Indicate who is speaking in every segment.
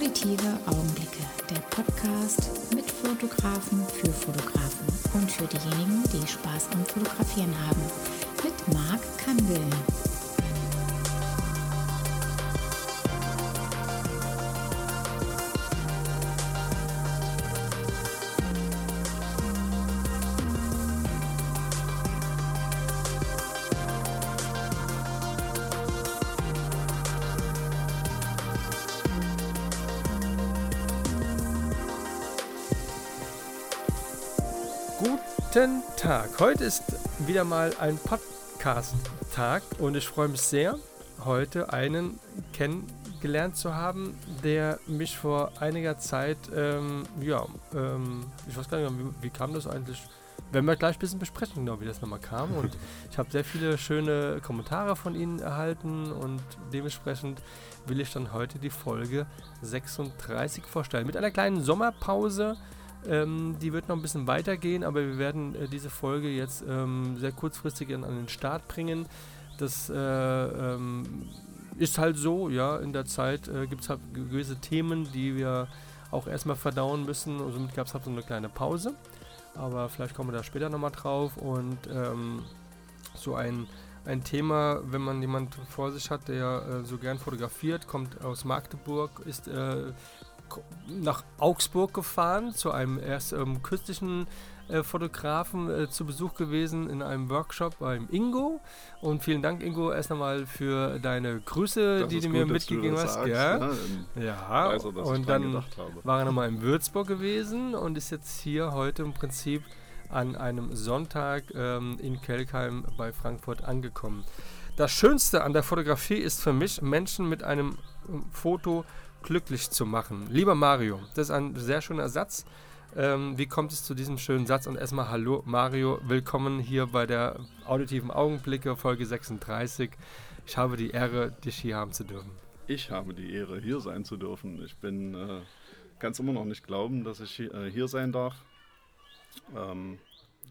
Speaker 1: Auditive Augenblicke, der Podcast mit Fotografen für Fotografen und für diejenigen, die Spaß am Fotografieren haben. Mit Marc Kandel.
Speaker 2: Tag. Heute ist wieder mal ein Podcast-Tag und ich freue mich sehr, heute einen kennengelernt zu haben, der mich vor einiger Zeit, ähm, ja, ähm, ich weiß gar nicht mehr, wie, wie kam das eigentlich? Werden wir gleich ein bisschen besprechen, genau, wie das nochmal kam. Und ich habe sehr viele schöne Kommentare von Ihnen erhalten und dementsprechend will ich dann heute die Folge 36 vorstellen. Mit einer kleinen Sommerpause. Ähm, die wird noch ein bisschen weitergehen, aber wir werden äh, diese Folge jetzt ähm, sehr kurzfristig an, an, den Start bringen. Das äh, ähm, ist halt so, ja, in der Zeit äh, gibt es halt gewisse Themen, die wir auch erstmal verdauen müssen und somit gab es halt so eine kleine Pause. Aber vielleicht kommen wir da später nochmal drauf und ähm, so ein, ein Thema, wenn man jemand vor sich hat, der äh, so gern fotografiert, kommt aus Magdeburg, ist äh, nach Augsburg gefahren, zu einem erst ähm, künstlichen äh, Fotografen äh, zu Besuch gewesen in einem Workshop beim Ingo. Und vielen Dank, Ingo, erst einmal für deine Grüße,
Speaker 3: das
Speaker 2: die du
Speaker 3: gut,
Speaker 2: mir mitgegeben hast.
Speaker 3: Sagst,
Speaker 2: ja,
Speaker 3: ne?
Speaker 2: ja.
Speaker 3: Also,
Speaker 2: und dann war er nochmal in Würzburg gewesen und ist jetzt hier heute im Prinzip an einem Sonntag ähm, in Kelkheim bei Frankfurt angekommen. Das Schönste an der Fotografie ist für mich, Menschen mit einem ähm, Foto glücklich zu machen. Lieber Mario, das ist ein sehr schöner Satz. Ähm, wie kommt es zu diesem schönen Satz? Und erstmal hallo Mario, willkommen hier bei der auditiven Augenblicke, Folge 36. Ich habe die Ehre, dich hier haben zu dürfen.
Speaker 3: Ich habe die Ehre, hier sein zu dürfen. Ich bin, äh, kann es immer noch nicht glauben, dass ich äh, hier sein darf.
Speaker 2: Ähm,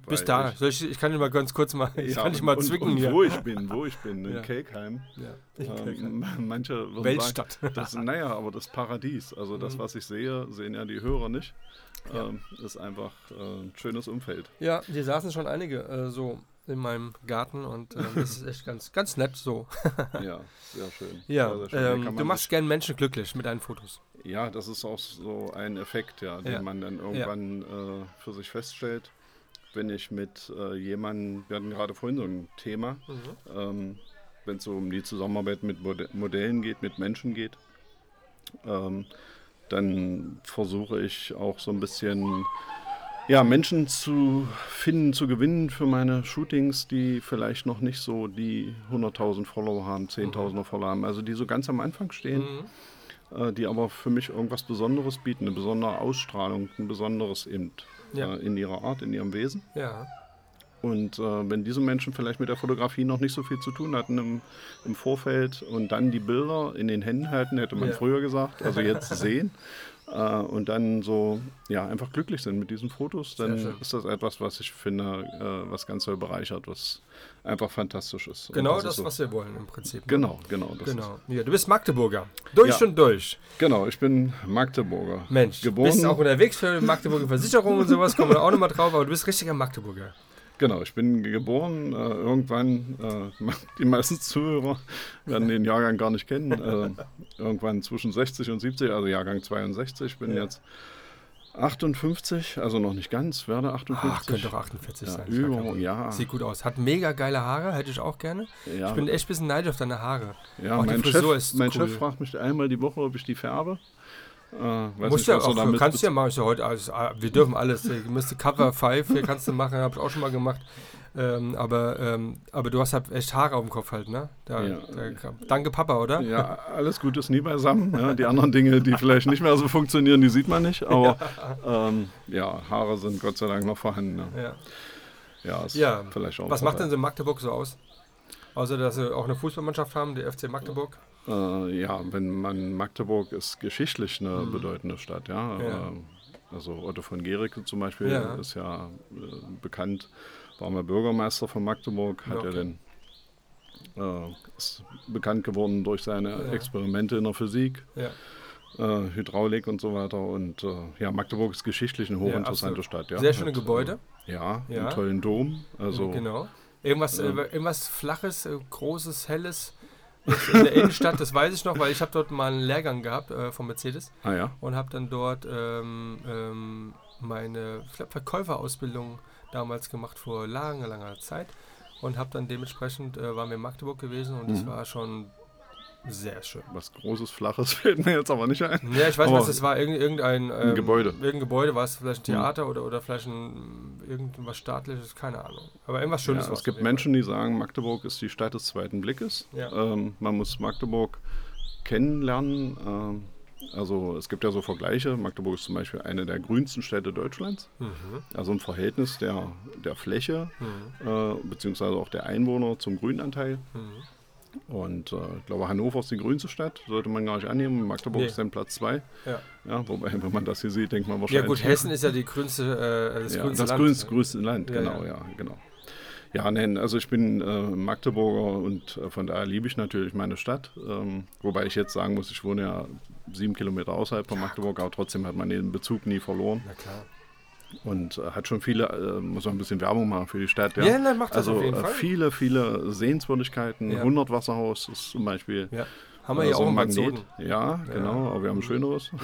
Speaker 2: bis da. Ich, ich, kann dich mal ganz kurz mal, ich
Speaker 3: ja,
Speaker 2: kann dich mal
Speaker 3: und,
Speaker 2: zwicken
Speaker 3: und
Speaker 2: hier.
Speaker 3: Wo ich bin, wo ich bin, in
Speaker 2: Ja.
Speaker 3: Kelkheim.
Speaker 2: Ja.
Speaker 3: Ähm, manche würden
Speaker 2: Weltstadt.
Speaker 3: sagen, das, naja, aber das Paradies, also das,
Speaker 2: Mhm.
Speaker 3: was ich sehe, sehen ja die Hörer nicht.
Speaker 2: Ja.
Speaker 3: Ähm, ist einfach äh, ein schönes Umfeld.
Speaker 2: Ja, hier saßen schon einige äh, so in meinem Garten und äh, das ist echt ganz, ganz nett so.
Speaker 3: Ja, sehr schön.
Speaker 2: Ja,
Speaker 3: sehr, schön.
Speaker 2: Ähm, du machst
Speaker 3: sich-
Speaker 2: gern Menschen glücklich mit deinen Fotos.
Speaker 3: Ja, das ist auch so ein Effekt, ja, den
Speaker 2: Ja.
Speaker 3: man dann irgendwann äh, für sich feststellt. Wenn ich mit äh, jemandem, wir hatten gerade vorhin so ein Thema, ähm, wenn es so um die Zusammenarbeit mit Mode Modellen geht, mit Menschen geht, ähm, dann versuche ich auch so ein bisschen ja, Menschen zu finden, zu gewinnen für meine Shootings, die vielleicht noch nicht so die 100.000 Follower haben, 10.000 Follower haben, also die so ganz am Anfang stehen äh, die aber für mich irgendwas Besonderes bieten, eine besondere Ausstrahlung, ein besonderes eben
Speaker 2: Ja.
Speaker 3: äh, in ihrer Art, in ihrem Wesen.
Speaker 2: Ja.
Speaker 3: Und äh, wenn diese Menschen vielleicht mit der Fotografie noch nicht so viel zu tun hatten im, im Vorfeld und dann die Bilder in den Händen halten, hätte man
Speaker 2: Ja.
Speaker 3: früher gesagt, also jetzt sehen äh, und dann so ja einfach glücklich sind mit diesen Fotos, dann ist das etwas, was ich finde, äh, was ganz doll bereichert, was einfach fantastisch ist.
Speaker 2: Genau
Speaker 3: ist
Speaker 2: das,
Speaker 3: so.
Speaker 2: was wir wollen im Prinzip. ne?
Speaker 3: Genau, genau. Das
Speaker 2: Genau. Ja, du bist Magdeburger. Durch
Speaker 3: Ja.
Speaker 2: und durch.
Speaker 3: Ist, genau, ich bin Magdeburger.
Speaker 2: Mensch, du
Speaker 3: Geboren,
Speaker 2: bist auch unterwegs für Magdeburger Versicherung und sowas, kommen wir auch nochmal drauf, aber du bist richtiger Magdeburger.
Speaker 3: Genau, ich bin geboren. Äh, irgendwann, äh, die meisten Zuhörer werden den Jahrgang gar nicht kennen. Äh, irgendwann zwischen 60 und 70, also Jahrgang 62. Ich bin
Speaker 2: Ja.
Speaker 3: jetzt 58, also noch nicht ganz, werde 58.
Speaker 2: Ach, könnte doch 48
Speaker 3: ja,
Speaker 2: sein.
Speaker 3: über, ja,
Speaker 2: Sieht gut aus. Hat mega geile Haare, hätte ich auch gerne.
Speaker 3: ja,
Speaker 2: Ich bin echt ein bisschen neidisch auf deine Haare.
Speaker 3: ja
Speaker 2: auch
Speaker 3: mein, Chef, mein
Speaker 2: cool.
Speaker 3: Chef fragt mich einmal die Woche, ob ich die färbe. Äh, weiß
Speaker 2: Musst
Speaker 3: nicht,
Speaker 2: ja auch,
Speaker 3: damit
Speaker 2: kannst du ja machen. Ich ja heute, also, ah, wir dürfen alles. Du müsste Cover 5 hier kannst du machen, habe ich auch schon mal gemacht. Ähm, aber, ähm, aber du hast halt echt Haare auf dem Kopf halt, ne? Da,
Speaker 3: Ja.
Speaker 2: da, danke Papa, oder?
Speaker 3: Ja, alles gut ist nie beisammen. Ja, die anderen Dinge, die vielleicht nicht mehr so funktionieren, die sieht man nicht. Aber ja, ähm, ja Haare sind Gott sei Dank noch vorhanden. Ne?
Speaker 2: Ja.
Speaker 3: Ja, ist
Speaker 2: Ja,
Speaker 3: vielleicht auch.
Speaker 2: Was macht denn so Magdeburg so aus? Außer, dass sie auch eine Fußballmannschaft haben, die FC Magdeburg.
Speaker 3: Äh, ja, wenn man Magdeburg ist geschichtlich eine
Speaker 2: Mhm.
Speaker 3: bedeutende Stadt, ja.
Speaker 2: Ja.
Speaker 3: Ähm, Also Otto von Gericke zum Beispiel
Speaker 2: Ja.
Speaker 3: ist ja äh, bekannt, war mal Bürgermeister von Magdeburg, hat
Speaker 2: Okay.
Speaker 3: er den äh, ist bekannt geworden durch seine
Speaker 2: Ja.
Speaker 3: Experimente in der Physik.
Speaker 2: Ja.
Speaker 3: äh, Hydraulik und so weiter. Und äh, ja, Magdeburg ist geschichtlich eine hochinteressante
Speaker 2: absolut.
Speaker 3: Stadt. Ja,
Speaker 2: Sehr schöne Gebäude.
Speaker 3: Äh, ja,
Speaker 2: Ja.
Speaker 3: einen tollen Dom. Also
Speaker 2: Genau. Irgendwas, äh, irgendwas Flaches, äh, Großes, Helles in der Innenstadt, das weiß ich noch, weil ich habe dort mal einen Lehrgang gehabt äh, von Mercedes
Speaker 3: ah ja.
Speaker 2: und habe dann dort ähm, ähm, meine glaub, Verkäuferausbildung damals gemacht vor langer, langer Zeit und habe dann dementsprechend, äh, waren wir in Magdeburg gewesen und das
Speaker 3: Mhm.
Speaker 2: war schon sehr schön.
Speaker 3: Was Großes, Flaches fällt mir jetzt aber nicht ein.
Speaker 2: Ja, ich weiß
Speaker 3: Aber
Speaker 2: was, es war irgend, irgendein ähm,
Speaker 3: Gebäude.
Speaker 2: Irgendein Gebäude, war es vielleicht ein
Speaker 3: Mhm.
Speaker 2: Theater oder, oder vielleicht ein, irgendwas staatliches, keine Ahnung. Aber irgendwas Schönes.
Speaker 3: Ja,
Speaker 2: war's
Speaker 3: es gibt
Speaker 2: auf jeden
Speaker 3: Menschen, die sagen, Magdeburg ist die Stadt des zweiten Blickes.
Speaker 2: Ja.
Speaker 3: Ähm, man muss Magdeburg kennenlernen. Ähm, also es gibt ja so Vergleiche. Magdeburg ist zum Beispiel eine der grünsten Städte Deutschlands.
Speaker 2: Mhm.
Speaker 3: Also ein Verhältnis der, der Fläche
Speaker 2: Mhm.
Speaker 3: äh, beziehungsweise auch der Einwohner zum Grünanteil.
Speaker 2: Mhm.
Speaker 3: Und äh, ich glaube, Hannover ist die grünste Stadt, sollte man gar nicht annehmen. Magdeburg
Speaker 2: Nee.
Speaker 3: ist dann Platz zwei.
Speaker 2: Ja.
Speaker 3: Ja, wobei, wenn man das hier sieht, denkt man
Speaker 2: ja
Speaker 3: wahrscheinlich.
Speaker 2: gut, Hessen ist ja die grünste, äh, das
Speaker 3: ja,
Speaker 2: grünste
Speaker 3: das
Speaker 2: Land.
Speaker 3: grünste, größte Land,
Speaker 2: Ja,
Speaker 3: genau,
Speaker 2: ja.
Speaker 3: ja, genau. Ja, nein, also ich bin äh, Magdeburger und äh, von daher liebe ich natürlich meine Stadt. Ähm, wobei ich jetzt sagen muss, ich wohne ja sieben Kilometer außerhalb von Magdeburg, aber trotzdem hat man den Bezug nie verloren
Speaker 2: Na klar.
Speaker 3: Und äh, hat schon viele, äh, muss man ein bisschen Werbung machen für die Stadt.
Speaker 2: Ja,
Speaker 3: Ja,
Speaker 2: nein, macht das
Speaker 3: also
Speaker 2: auf jeden
Speaker 3: äh,
Speaker 2: Fall.
Speaker 3: viele, viele Sehenswürdigkeiten.
Speaker 2: Ja.
Speaker 3: 100 Wasserhaus ist zum Beispiel.
Speaker 2: Ja. Haben wir
Speaker 3: äh,
Speaker 2: hier
Speaker 3: so
Speaker 2: auch
Speaker 3: ein Magnet. Ja, genau, aber wir haben ein schöneres.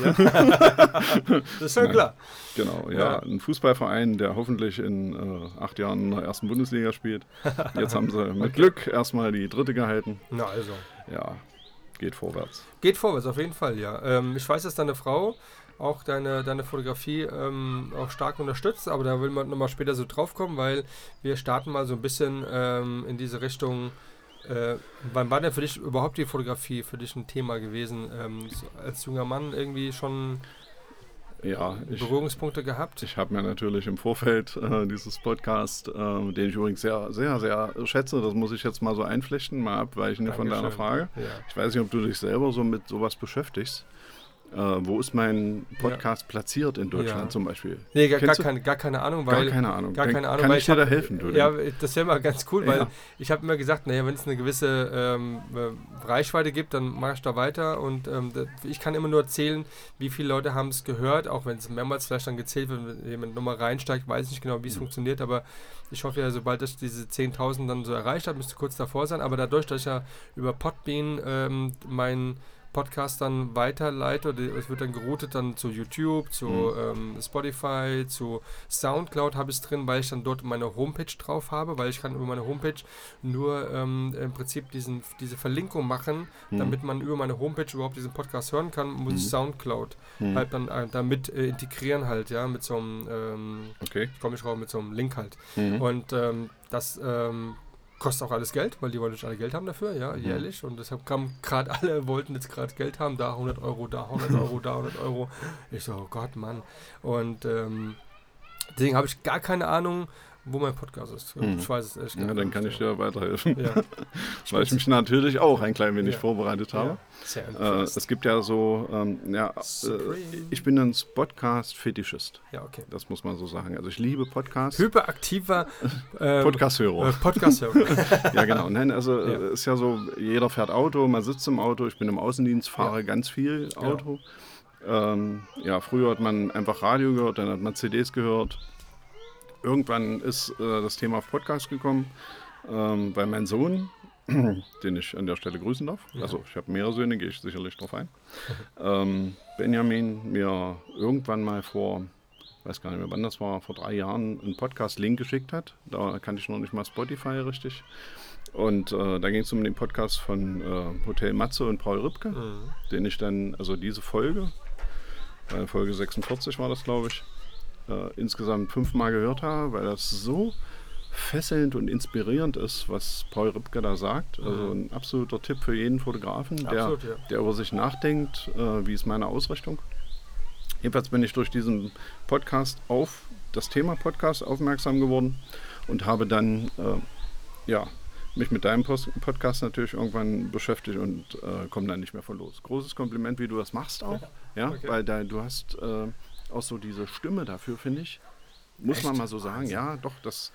Speaker 2: Das ist
Speaker 3: Nein.
Speaker 2: klar.
Speaker 3: Genau, ja.
Speaker 2: Ja.
Speaker 3: Ein Fußballverein, der hoffentlich in äh, acht Jahren in der ersten Bundesliga spielt. Jetzt haben sie mit Glück erstmal die dritte gehalten.
Speaker 2: Na also.
Speaker 3: Ja, geht vorwärts.
Speaker 2: Geht vorwärts, auf jeden Fall, ja. Ähm, ich weiß, dass deine Frau auch deine, deine Fotografie ähm, auch stark unterstützt, aber da will man nochmal später so drauf kommen, weil wir starten mal so ein bisschen ähm, in diese Richtung. Äh, wann war denn für dich überhaupt die Fotografie für dich ein Thema gewesen? Ähm, als junger Mann irgendwie schon
Speaker 3: Ja, ich,
Speaker 2: Berührungspunkte gehabt?
Speaker 3: ich habe mir natürlich im Vorfeld äh, dieses Podcast, äh, den ich übrigens sehr, sehr, sehr schätze, das muss ich jetzt mal so einflechten, mal abweichen von deiner
Speaker 2: Dankeschön.
Speaker 3: Frage.
Speaker 2: Ja.
Speaker 3: Ich weiß nicht, ob du dich selber so mit sowas beschäftigst. Äh, wo ist mein Podcast platziert in Deutschland
Speaker 2: Ja.
Speaker 3: zum Beispiel?
Speaker 2: Nee, gar, gar, keine, gar keine Ahnung,
Speaker 3: Gar
Speaker 2: weil.
Speaker 3: keine Ahnung.
Speaker 2: Gar keine Ahnung,
Speaker 3: Kann
Speaker 2: weil
Speaker 3: ich dir da helfen, du?
Speaker 2: Ja,
Speaker 3: denn?
Speaker 2: das wäre mal ganz cool, weil
Speaker 3: Ja.
Speaker 2: ich habe immer gesagt, naja, wenn es eine gewisse ähm, äh, Reichweite gibt, dann mache ich da weiter und ähm, ich kann immer nur erzählen, wie viele Leute haben es gehört, auch wenn es mehrmals vielleicht dann gezählt wird, wenn jemand nochmal reinsteigt, weiß ich nicht genau, wie es
Speaker 3: Mhm.
Speaker 2: funktioniert, aber ich hoffe ja, sobald ich diese 10.000 dann so erreicht habe, müsste kurz davor sein, aber dadurch, dass ich ja über Podbean ähm, meinen Podcast dann weiterleite, oder es wird dann geroutet dann zu YouTube, zu
Speaker 3: Mhm.
Speaker 2: ähm, Spotify, zu Soundcloud habe ich es drin, weil ich dann dort meine Homepage drauf habe, weil ich kann über meine Homepage nur ähm, im Prinzip diesen, diese Verlinkung machen,
Speaker 3: Hm.
Speaker 2: damit man über meine Homepage überhaupt diesen Podcast hören kann, muss ich
Speaker 3: Mhm.
Speaker 2: Soundcloud
Speaker 3: Hm.
Speaker 2: halt dann äh, damit äh, integrieren halt, ja, mit so einem, ähm,
Speaker 3: Okay.
Speaker 2: komme ich drauf, mit so einem Link halt.
Speaker 3: Hm.
Speaker 2: Und ähm, das ähm, kostet auch alles Geld, weil die wollen nicht alle Geld haben dafür, ja, jährlich. Und deshalb kamen gerade alle, wollten jetzt gerade Geld haben, da 100 Euro, da 100 Euro, da 100 Euro. Ich so, oh Gott, Mann. Und ähm, deswegen habe ich gar keine Ahnung, wo mein Podcast ist.
Speaker 3: Mhm.
Speaker 2: Ich weiß es echt
Speaker 3: Ja, dann kann ich
Speaker 2: ja.
Speaker 3: dir weiterhelfen.
Speaker 2: Ja,
Speaker 3: Weil ich mich natürlich auch ein klein wenig
Speaker 2: Ja.
Speaker 3: vorbereitet habe.
Speaker 2: ja. Sehr
Speaker 3: Äh, es gibt ja so, ähm, ja, äh, ich bin ein Podcast-Fetischist.
Speaker 2: ja, okay.
Speaker 3: Das muss man so sagen. Also ich liebe Podcasts.
Speaker 2: Hyperaktiver ähm,
Speaker 3: Podcast-Hörer.
Speaker 2: äh, Podcast-Hörer.
Speaker 3: ja, genau. Nein, also
Speaker 2: Ja.
Speaker 3: äh, ist ja so, jeder fährt Auto, man sitzt im Auto. Ich bin im Außendienst, fahre ganz viel Auto. Ähm, ja, früher hat man einfach Radio gehört, dann hat man CDs gehört. Irgendwann ist äh, das Thema auf Podcast gekommen, ähm, weil mein Sohn, den ich an der Stelle grüßen darf,
Speaker 2: Ja.
Speaker 3: also ich habe mehrere Söhne, gehe ich sicherlich drauf ein, ähm, Benjamin mir irgendwann mal vor, weiß gar nicht mehr wann das war, vor drei Jahren einen Podcast-Link geschickt hat. Da kannte ich noch nicht mal Spotify richtig. Und äh, da ging es um den Podcast von äh, Hotel Matze und Paul Ripke,
Speaker 2: Mhm.
Speaker 3: den ich dann, also diese Folge, äh, Folge 46 war das, glaube ich, äh, insgesamt fünfmal gehört habe, weil das so fesselnd und inspirierend ist, was Paul Ripke da sagt. Also ein absoluter Tipp für jeden Fotografen, der,
Speaker 2: Mhm. Absolut, ja.
Speaker 3: der über sich nachdenkt, äh, wie ist meine Ausrichtung. Jedenfalls bin ich durch diesen Podcast auf das Thema Podcast aufmerksam geworden und habe dann äh, ja, mich mit deinem Post Podcast natürlich irgendwann beschäftigt und äh, komme dann nicht mehr von los. Großes Kompliment, wie du das machst auch. Ja,
Speaker 2: Okay.
Speaker 3: weil da, du hast äh, auch so diese Stimme dafür, finde ich. Muss man
Speaker 2: Echt?
Speaker 3: mal so sagen.
Speaker 2: Wahnsinn.
Speaker 3: Ja, doch, das,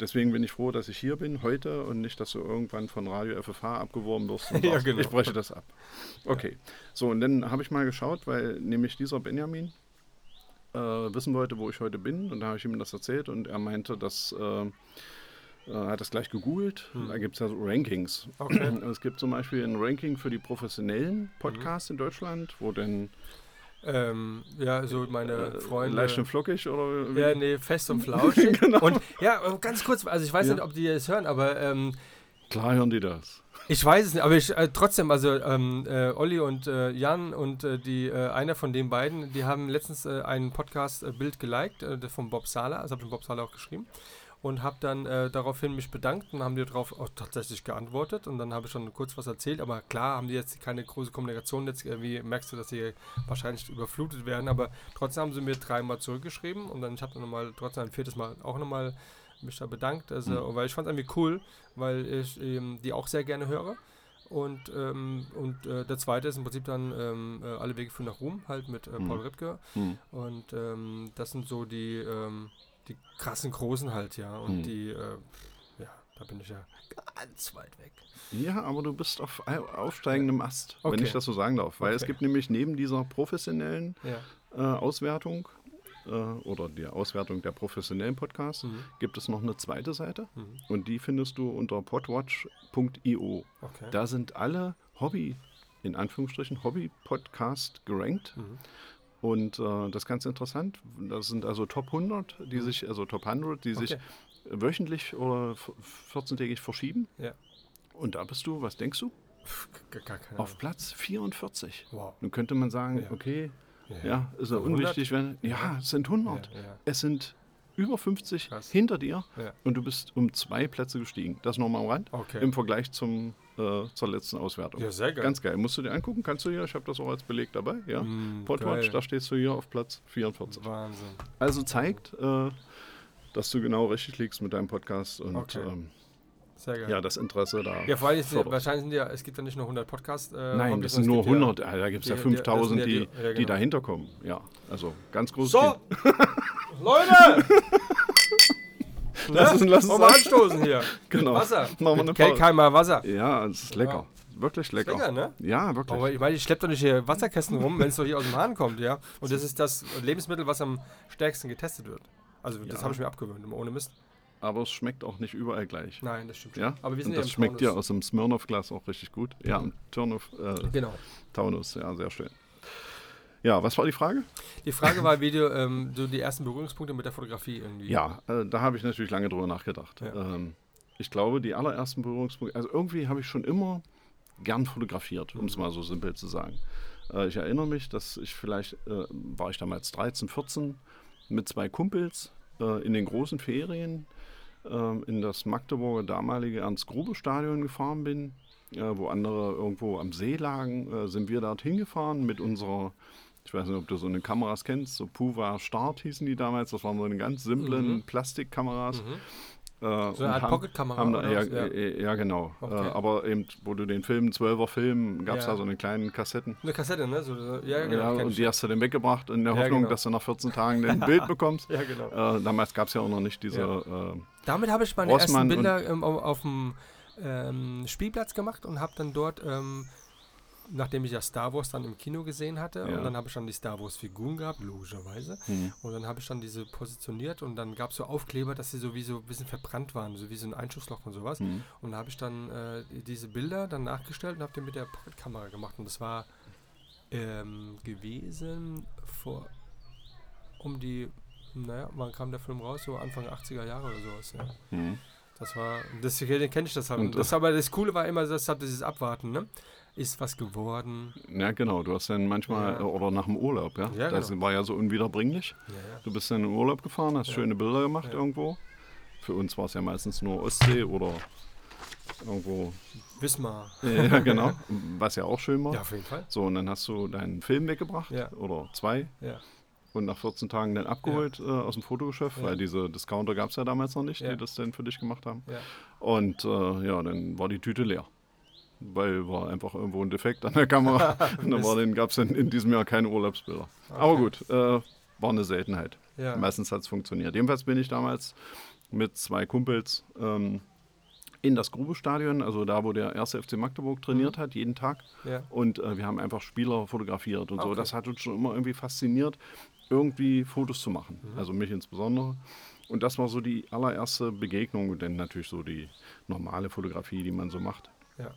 Speaker 3: deswegen bin ich froh, dass ich hier bin heute und nicht, dass du irgendwann von Radio FFH abgeworben wirst.
Speaker 2: Ja, genau.
Speaker 3: Ich breche das ab. Okay, so und dann habe ich mal geschaut, weil nämlich dieser Benjamin äh, wissen wollte, wo ich heute bin und da habe ich ihm das erzählt und er meinte, dass äh, er hat das gleich gegoogelt. Da gibt es ja so Rankings.
Speaker 2: Hm. Okay.
Speaker 3: Es gibt zum Beispiel ein Ranking für die professionellen Podcasts in Deutschland, wo denn
Speaker 2: Ähm, ja, so meine
Speaker 3: äh,
Speaker 2: Freunde.
Speaker 3: leicht und flockig oder wie?
Speaker 2: Ja, nee, fest und flauschig.
Speaker 3: Genau.
Speaker 2: Und ja, ganz kurz, also ich weiß
Speaker 3: Ja.
Speaker 2: nicht, ob die das hören, aber ähm,
Speaker 3: Klar hören die das.
Speaker 2: ich weiß es nicht, aber ich äh, trotzdem, also ähm, äh, Olli und äh, Jan und äh, die äh, einer von den beiden, die haben letztens äh, ein Podcast-Bild geliked, von Bob Sala, also habe ich Bob Sala auch geschrieben. Und habe dann äh, daraufhin mich bedankt und haben die darauf auch tatsächlich geantwortet. Und dann habe ich schon kurz was erzählt. Aber klar haben die jetzt keine große Kommunikation. Jetzt irgendwie merkst du, dass sie wahrscheinlich überflutet werden. Aber trotzdem haben sie mir dreimal zurückgeschrieben. Und dann ich habe dann nochmal, trotzdem ein viertes Mal auch nochmal mich da bedankt. Also, Weil ich fand es irgendwie cool, weil ich ähm, die auch sehr gerne höre. Und, ähm, und äh, der zweite ist im Prinzip dann ähm, äh, Alle Wege führen nach Ruhm, halt mit äh, Paul Ripke.
Speaker 3: Hm.
Speaker 2: Und ähm, das sind so die, ähm, die krassen Großen halt, ja. Und
Speaker 3: Hm.
Speaker 2: die, äh, ja, da bin ich ja ganz weit weg.
Speaker 3: Ja, aber du bist auf au- aufsteigendem Ast, wenn
Speaker 2: Okay.
Speaker 3: ich das so sagen darf. Weil es
Speaker 2: Okay.
Speaker 3: gibt nämlich neben dieser professionellen
Speaker 2: Ja.
Speaker 3: äh, Auswertung äh, oder der Auswertung der professionellen Podcasts
Speaker 2: Mhm.
Speaker 3: gibt es noch eine zweite Seite
Speaker 2: Mhm.
Speaker 3: und die findest du unter podwatch.io.
Speaker 2: Okay.
Speaker 3: Da sind alle Hobby, in Anführungsstrichen, Hobby-Podcast gerankt.
Speaker 2: Mhm.
Speaker 3: Und äh, das ist ganz interessant. Das sind also Top 100, die sich, also Top 100, die sich
Speaker 2: Mhm. Okay.
Speaker 3: wöchentlich oder f- 14-tägig verschieben.
Speaker 2: Ja.
Speaker 3: Und da bist du, was denkst du? Auf. Platz 44.
Speaker 2: Wow.
Speaker 3: Nun könnte man sagen,
Speaker 2: Ja.
Speaker 3: okay,
Speaker 2: Ja.
Speaker 3: ja, ist ja
Speaker 2: 100?
Speaker 3: unwichtig, wenn. Ja, es sind 100.
Speaker 2: Ja.
Speaker 3: Es sind über 50
Speaker 2: Krass.
Speaker 3: hinter dir und du bist um zwei Plätze gestiegen. Das nochmal am Rand.
Speaker 2: Okay.
Speaker 3: Im Vergleich zum, äh, zur letzten Auswertung.
Speaker 2: Ja, sehr geil.
Speaker 3: Ganz geil. Musst du dir angucken, kannst du hier, ich habe das auch als Beleg dabei, ja.
Speaker 2: Mm,
Speaker 3: Podwatch,
Speaker 2: geil.
Speaker 3: da stehst du hier auf Platz 44.
Speaker 2: Wahnsinn.
Speaker 3: Also zeigt, äh, dass du genau richtig liegst mit deinem Podcast und
Speaker 2: Okay.
Speaker 3: ähm,
Speaker 2: Sehr geil.
Speaker 3: ja, das Interesse da.
Speaker 2: Ja, vor allem, ist, ja- wahrscheinlich sind ja, es gibt ja nicht nur 100 Podcasts. Äh,
Speaker 3: Nein, das sind nur
Speaker 2: gibt ja-
Speaker 3: 100, äh, da gibt es ja
Speaker 2: die- die-
Speaker 3: 5000,
Speaker 2: das sind
Speaker 3: die,
Speaker 2: ja die- ja,
Speaker 3: die
Speaker 2: genau.
Speaker 3: dahinter kommen. Ja, also ganz großes
Speaker 2: So! Leute!
Speaker 3: Lass uns- lass uns ab-
Speaker 2: anstoßen hier.
Speaker 3: Genau.
Speaker 2: Wasser.
Speaker 3: Machen wir eine.
Speaker 2: Kelkheimer Wasser.
Speaker 3: Ja, es ist lecker. Wirklich lecker.
Speaker 2: lecker, ne?
Speaker 3: Ja, wirklich.
Speaker 2: Aber ich meine, ich schleppe doch nicht hier Wasserkästen rum, wenn es doch hier aus dem Hahn kommt, ja. Und das ist das Lebensmittel, was am stärksten getestet wird. Also das
Speaker 3: Ja.
Speaker 2: habe ich mir abgewöhnt, immer ohne Mist.
Speaker 3: Aber es schmeckt auch nicht überall gleich.
Speaker 2: Nein, das stimmt schon.
Speaker 3: Ja,
Speaker 2: Aber wir sind
Speaker 3: und
Speaker 2: ja
Speaker 3: das
Speaker 2: im
Speaker 3: schmeckt dir
Speaker 2: Taunus.
Speaker 3: aus dem Smirnoff-Glas auch richtig gut. Ja, im Turnoff, äh,
Speaker 2: Genau.
Speaker 3: Taunus, ja, sehr schön. Ja, was war die Frage?
Speaker 2: Die Frage war, wie du ähm, so die ersten Berührungspunkte mit der Fotografie irgendwie.
Speaker 3: Ja, äh, da habe ich natürlich lange drüber nachgedacht.
Speaker 2: Ja.
Speaker 3: Ähm, ich glaube, die allerersten Berührungspunkte, also irgendwie habe ich schon immer gern fotografiert, um es
Speaker 2: Mhm.
Speaker 3: mal so simpel zu sagen. Äh, ich erinnere mich, dass ich vielleicht, äh, war ich damals 13, 14, mit zwei Kumpels äh, in den großen Ferien äh, in das Magdeburger damalige Ernst-Grube-Stadion gefahren bin, äh, wo andere irgendwo am See lagen, äh, sind wir dorthin gefahren mit unserer, ich weiß nicht, ob du so eine Kameras kennst, so Puva Start hießen die damals, das waren so eine ganz simplen
Speaker 2: Mhm.
Speaker 3: Plastikkameras.
Speaker 2: Mhm.
Speaker 3: Äh,
Speaker 2: So eine Art Pocketkamera
Speaker 3: ja?
Speaker 2: Ja.
Speaker 3: äh, ja, genau.
Speaker 2: Okay.
Speaker 3: Äh, aber eben, wo du den Film, 12er Film, gab es
Speaker 2: Ja.
Speaker 3: da so eine kleinen Kassetten.
Speaker 2: Eine Kassette, ne? So, so, ja, genau.
Speaker 3: Und die hast du dann weggebracht in der Hoffnung,
Speaker 2: genau.
Speaker 3: dass du nach 14 Tagen ein Bild bekommst.
Speaker 2: ja, genau.
Speaker 3: Äh, damals gab es ja auch noch nicht diese. Äh,
Speaker 2: Damit habe ich meine
Speaker 3: Rossmann
Speaker 2: ersten Bilder ähm, auf, auf dem ähm, Spielplatz gemacht und habe dann dort, ähm, nachdem ich ja Star Wars dann im Kino gesehen hatte,
Speaker 3: Ja.
Speaker 2: und dann habe ich dann die Star Wars Figuren gehabt, logischerweise.
Speaker 3: hm.
Speaker 2: Und dann habe ich dann diese positioniert und dann gab es so Aufkleber, dass sie so wie so ein bisschen verbrannt waren, so wie so ein Einschussloch und sowas.
Speaker 3: Hm.
Speaker 2: Und da habe ich dann äh, diese Bilder dann nachgestellt und habe die mit der Pocketkamera gemacht. Und das war ähm, gewesen vor um die, naja, wann kam der Film raus? So Anfang 80er Jahre oder sowas. Ja.
Speaker 3: Hm.
Speaker 2: Das war, das kenne ich das halt.
Speaker 3: Und
Speaker 2: das, aber das Coole war immer, das hat dieses Abwarten, ne? Ist was geworden?
Speaker 3: Ja, genau. Du hast dann manchmal,
Speaker 2: Ja.
Speaker 3: äh, oder nach dem Urlaub, ja.
Speaker 2: Ja,
Speaker 3: das
Speaker 2: genau.
Speaker 3: war ja so unwiederbringlich.
Speaker 2: Ja, ja.
Speaker 3: Du bist dann in den Urlaub gefahren, hast
Speaker 2: Ja.
Speaker 3: schöne Bilder gemacht
Speaker 2: Ja.
Speaker 3: irgendwo. Für uns war es ja meistens nur Ostsee oder irgendwo.
Speaker 2: Wismar.
Speaker 3: ja, genau. Was ja auch schön war.
Speaker 2: Ja, auf jeden Fall.
Speaker 3: So, und dann hast du deinen Film weggebracht
Speaker 2: Ja.
Speaker 3: oder zwei
Speaker 2: Ja.
Speaker 3: und nach 14 Tagen dann abgeholt äh, aus dem Fotogeschäft,
Speaker 2: Ja.
Speaker 3: weil diese Discounter gab es ja damals noch nicht,
Speaker 2: Ja.
Speaker 3: die das dann für dich gemacht haben.
Speaker 2: Ja.
Speaker 3: Und äh, ja, dann war die Tüte leer. Weil war einfach irgendwo ein Defekt an der Kamera. und dann gab es in diesem Jahr keine Urlaubsbilder. Aber gut, äh, war eine Seltenheit.
Speaker 2: Ja.
Speaker 3: Meistens hat es funktioniert. Jedenfalls bin ich damals mit zwei Kumpels ähm, in das Grubestadion, also da, wo der erste FC Magdeburg trainiert hat, jeden Tag.
Speaker 2: Ja.
Speaker 3: Und äh, wir haben einfach Spieler fotografiert und so.
Speaker 2: Okay.
Speaker 3: Das hat uns schon immer irgendwie fasziniert, irgendwie Fotos zu machen. Also mich insbesondere. Und das war so die allererste Begegnung und dann natürlich so die normale Fotografie, die man so macht.
Speaker 2: Ja.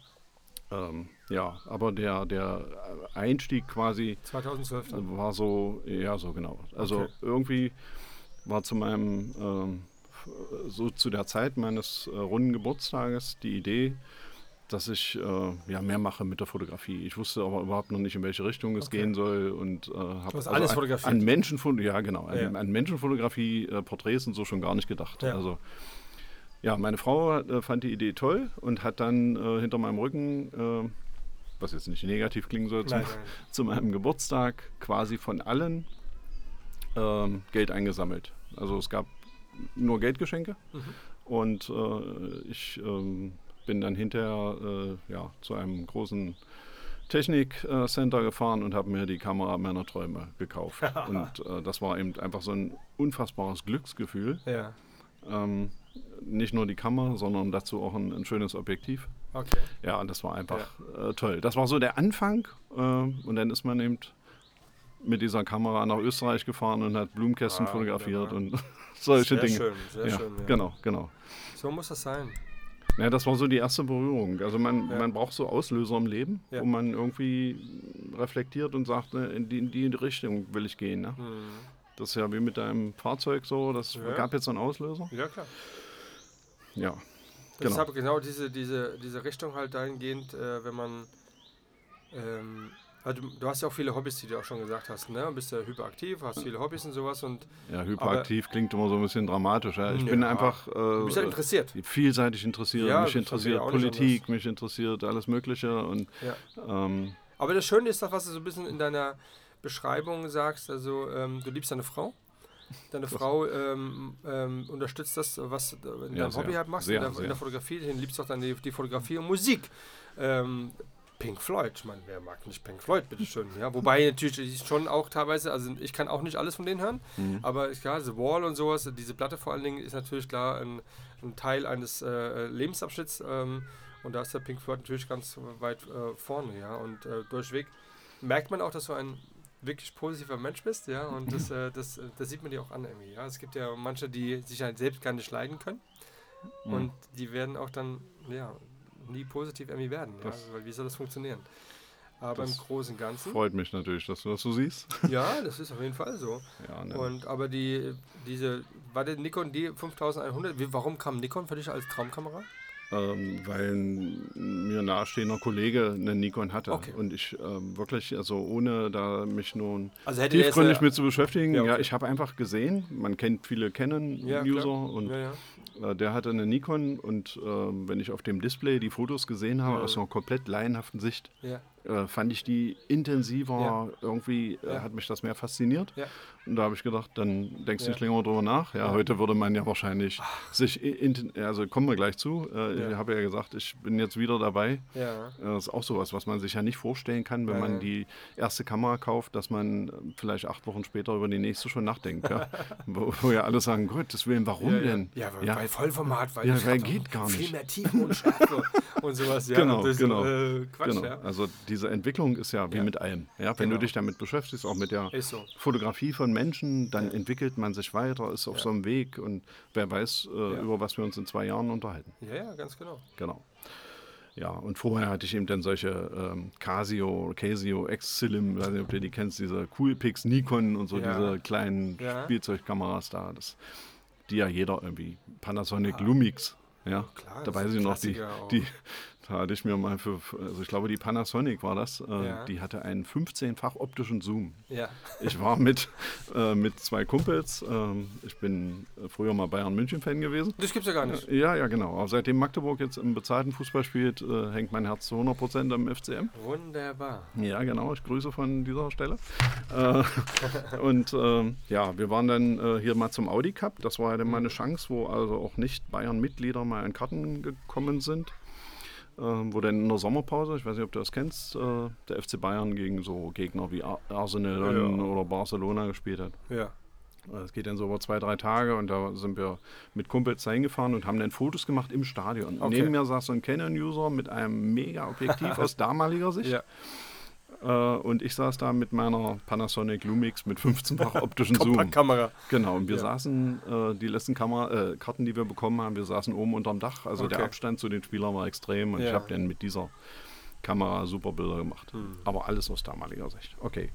Speaker 3: Ähm, ja, aber der, der Einstieg quasi
Speaker 2: 2012 dann.
Speaker 3: war so, ja, so genau. Also
Speaker 2: Okay.
Speaker 3: irgendwie war zu meinem, ähm, so zu der Zeit meines äh, runden Geburtstages die Idee, dass ich äh, ja, mehr mache mit der Fotografie. Ich wusste aber überhaupt noch nicht, in welche Richtung es
Speaker 2: Okay.
Speaker 3: gehen soll und äh, habe
Speaker 2: hast alles
Speaker 3: an,
Speaker 2: fotografiert.
Speaker 3: an Menschenfot ja genau, an,
Speaker 2: Ja.
Speaker 3: an Menschenfotografie, äh, Porträts und so schon gar nicht gedacht.
Speaker 2: Ja.
Speaker 3: Also ja, meine Frau äh, fand die Idee toll und hat dann äh, hinter meinem Rücken, äh, was jetzt nicht negativ klingen soll, zum, zu meinem Geburtstag quasi von allen ähm, Geld eingesammelt. Also es gab nur Geldgeschenke
Speaker 2: Mhm.
Speaker 3: und äh, ich ähm, bin dann hinterher äh, ja, zu einem großen Technik-Center gefahren und habe mir die Kamera meiner Träume gekauft. und äh, das war eben einfach so ein unfassbares Glücksgefühl.
Speaker 2: Ja.
Speaker 3: Ähm, nicht nur die Kamera, sondern dazu auch ein, ein schönes Objektiv.
Speaker 2: Okay.
Speaker 3: Ja, und das war einfach äh, toll. Das war so der Anfang. Äh, und dann ist man eben mit dieser Kamera nach Österreich gefahren und hat Blumenkästen
Speaker 2: Ah,
Speaker 3: fotografiert
Speaker 2: wunderbar.
Speaker 3: und solche
Speaker 2: Sehr
Speaker 3: Dinge.
Speaker 2: schön, sehr
Speaker 3: ja,
Speaker 2: schön. Ja.
Speaker 3: Genau, genau.
Speaker 2: So muss das sein.
Speaker 3: Ja, das war so die erste Berührung. Also man,
Speaker 2: Ja.
Speaker 3: man braucht so Auslöser im Leben,
Speaker 2: Ja.
Speaker 3: wo man irgendwie reflektiert und sagt, ne, in, die, in die Richtung will ich gehen. Ne?
Speaker 2: Mhm.
Speaker 3: Das ist ja wie mit deinem Fahrzeug so, das
Speaker 2: Ja.
Speaker 3: gab jetzt so einen Auslöser.
Speaker 2: Ja, klar.
Speaker 3: Ja, Genau.
Speaker 2: aber genau diese, diese, diese Richtung halt dahingehend, äh, wenn man. Ähm, also du, hast ja auch viele Hobbys, die du auch schon gesagt hast, ne? Du bist ja hyperaktiv, hast viele Hobbys und sowas und
Speaker 3: ja hyperaktiv klingt immer so ein bisschen dramatisch. Ja. Ich bin
Speaker 2: Ja.
Speaker 3: einfach
Speaker 2: du bist ja
Speaker 3: äh,
Speaker 2: interessiert.
Speaker 3: vielseitig interessiert.
Speaker 2: Ja,
Speaker 3: mich interessiert Politik, mich interessiert alles Mögliche. Und
Speaker 2: Ja.
Speaker 3: ähm,
Speaker 2: Aber das Schöne ist doch, was du so ein bisschen in deiner Beschreibung sagst, also ähm, du liebst deine Frau. Deine Frau ähm, ähm, unterstützt das, was du in deinem. Hobby halt machst,
Speaker 3: Sehr,
Speaker 2: in, der, in der Fotografie. Du liebst auch dann die, die Fotografie und Musik. Ähm, Pink Floyd, ich meine, wer mag nicht Pink Floyd, bitteschön. Ja? Wobei natürlich ich schon auch teilweise, also ich kann auch nicht alles von denen hören,
Speaker 3: Mhm.
Speaker 2: aber klar, The Wall und sowas, diese Platte vor allen Dingen ist natürlich klar ein, ein Teil eines äh, Lebensabschnitts ähm, und da ist der Pink Floyd natürlich ganz weit äh, vorne, ja. Und äh, durchweg merkt man auch, dass du ein wirklich positiver Mensch bist, ja, und das, äh, das, äh, das sieht man dir auch an irgendwie, ja. Es gibt ja manche, die sich halt selbst gar nicht leiden können
Speaker 3: Mhm.
Speaker 2: und die werden auch dann, ja, nie positiv irgendwie werden, ja, weil wie soll das funktionieren? Aber
Speaker 3: Das
Speaker 2: im Großen und Ganzen,
Speaker 3: freut mich natürlich, dass du das so siehst.
Speaker 2: ja, das ist auf jeden Fall so.
Speaker 3: Ja, ne.
Speaker 2: Und aber die, diese, war der Nikon D5100, wie, warum kam Nikon für dich als Traumkamera?
Speaker 3: Ähm, weil ein mir nahestehender Kollege eine Nikon hatte.
Speaker 2: Okay.
Speaker 3: Und ich ähm, wirklich, also ohne da mich nun
Speaker 2: Also
Speaker 3: tiefgründig
Speaker 2: eine-
Speaker 3: mit zu beschäftigen,
Speaker 2: Ja,
Speaker 3: ja,
Speaker 2: okay.
Speaker 3: ich habe einfach gesehen, man kennt viele
Speaker 2: Ja,
Speaker 3: Canon-User
Speaker 2: klar.
Speaker 3: und
Speaker 2: ja, ja.
Speaker 3: Äh, Der hatte eine Nikon und ähm, wenn ich auf dem Display die Fotos gesehen habe,
Speaker 2: Ja.
Speaker 3: aus einer komplett laienhaften Sicht,
Speaker 2: Ja,
Speaker 3: äh, fand ich die intensiver,
Speaker 2: Ja.
Speaker 3: irgendwie äh, hat mich das mehr fasziniert. Und da habe ich gedacht, dann denkst du nicht länger drüber nach. Ja, heute würde man ja wahrscheinlich sich, i- in, also kommen wir gleich zu. Äh. Ich habe ja gesagt, ich bin jetzt wieder dabei.
Speaker 2: ja.
Speaker 3: Äh, Das ist auch sowas, was man sich ja nicht vorstellen kann, wenn man die erste Kamera kauft, dass man äh, vielleicht acht Wochen später über die nächste schon nachdenkt. Wo, wo ja alle sagen, Gottes Willen, warum denn?
Speaker 2: Ja, weil,
Speaker 3: Ja.
Speaker 2: weil Vollformat, weil
Speaker 3: Ja,
Speaker 2: ich
Speaker 3: weil geht gar
Speaker 2: viel
Speaker 3: nicht.
Speaker 2: mehr Tiefe und Schärfe und sowas. Ja,
Speaker 3: Genau,
Speaker 2: das,
Speaker 3: genau.
Speaker 2: Äh, Quatsch,
Speaker 3: Genau.
Speaker 2: ja.
Speaker 3: Also diese Entwicklung ist ja wie mit allem. Ja, wenn
Speaker 2: Genau.
Speaker 3: du dich damit beschäftigst, auch mit der
Speaker 2: so.
Speaker 3: Fotografie von Menschen, dann entwickelt man sich weiter, ist auf so einem Weg und wer weiß, äh, über was wir uns in zwei Jahren unterhalten.
Speaker 2: Ja, ja, ganz genau.
Speaker 3: Genau. Ja, und vorher hatte ich eben dann solche ähm, Casio, Casio, X-Cilim, weiß nicht, ob du die kennst, diese Coolpix, Nikon und so,
Speaker 2: Ja.
Speaker 3: diese kleinen
Speaker 2: Ja.
Speaker 3: Spielzeugkameras da, das, die ja jeder irgendwie, Panasonic
Speaker 2: Ah.
Speaker 3: Lumix, ja,
Speaker 2: Klar,
Speaker 3: da
Speaker 2: das
Speaker 3: weiß
Speaker 2: ist
Speaker 3: ich noch, die, die, da hatte ich mir mal für, also ich glaube, die Panasonic war das, äh,
Speaker 2: Ja.
Speaker 3: die hatte einen 15-fach optischen Zoom.
Speaker 2: Ja.
Speaker 3: Ich war mit, äh, mit zwei Kumpels, ähm, ich bin äh, früher mal Bayern-München-Fan gewesen.
Speaker 2: Das gibt's ja gar nicht.
Speaker 3: Ja, ja, genau. Aber seitdem Magdeburg jetzt im bezahlten Fußball spielt, äh, hängt mein Herz zu 100% am FCM.
Speaker 2: Wunderbar.
Speaker 3: Ja, genau. Ich grüße von dieser Stelle. äh, und ähm, ja, wir waren dann äh, hier mal zum Audi Cup. Das war ja dann mal eine Chance, wo also auch nicht Bayern-Mitglieder mal an Karten gekommen sind. Ähm, wo dann in der Sommerpause, ich weiß nicht, ob du das kennst, äh, der FC Bayern gegen so Gegner wie Ar Arsenal
Speaker 2: Ja.
Speaker 3: oder Barcelona gespielt hat.
Speaker 2: Ja.
Speaker 3: Das geht dann so über zwei, drei Tage und da sind wir mit Kumpels reingefahren und haben dann Fotos gemacht im Stadion.
Speaker 2: Okay.
Speaker 3: Neben mir saß so ein Canon-User mit einem Mega-Objektiv aus damaliger Sicht.
Speaker 2: Ja.
Speaker 3: Äh, und ich saß da mit meiner Panasonic Lumix mit 15-fach optischen Zoom.
Speaker 2: Kamera.
Speaker 3: Genau, und wir
Speaker 2: Ja.
Speaker 3: saßen, äh, die letzten Kamera, äh, Karten, die wir bekommen haben, wir saßen oben unterm Dach. Also der
Speaker 2: Okay.
Speaker 3: Abstand zu den Spielern war extrem und ich
Speaker 2: Ja.
Speaker 3: habe dann mit dieser Kamera super Bilder gemacht.
Speaker 2: Hm.
Speaker 3: Aber alles aus damaliger Sicht. Okay.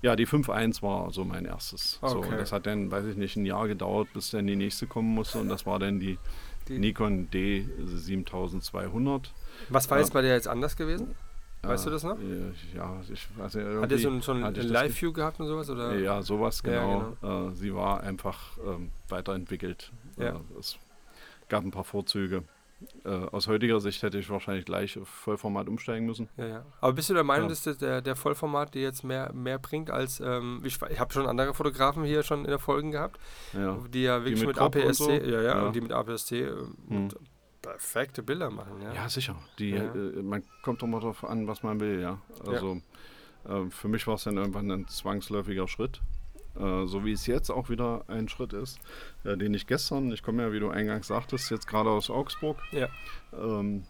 Speaker 3: Ja, die 5.1 war so mein erstes. So,
Speaker 2: Okay.
Speaker 3: und das hat dann, weiß ich nicht, ein Jahr gedauert, bis dann die nächste kommen musste. Und das war dann die,
Speaker 2: Die-
Speaker 3: Nikon D7200.
Speaker 2: Was war jetzt bei dir jetzt anders gewesen? Weißt du das noch?
Speaker 3: Ja, ich weiß nicht.
Speaker 2: Hat er so ein, so ein Live-View gehabt und sowas? Oder?
Speaker 3: ja, sowas
Speaker 2: Ja,
Speaker 3: genau. Äh, sie war einfach ähm, weiterentwickelt.
Speaker 2: Ja.
Speaker 3: Äh, es gab ein paar Vorzüge. Äh, aus heutiger Sicht hätte ich wahrscheinlich gleich auf Vollformat umsteigen müssen.
Speaker 2: Ja, ja. Aber bist du der Meinung,
Speaker 3: Ja.
Speaker 2: dass das der, der Vollformat dir jetzt mehr, mehr bringt als, ähm, ich, ich habe schon andere Fotografen hier schon in der Folgen gehabt, die ja wirklich
Speaker 3: mit
Speaker 2: mit,
Speaker 3: und
Speaker 2: APS-C,
Speaker 3: so?
Speaker 2: ja, ja,
Speaker 3: Ja.
Speaker 2: und die mit APS-C äh,
Speaker 3: Hm.
Speaker 2: Perfekte Bilder machen, ja.
Speaker 3: Ja, sicher. Die,
Speaker 2: Ja.
Speaker 3: Äh, man kommt doch mal darauf an, was man will, ja. Also äh, für mich war es dann irgendwann ein zwangsläufiger Schritt. Äh, so wie es jetzt auch wieder ein Schritt ist, äh, den ich gestern, ich komme ja, wie du eingangs sagtest, jetzt gerade aus Augsburg.
Speaker 2: Ja.
Speaker 3: Ähm,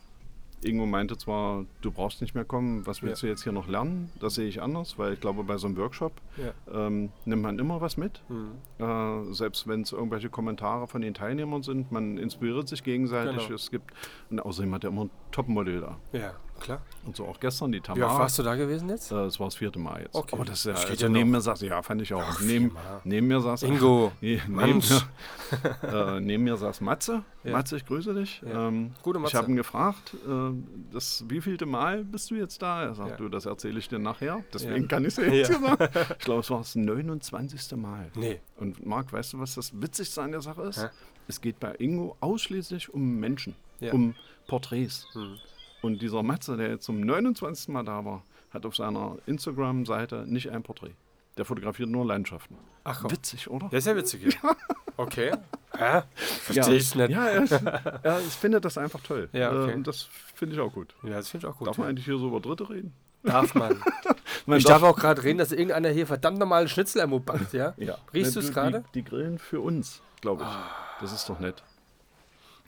Speaker 3: Ingo meinte zwar, du brauchst nicht mehr kommen, was willst
Speaker 2: Ja.
Speaker 3: du jetzt hier noch lernen? Das sehe ich anders, weil ich glaube, bei so einem Workshop
Speaker 2: Ja.
Speaker 3: ähm, nimmt man immer was mit.
Speaker 2: Hm.
Speaker 3: Äh, selbst wenn es irgendwelche Kommentare von den Teilnehmern sind, man inspiriert sich gegenseitig.
Speaker 2: Genau.
Speaker 3: Es gibt, und außerdem hat er immer ein Topmodell da.
Speaker 2: ja, klar.
Speaker 3: Und so auch gestern die
Speaker 2: Wie oft
Speaker 3: Tamara.
Speaker 2: warst du da gewesen jetzt?
Speaker 3: Äh, es war das vierte Mal jetzt.
Speaker 2: Okay.
Speaker 3: Aber das ja,
Speaker 2: Das geht
Speaker 3: also
Speaker 2: ja
Speaker 3: neben
Speaker 2: noch.
Speaker 3: mir saß, ja, fand ich auch.
Speaker 2: Ach,
Speaker 3: neben, neben mir saß
Speaker 2: Ingo,
Speaker 3: Nee, neben, mir, äh, neben mir saß Matze.
Speaker 2: Ja.
Speaker 3: Matze, ich grüße dich.
Speaker 2: Ja.
Speaker 3: Ähm,
Speaker 2: Gute
Speaker 3: ich
Speaker 2: Matze.
Speaker 3: habe ihn gefragt, äh, das wievielte Mal bist du jetzt da? Er sagt,
Speaker 2: Ja.
Speaker 3: du, das erzähle ich dir nachher. Deswegen kann ich es jetzt
Speaker 2: Ja.
Speaker 3: sagen. Ich glaube, es war das 29. Mal.
Speaker 2: Nee.
Speaker 3: Und Marc, weißt du, was das Witzigste an der Sache ist?
Speaker 2: Hä?
Speaker 3: Es geht bei Ingo ausschließlich um Menschen, um Porträts.
Speaker 2: Hm.
Speaker 3: Und dieser Matze, der jetzt zum 29. Mal da war, hat auf seiner Instagram-Seite nicht ein Porträt. Der fotografiert nur Landschaften.
Speaker 2: Ach komm.
Speaker 3: Witzig, oder?
Speaker 2: Das ist ja witzig. Ja. Okay. Hä? Verstehe
Speaker 3: ja.
Speaker 2: ich nicht.
Speaker 3: Ja, er, er findet das einfach toll.
Speaker 2: Ja, okay.
Speaker 3: Äh, Und das finde ich auch gut.
Speaker 2: Ja, das finde ich auch gut.
Speaker 3: Darf man eigentlich hier so über Dritte reden?
Speaker 2: Darf man.
Speaker 3: Man
Speaker 2: Ich darf auch gerade reden, dass irgendeiner hier verdammt nochmal einen Schnitzel backt, ja?
Speaker 3: Ja.
Speaker 2: Riechst
Speaker 3: Ne,
Speaker 2: du's
Speaker 3: die-
Speaker 2: gerade?
Speaker 3: Die, die grillen für uns, glaube ich.
Speaker 2: Ah.
Speaker 3: Das ist doch nett.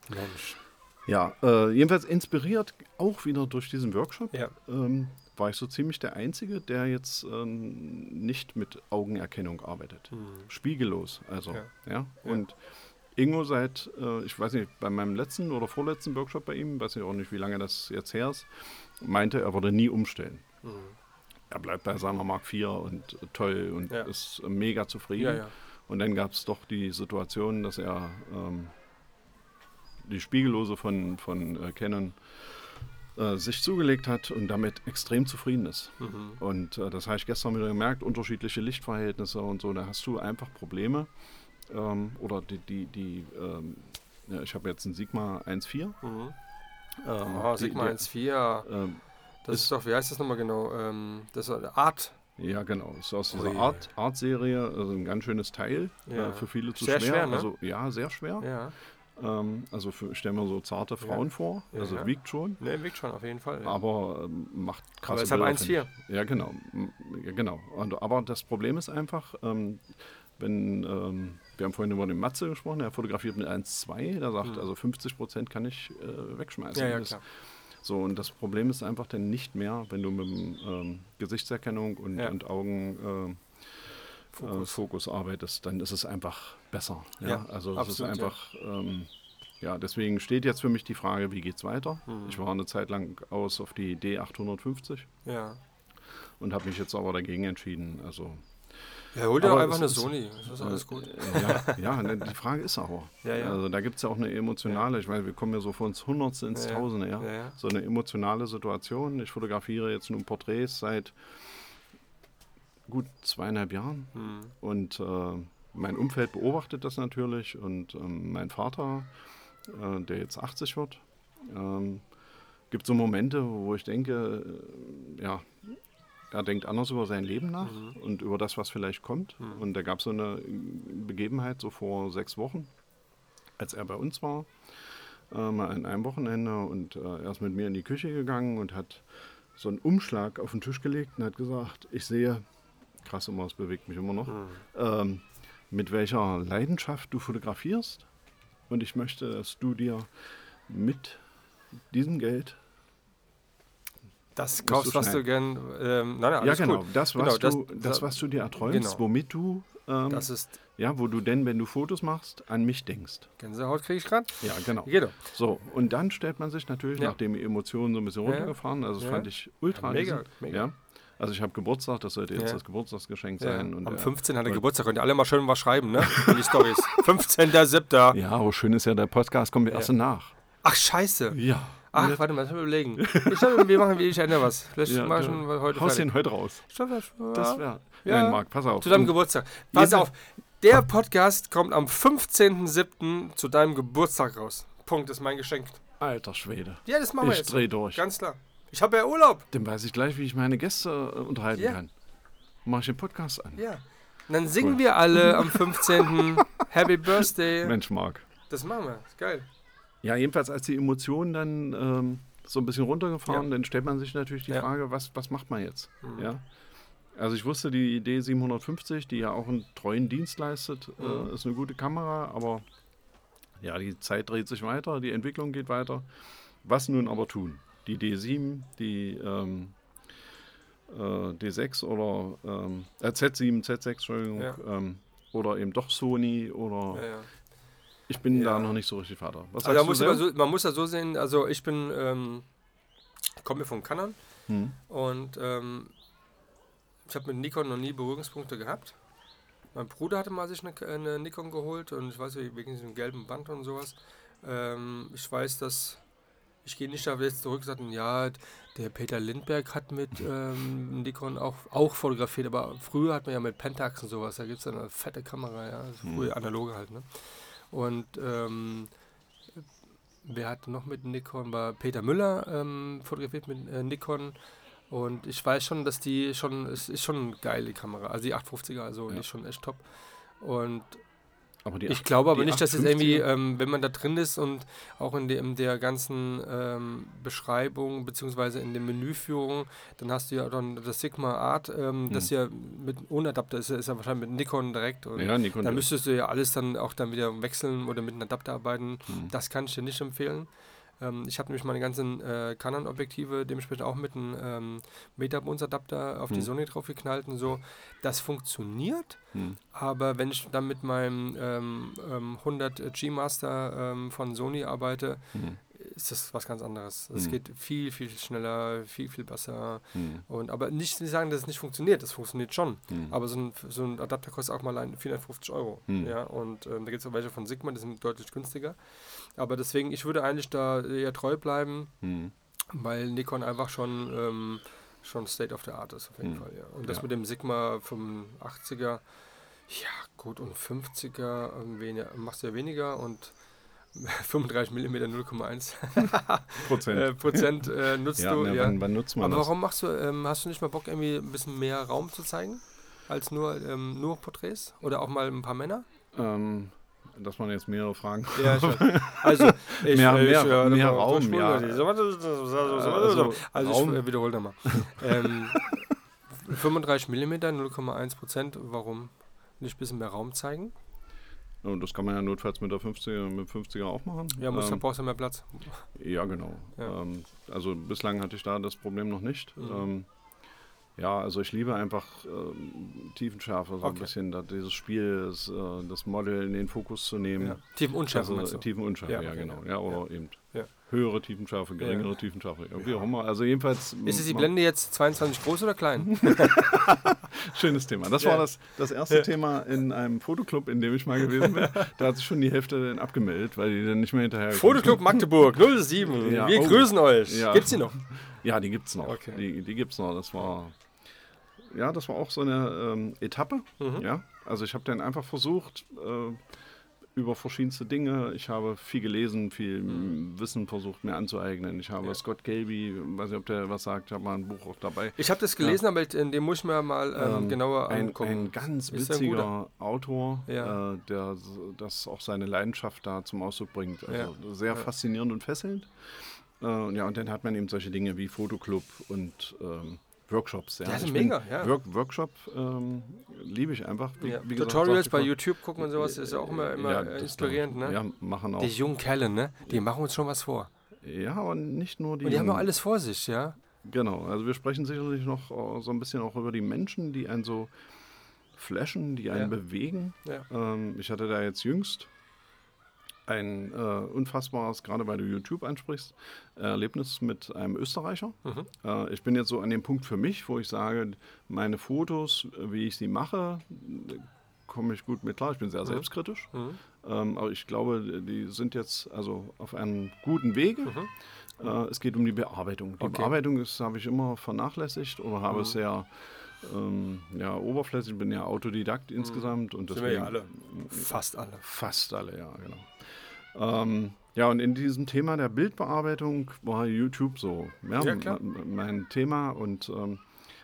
Speaker 2: Mensch.
Speaker 3: Ja, äh, jedenfalls inspiriert auch wieder durch diesen Workshop.
Speaker 2: Ja.
Speaker 3: ähm, war ich so ziemlich der Einzige, der jetzt ähm, nicht mit Augenerkennung arbeitet. Spiegellos, also.
Speaker 2: Ja.
Speaker 3: Ja.
Speaker 2: Ja.
Speaker 3: Und Ingo seit, äh, ich weiß nicht, bei meinem letzten oder vorletzten Workshop bei ihm, weiß ich auch nicht, wie lange das jetzt her ist, meinte, er würde nie umstellen.
Speaker 2: Mhm.
Speaker 3: Er bleibt bei seiner Mark IV und äh, toll und
Speaker 2: Ja.
Speaker 3: ist mega zufrieden.
Speaker 2: Ja, ja.
Speaker 3: Und dann gab es doch die Situation, dass er ähm, die Spiegellose von, von äh, Canon äh, sich zugelegt hat und damit extrem zufrieden ist.
Speaker 2: Mhm.
Speaker 3: Und äh, das habe ich gestern wieder gemerkt, unterschiedliche Lichtverhältnisse und so, da hast du einfach Probleme. Ähm, oder die, die, die ähm, ja, ich habe jetzt einen Sigma 1.4.
Speaker 2: Mhm.
Speaker 3: Ähm,
Speaker 2: Oh,
Speaker 3: die-
Speaker 2: Sigma
Speaker 3: die-
Speaker 2: 1.4.
Speaker 3: Ähm,
Speaker 2: Das ist, doch, wie heißt das nochmal genau? Ähm, das ist eine Art.
Speaker 3: ja, genau. Ist aus dieser
Speaker 2: Ui.
Speaker 3: Art, Art-Serie, also ein ganz schönes Teil.
Speaker 2: Ja.
Speaker 3: Äh, für viele zu
Speaker 2: Sehr
Speaker 3: schwer.
Speaker 2: schwer, ne?
Speaker 3: Also ja, sehr schwer.
Speaker 2: Ja.
Speaker 3: Ähm, also für, ich stelle mir so zarte Frauen vor.
Speaker 2: Ja,
Speaker 3: Also
Speaker 2: ja.
Speaker 3: wiegt schon.
Speaker 2: Ne, wiegt schon auf jeden Fall.
Speaker 3: Aber ähm, macht krasse
Speaker 2: Aber halt
Speaker 3: Bilder,
Speaker 2: 1,4.
Speaker 3: finde ich. Ja, genau. Ja, genau. Und, aber das Problem ist einfach, ähm, wenn, ähm, wir haben vorhin über den Matze gesprochen, er fotografiert mit 1,2, der sagt, also 50 Prozent kann ich äh, wegschmeißen.
Speaker 2: Ja, ja, klar.
Speaker 3: So, und das Problem ist einfach dann nicht mehr, wenn du mit ähm, Gesichtserkennung und,
Speaker 2: Ja.
Speaker 3: und Augen äh,
Speaker 2: Fokus.
Speaker 3: Fokus arbeitest, dann ist es einfach besser. Ja?
Speaker 2: Ja,
Speaker 3: also es ist
Speaker 2: ja.
Speaker 3: einfach, ähm, ja, deswegen steht jetzt für mich die Frage, wie geht's weiter?
Speaker 2: Mhm.
Speaker 3: Ich war eine Zeit lang aus auf die D850
Speaker 2: Ja.
Speaker 3: und habe mich jetzt aber dagegen entschieden. Also
Speaker 2: Ja, hol dir einfach
Speaker 3: es
Speaker 2: eine
Speaker 3: ist-
Speaker 2: Sony. Das ist alles gut.
Speaker 3: äh, ja, ja, ne, die Frage ist aber.
Speaker 2: Ja, ja.
Speaker 3: Also da gibt es ja auch eine emotionale, ich meine, wir kommen ja so von uns Hundertste ins
Speaker 2: Ja, ja.
Speaker 3: Tausende, ja.
Speaker 2: Ja, ja.
Speaker 3: So eine emotionale Situation. Ich fotografiere jetzt nun Porträts seit gut zweieinhalb Jahren
Speaker 2: Hm.
Speaker 3: und äh, mein Umfeld beobachtet das natürlich und ähm, mein Vater, äh, der jetzt 80 wird, ähm, gibt so Momente, wo ich denke, äh, ja, er denkt anders über sein Leben nach und über das, was vielleicht kommt. Und da gab es so eine Begebenheit, so vor sechs Wochen, als er bei uns war, äh, mal an einem Wochenende und äh, er ist mit mir in die Küche gegangen und hat so einen Umschlag auf den Tisch gelegt und hat gesagt, ich sehe, krass immer, es bewegt mich immer noch, ähm, mit welcher Leidenschaft du fotografierst. Und ich möchte, dass du dir mit diesem Geld
Speaker 2: das kaufst, was du gern. Ähm, nein, nein,
Speaker 3: ja, genau.
Speaker 2: Cool.
Speaker 3: Das, was genau, du, das, was du dir erträumst, genau. womit du. Ähm,
Speaker 2: das ist.
Speaker 3: Ja, wo du denn, wenn du Fotos machst, an mich denkst.
Speaker 2: Gänsehaut kriege ich gerade?
Speaker 3: Ja, genau.
Speaker 2: genau.
Speaker 3: So, und dann stellt man sich natürlich, ja. nachdem die Emotionen so ein bisschen runtergefahren, also das ja. fand ich ultra
Speaker 2: ja, mega, mega.
Speaker 3: Ja. Also ich habe Geburtstag, das sollte jetzt ja. das Geburtstagsgeschenk sein.
Speaker 2: Und Am 15. hat er Geburtstag, könnt ihr alle mal schön was schreiben, ne? In die Storys. 15.07.
Speaker 3: Ja, aber schön ist ja, der Podcast kommt erst nach.
Speaker 2: Ach, scheiße.
Speaker 3: Ja.
Speaker 2: Ach, ja. warte mal, lass mal überlegen. Ich glaube, wir machen, ich ändere was. Vielleicht
Speaker 3: ja,
Speaker 2: mal schon heute
Speaker 3: Haust den heute raus.
Speaker 2: Ich glaube,
Speaker 3: das, ja. das wäre. Ja. Nein, Marc, pass auf.
Speaker 2: Zu deinem Geburtstag. Pass auf. Der Podcast kommt am 15.07. zu deinem Geburtstag raus. Punkt, ist mein Geschenk.
Speaker 3: Alter Schwede.
Speaker 2: Ja, das machen wir
Speaker 3: ich
Speaker 2: jetzt.
Speaker 3: Ich dreh durch.
Speaker 2: Ganz klar. Ich habe ja Urlaub.
Speaker 3: Dann weiß ich gleich, wie ich meine Gäste äh, unterhalten ja. kann. Mache ich den Podcast an.
Speaker 2: Ja. Und dann singen cool. wir alle am 15. Happy Birthday.
Speaker 3: Mensch, Marc.
Speaker 2: Das machen wir. Ist geil.
Speaker 3: Ja, jedenfalls, als die Emotionen dann ähm, so ein bisschen runtergefahren, ja. dann stellt man sich natürlich die ja. Frage, was, was macht man jetzt? Mhm. Ja. Also ich wusste, die Idee 750, die ja auch einen treuen Dienst leistet, äh, mhm. äh, ist eine gute Kamera, aber ja, die Zeit dreht sich weiter, die Entwicklung geht weiter. Was nun aber tun? Die D7, die ähm, äh, D6 oder ähm, äh, Z7, Z6, Entschuldigung, ja. ähm, oder eben doch Sony oder
Speaker 2: ja,
Speaker 3: ich bin da noch nicht so richtig Vater.
Speaker 2: Was also muss man, so, man muss ja so sehen, also ich bin, ähm, komme von Canon hm. und ähm, ich habe mit Nikon noch nie Berührungspunkte gehabt. Mein Bruder hatte mal sich eine, eine Nikon geholt und ich weiß nicht, wegen diesem gelben Band und sowas. Ähm, ich weiß, dass ich gehe nicht da jetzt zurück und sage, ja, der Peter Lindberg hat mit ähm, Nikon auch, auch fotografiert, aber früher hat man ja mit Pentax und sowas, da gibt es eine fette Kamera, ja, also früher analoge halt, ne? Und ähm, wer hat noch mit Nikon? War Peter Müller ähm, fotografiert mit äh, Nikon. Und ich weiß schon, dass die schon, es ist schon eine geile Kamera. Also die 850er, also ja. die ist schon echt top. Und ich glaube aber nicht, dass es irgendwie, ähm, wenn man da drin ist und auch in, de, in der ganzen ähm, Beschreibung beziehungsweise in der Menüführung, dann hast du ja dann das Sigma Art, ähm, hm. das ja mit ohne Adapter ist, ist ja wahrscheinlich mit Nikon direkt. Und
Speaker 3: ja, Nikon.
Speaker 2: Da müsstest du ja alles dann auch dann wieder wechseln oder mit einem Adapter arbeiten. Hm. Das kann ich dir nicht empfehlen. Ähm, ich habe nämlich meine ganzen äh, Canon-Objektive dementsprechend auch mit einem ähm, Metabons-Adapter auf hm. die Sony draufgeknallt und so. Das funktioniert, hm. aber wenn ich dann mit meinem ähm, 100 ähm, G-Master ähm, von Sony arbeite, hm ist das was ganz anderes. Es mhm. geht viel, viel schneller, viel, viel besser. Mhm. Und, aber nicht sagen, dass es nicht funktioniert. Das funktioniert schon. Mhm. Aber so ein, so ein Adapter kostet auch mal 450 Euro. Mhm. Ja? Und ähm, da gibt es auch welche von Sigma, die sind deutlich günstiger. Aber deswegen, ich würde eigentlich da eher treu bleiben, mhm. weil Nikon einfach schon, ähm, schon State of the Art ist, auf jeden mhm. Fall. Ja. Und das ja. mit dem Sigma 85er, ja gut, und 50er ähm, machst du ja weniger und 35 mm 0,1
Speaker 3: Prozent,
Speaker 2: äh, Prozent äh, nutzt ja, du.
Speaker 3: Ne,
Speaker 2: ja.
Speaker 3: Wann, wann, nutzt man
Speaker 2: Aber das? warum machst du, ähm, hast du nicht mal Bock, irgendwie ein bisschen mehr Raum zu zeigen? Als nur, ähm, nur Porträts? Oder auch mal ein paar Männer?
Speaker 3: Ähm, dass man jetzt mehrere Fragen
Speaker 2: ja, Also, ich,
Speaker 3: mehr,
Speaker 2: ich,
Speaker 3: mehr,
Speaker 2: ich,
Speaker 3: mehr Raum, ja.
Speaker 2: Also, also, also ich wiederhole da mal. ähm, 35 mm, 0,1 Prozent, warum nicht ein bisschen mehr Raum zeigen?
Speaker 3: Und das kann man ja notfalls mit der 50er, mit 50er auch machen.
Speaker 2: Ja, muss, ähm, dann brauchst du mehr Platz.
Speaker 3: Ja, genau. Ja. Ähm, also bislang hatte ich da das Problem noch nicht. Mhm. Ähm, ja, also ich liebe einfach äh, Tiefenschärfe, so okay. ein bisschen da, dieses Spiel, das, äh, das, Model in den Fokus zu nehmen. Ja.
Speaker 2: Tiefenunschärfe.
Speaker 3: Also, Tiefenunschärfe, ja, ja genau. Ja, oder eben
Speaker 2: ja.
Speaker 3: Höhere Tiefenschärfe, geringere Tiefenschärfe, wie auch immer. Also jedenfalls.
Speaker 2: Ist es die Blende jetzt 22 groß oder klein?
Speaker 3: Schönes Thema. Das war das, das erste Thema in einem Fotoclub, in dem ich mal gewesen bin. Da hat sich schon die Hälfte dann abgemeldet, weil die dann nicht mehr hinterher.
Speaker 2: Fotoclub Magdeburg 07. Wir oh. grüßen euch. Ja. Gibt's die noch?
Speaker 3: Ja, die gibt's noch. Okay. Die, die gibt's noch. Das war ja, das war auch so eine ähm, Etappe. Mhm. Ja, also ich habe dann einfach versucht äh, über verschiedenste Dinge. Ich habe viel gelesen, viel mhm. Wissen versucht mir anzueignen. Ich habe ja. Scott Galby, weiß nicht, ob der was sagt, ich habe mal ein Buch auch dabei.
Speaker 2: Ich habe das gelesen, ja. aber in dem muss ich mir mal ähm, ähm, genauer
Speaker 3: ein, angucken. Ein ganz witziger Autor, ja. äh, der das auch seine Leidenschaft da zum Ausdruck bringt. Also sehr faszinierend und fesselnd. Äh, ja, und dann hat man eben solche Dinge wie Fotoclub und ähm, Workshops, ja.
Speaker 2: Sind
Speaker 3: Ich
Speaker 2: mega, ja.
Speaker 3: Work Workshop ähm, liebe ich einfach. Wie,
Speaker 2: Ja.
Speaker 3: wie
Speaker 2: Tutorials bei YouTube gucken und sowas ist auch immer, immer
Speaker 3: Ja,
Speaker 2: äh,
Speaker 3: das-
Speaker 2: inspirierend, ne?
Speaker 3: Ja, machen auch.
Speaker 2: Die jungen Kerle, ne? Die machen uns schon was vor.
Speaker 3: Ja, aber nicht nur die.
Speaker 2: Und die haben auch alles vor sich, ja?
Speaker 3: Genau, also wir sprechen sicherlich noch äh, so ein bisschen auch über die Menschen, die einen so flashen, die einen bewegen. Ähm, ich hatte da jetzt jüngst ein äh, unfassbares, gerade weil du YouTube ansprichst, Erlebnis mit einem Österreicher.
Speaker 2: Mhm.
Speaker 3: Äh, ich bin jetzt so an dem Punkt für mich, wo ich sage, meine Fotos, wie ich sie mache, komme ich gut mit klar. Ich bin sehr selbstkritisch.
Speaker 2: Mhm.
Speaker 3: Ähm, aber ich glaube, die sind jetzt also auf einem guten Wege. Äh, es geht um die Bearbeitung. Die
Speaker 2: Mhm. Okay.
Speaker 3: Bearbeitung habe ich immer vernachlässigt oder habe es sehr ähm, ja, oberflächlich. Ich bin ja Autodidakt insgesamt und
Speaker 2: Mhm. Sind
Speaker 3: deswegen
Speaker 2: wir ja alle. Fast alle.
Speaker 3: fast alle, ja, genau. Ähm, ja, und in diesem Thema der Bildbearbeitung war YouTube so ja,
Speaker 2: Ja,
Speaker 3: mein Thema und ähm,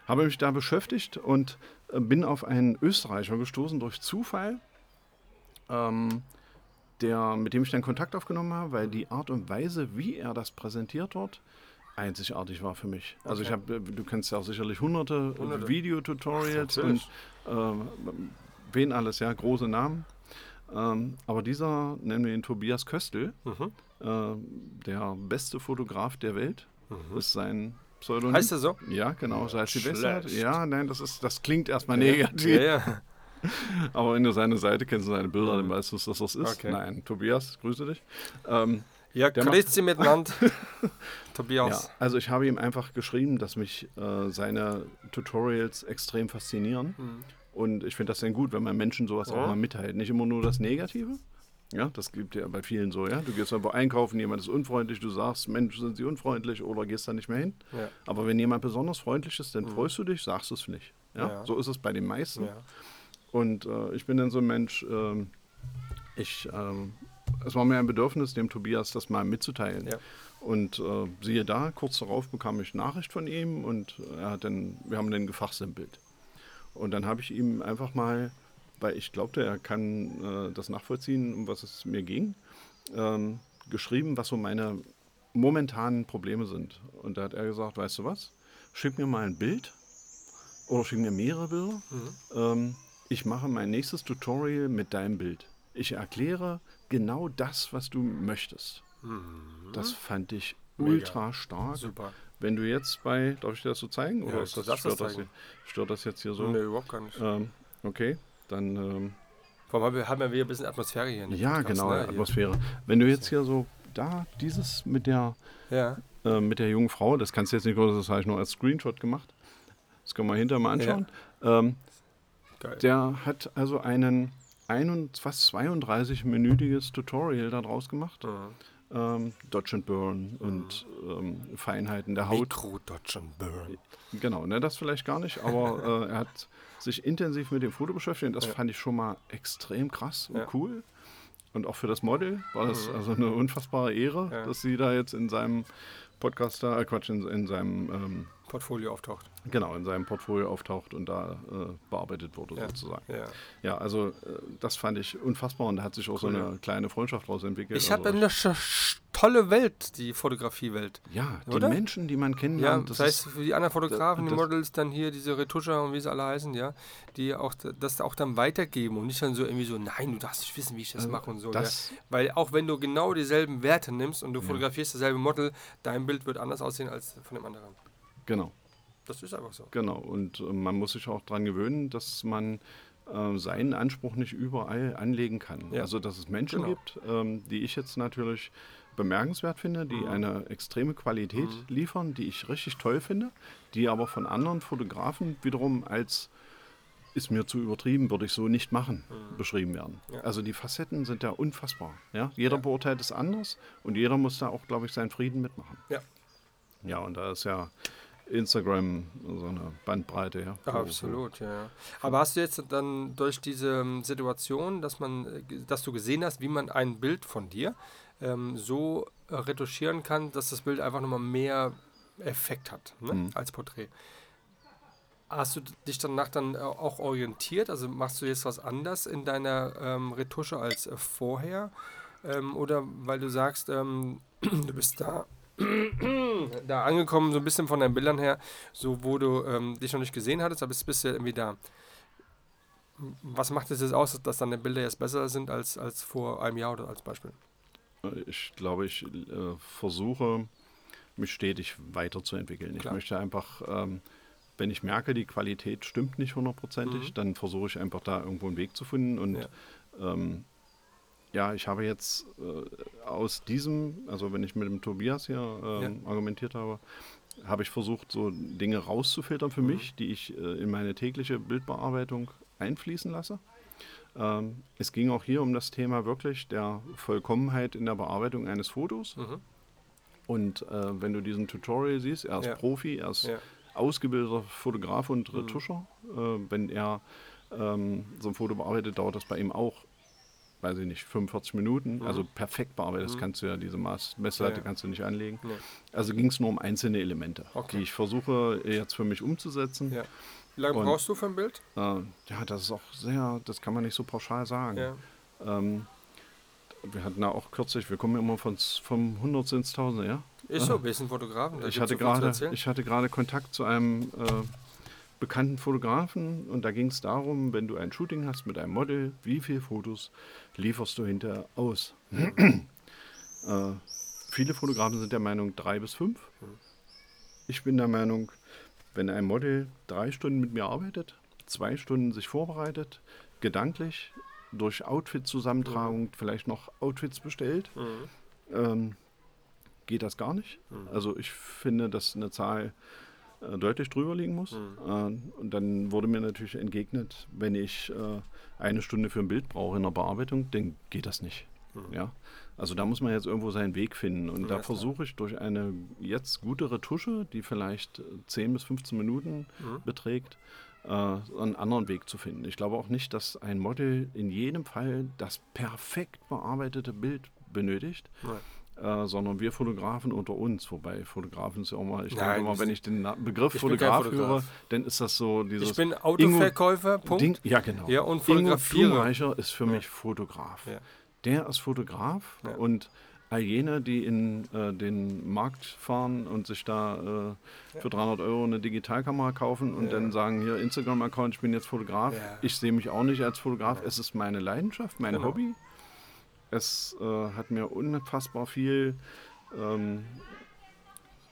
Speaker 3: habe mich da beschäftigt und äh, bin auf einen Österreicher gestoßen durch Zufall, ähm, der, mit dem ich dann Kontakt aufgenommen habe, weil die Art und Weise, wie er das präsentiert dort, einzigartig war für mich. Also ich
Speaker 2: Okay.
Speaker 3: habe, du kennst ja auch sicherlich hunderte,
Speaker 2: Hunderte.
Speaker 3: Videotutorials und ähm, wen alles, ja, große Namen. Ähm, aber dieser, nennen wir ihn Tobias Köstl,
Speaker 2: Mhm.
Speaker 3: äh, der beste Fotograf der Welt, ist sein Pseudonym.
Speaker 2: Heißt er so?
Speaker 3: Ja, genau, hat-
Speaker 2: schlecht.
Speaker 3: Ja, nein, das, ist, das klingt erstmal negativ.
Speaker 2: Ja, ja.
Speaker 3: Aber wenn du seine Seite kennst und seine Bilder, dann weißt du, dass das ist.
Speaker 2: Okay.
Speaker 3: Nein, Tobias, grüße dich. Ähm,
Speaker 2: Ja,
Speaker 3: Der
Speaker 2: grüßt Sie miteinander.
Speaker 3: ja,
Speaker 2: Tobias.
Speaker 3: also ich habe ihm einfach geschrieben, dass mich äh, seine Tutorials extrem faszinieren.
Speaker 2: Mhm.
Speaker 3: Und ich finde das dann gut, wenn man Menschen sowas auch
Speaker 2: Ja.
Speaker 3: mal mitteilt. Nicht immer nur das Negative. Ja, das gibt ja bei vielen so, ja. Du gehst irgendwo einkaufen, jemand ist unfreundlich, du sagst, Mensch, sind sie unfreundlich oder gehst da nicht mehr hin.
Speaker 2: Ja. Mhm.
Speaker 3: Aber wenn jemand besonders freundlich ist, dann freust du dich, sagst es nicht. Ja?
Speaker 2: Ja.
Speaker 3: So ist es bei den meisten.
Speaker 2: Ja.
Speaker 3: Und äh, ich bin dann so ein Mensch, ähm, ich, ähm, es war mir ein Bedürfnis, dem Tobias das mal mitzuteilen.
Speaker 2: Ja.
Speaker 3: Und äh, siehe da, kurz darauf bekam ich Nachricht von ihm und er hat dann, wir haben dann gefachsimpelt. Und dann habe ich ihm einfach mal, weil ich glaubte, er kann äh, das nachvollziehen, um was es mir ging, ähm, geschrieben, was so meine momentanen Probleme sind. Und da hat er gesagt, weißt du was, schick mir mal ein Bild oder schick mir mehrere Bilder. Ähm, ich mache mein nächstes Tutorial mit deinem Bild. Ich erkläre genau das, was du möchtest. Das fand ich
Speaker 2: Mega.
Speaker 3: ultra stark.
Speaker 2: Super.
Speaker 3: Wenn du jetzt bei, darf ich dir das so zeigen?
Speaker 2: Ja,
Speaker 3: Oder ist das, stört, das, hier- stört das jetzt hier so?
Speaker 2: Nee, überhaupt gar nicht.
Speaker 3: Ähm, okay, dann ähm,
Speaker 2: Vor allem haben wir- wieder ein bisschen Atmosphäre hier.
Speaker 3: ja,
Speaker 2: Podcast,
Speaker 3: genau,
Speaker 2: ne?
Speaker 3: Atmosphäre. Wenn du jetzt hier so da dieses mit der
Speaker 2: Ja.
Speaker 3: äh, mit der jungen Frau, das kannst du jetzt nicht groß, das habe ich nur als Screenshot gemacht. Das können wir hinterher mal anschauen. Ähm,
Speaker 2: Geil.
Speaker 3: der hat also einen 21, fast 32-minütiges Tutorial daraus gemacht.
Speaker 2: Mhm.
Speaker 3: Ähm, Dodge and Burn und ähm, Feinheiten der Haut.
Speaker 2: Mikro Dodge and Burn.
Speaker 3: Genau, ne, das vielleicht gar nicht, aber äh, er hat sich intensiv mit dem Foto beschäftigt und das
Speaker 2: Ja.
Speaker 3: fand ich schon mal extrem krass und
Speaker 2: Ja. Mhm.
Speaker 3: cool. Und auch für das Model war das also eine unfassbare Ehre,
Speaker 2: Ja.
Speaker 3: dass sie da jetzt in seinem Podcast da, äh, Quatsch, in, in seinem ähm,
Speaker 2: Portfolio auftaucht.
Speaker 3: genau, in seinem Portfolio auftaucht und da äh, bearbeitet wurde
Speaker 2: Ja.
Speaker 3: sozusagen.
Speaker 2: Ja.
Speaker 3: Ja, also äh, das fand ich unfassbar und da hat sich auch so
Speaker 2: Cool,
Speaker 3: eine
Speaker 2: ja.
Speaker 3: kleine Freundschaft daraus entwickelt.
Speaker 2: Ich habe
Speaker 3: also,
Speaker 2: eine sch- sch- tolle Welt, die Fotografiewelt.
Speaker 3: ja, die
Speaker 2: Oder?
Speaker 3: Menschen, die man
Speaker 2: Ja,
Speaker 3: kennenlernt,
Speaker 2: das,
Speaker 3: das
Speaker 2: heißt, für die anderen Fotografen, die Models, dann hier diese Retuscher und wie sie alle heißen, ja, die auch das auch dann weitergeben und nicht dann so irgendwie so, nein, du darfst nicht wissen, wie ich das mache und so.
Speaker 3: Also das-
Speaker 2: ja. Weil auch wenn du genau dieselben Werte nimmst und du fotografierst dasselbe Model, dein Bild wird anders aussehen als von dem anderen.
Speaker 3: Genau.
Speaker 2: Das ist einfach so.
Speaker 3: Genau, und äh, man muss sich auch daran gewöhnen, dass man äh, seinen Anspruch nicht überall anlegen kann.
Speaker 2: Ja.
Speaker 3: Also, dass es Menschen
Speaker 2: Genau.
Speaker 3: gibt, ähm, die ich jetzt natürlich bemerkenswert finde, die
Speaker 2: Mhm.
Speaker 3: eine extreme Qualität liefern, die ich richtig toll finde, die aber von anderen Fotografen wiederum als ist mir zu übertrieben, würde ich so nicht machen, beschrieben werden.
Speaker 2: Mhm. Ja.
Speaker 3: Also die Facetten sind ja unfassbar. Ja? Jeder beurteilt es anders und jeder muss da auch, glaube ich, seinen Frieden mitmachen.
Speaker 2: Ja.
Speaker 3: Ja, und da ist ja Instagram so eine Bandbreite. Ja,
Speaker 2: Absolut, ja, ja. Aber hast du jetzt dann durch diese ähm, Situation, dass man, äh, dass du gesehen hast, wie man ein Bild von dir ähm, so retuschieren kann, dass das Bild einfach nochmal mehr Effekt hat ne,
Speaker 3: Mhm.
Speaker 2: als Porträt? Hast du dich danach dann äh, auch orientiert? Also machst du jetzt was anders in deiner ähm, Retusche als äh, vorher? Ähm, oder weil du sagst, ähm, du bist da da angekommen, so ein bisschen von deinen Bildern her, so wo du ähm, dich noch nicht gesehen hattest, aber jetzt bist du irgendwie da. Was macht es jetzt aus, dass deine Bilder jetzt besser sind als, als vor einem Jahr oder als Beispiel?
Speaker 3: Ich glaube, ich äh, versuche, mich stetig weiterzuentwickeln. Klar. Ich möchte einfach, ähm, wenn ich merke, die Qualität stimmt nicht hundertprozentig, mhm. dann versuche ich einfach da irgendwo einen Weg zu finden. Und ja, ähm, ja ich habe jetzt äh, aus diesem, also wenn ich mit dem Tobias hier ähm, ja. argumentiert habe, habe ich versucht, so Dinge rauszufiltern für mhm. mich, die ich äh, in meine tägliche Bildbearbeitung einfließen lasse. Ähm, es ging auch hier um das Thema wirklich der Vollkommenheit in der Bearbeitung eines Fotos. Mhm. Und äh, wenn du diesen Tutorial siehst, er ist ja. Profi, er ist ja. ausgebildeter Fotograf und mhm. Retuscher. Mhm. Äh, wenn er ähm, so ein Foto bearbeitet, dauert das bei ihm auch, weiß ich nicht, 45 Minuten. Mhm. Also perfekt bearbeitet. Das mhm. kannst du ja, diese Maß Messlatte ja, kannst du nicht anlegen. Also ging es nur um einzelne Elemente, okay. die ich versuche jetzt für mich umzusetzen.
Speaker 2: Wie lange und, brauchst du für ein Bild?
Speaker 3: Äh, ja, das ist auch sehr, das kann man nicht so pauschal sagen. Ja. Ähm, wir hatten ja auch kürzlich, wir kommen ja immer von, vom 100 ins Tausende, ja?
Speaker 2: Ist so, wir sind Fotografen.
Speaker 3: Ich hatte, gerade, ich hatte gerade Kontakt zu einem äh, bekannten Fotografen und da ging es darum, wenn du ein Shooting hast mit einem Model, wie viele Fotos lieferst du hinterher aus? äh, viele Fotografen sind der Meinung drei bis fünf. Ich bin der Meinung, wenn ein Model drei Stunden mit mir arbeitet, zwei Stunden sich vorbereitet, gedanklich, durch Outfit-Zusammentragung mhm. vielleicht noch Outfits bestellt, mhm. ähm, geht das gar nicht. Mhm. Also ich finde, dass eine Zahl äh, deutlich drüber liegen muss. Mhm. Und dann wurde mir natürlich entgegnet, wenn ich äh, eine Stunde für ein Bild brauche in der Bearbeitung, dann geht das nicht. Mhm. Ja? Also da muss man jetzt irgendwo seinen Weg finden. Und ja, da versuche ich durch eine jetzt gute Retusche, die vielleicht 10 bis 15 Minuten mhm. beträgt, einen anderen Weg zu finden. Ich glaube auch nicht, dass ein Model in jedem Fall das perfekt bearbeitete Bild benötigt. Äh, sondern wir Fotografen unter uns, wobei Fotografen ist ja auch mal, ich Nein, denke immer, wenn ich den Begriff ich Fotograf, Fotograf, höre, dann ist das so dieses.
Speaker 2: Ich bin Autoverkäufer, Punkt. Ding,
Speaker 3: ja, genau.
Speaker 2: Ja, und Fotografierer.
Speaker 3: ist für ja. mich Fotograf. Ja der ist Fotograf ja. und all jene, die in äh, den Markt fahren und sich da äh, für 300 Euro eine Digitalkamera kaufen und dann sagen, hier Instagram-Account, ich bin jetzt Fotograf. Ich sehe mich auch nicht als Fotograf. Es ist meine Leidenschaft, mein genau. Hobby. Es äh, hat mir unfassbar viel ähm,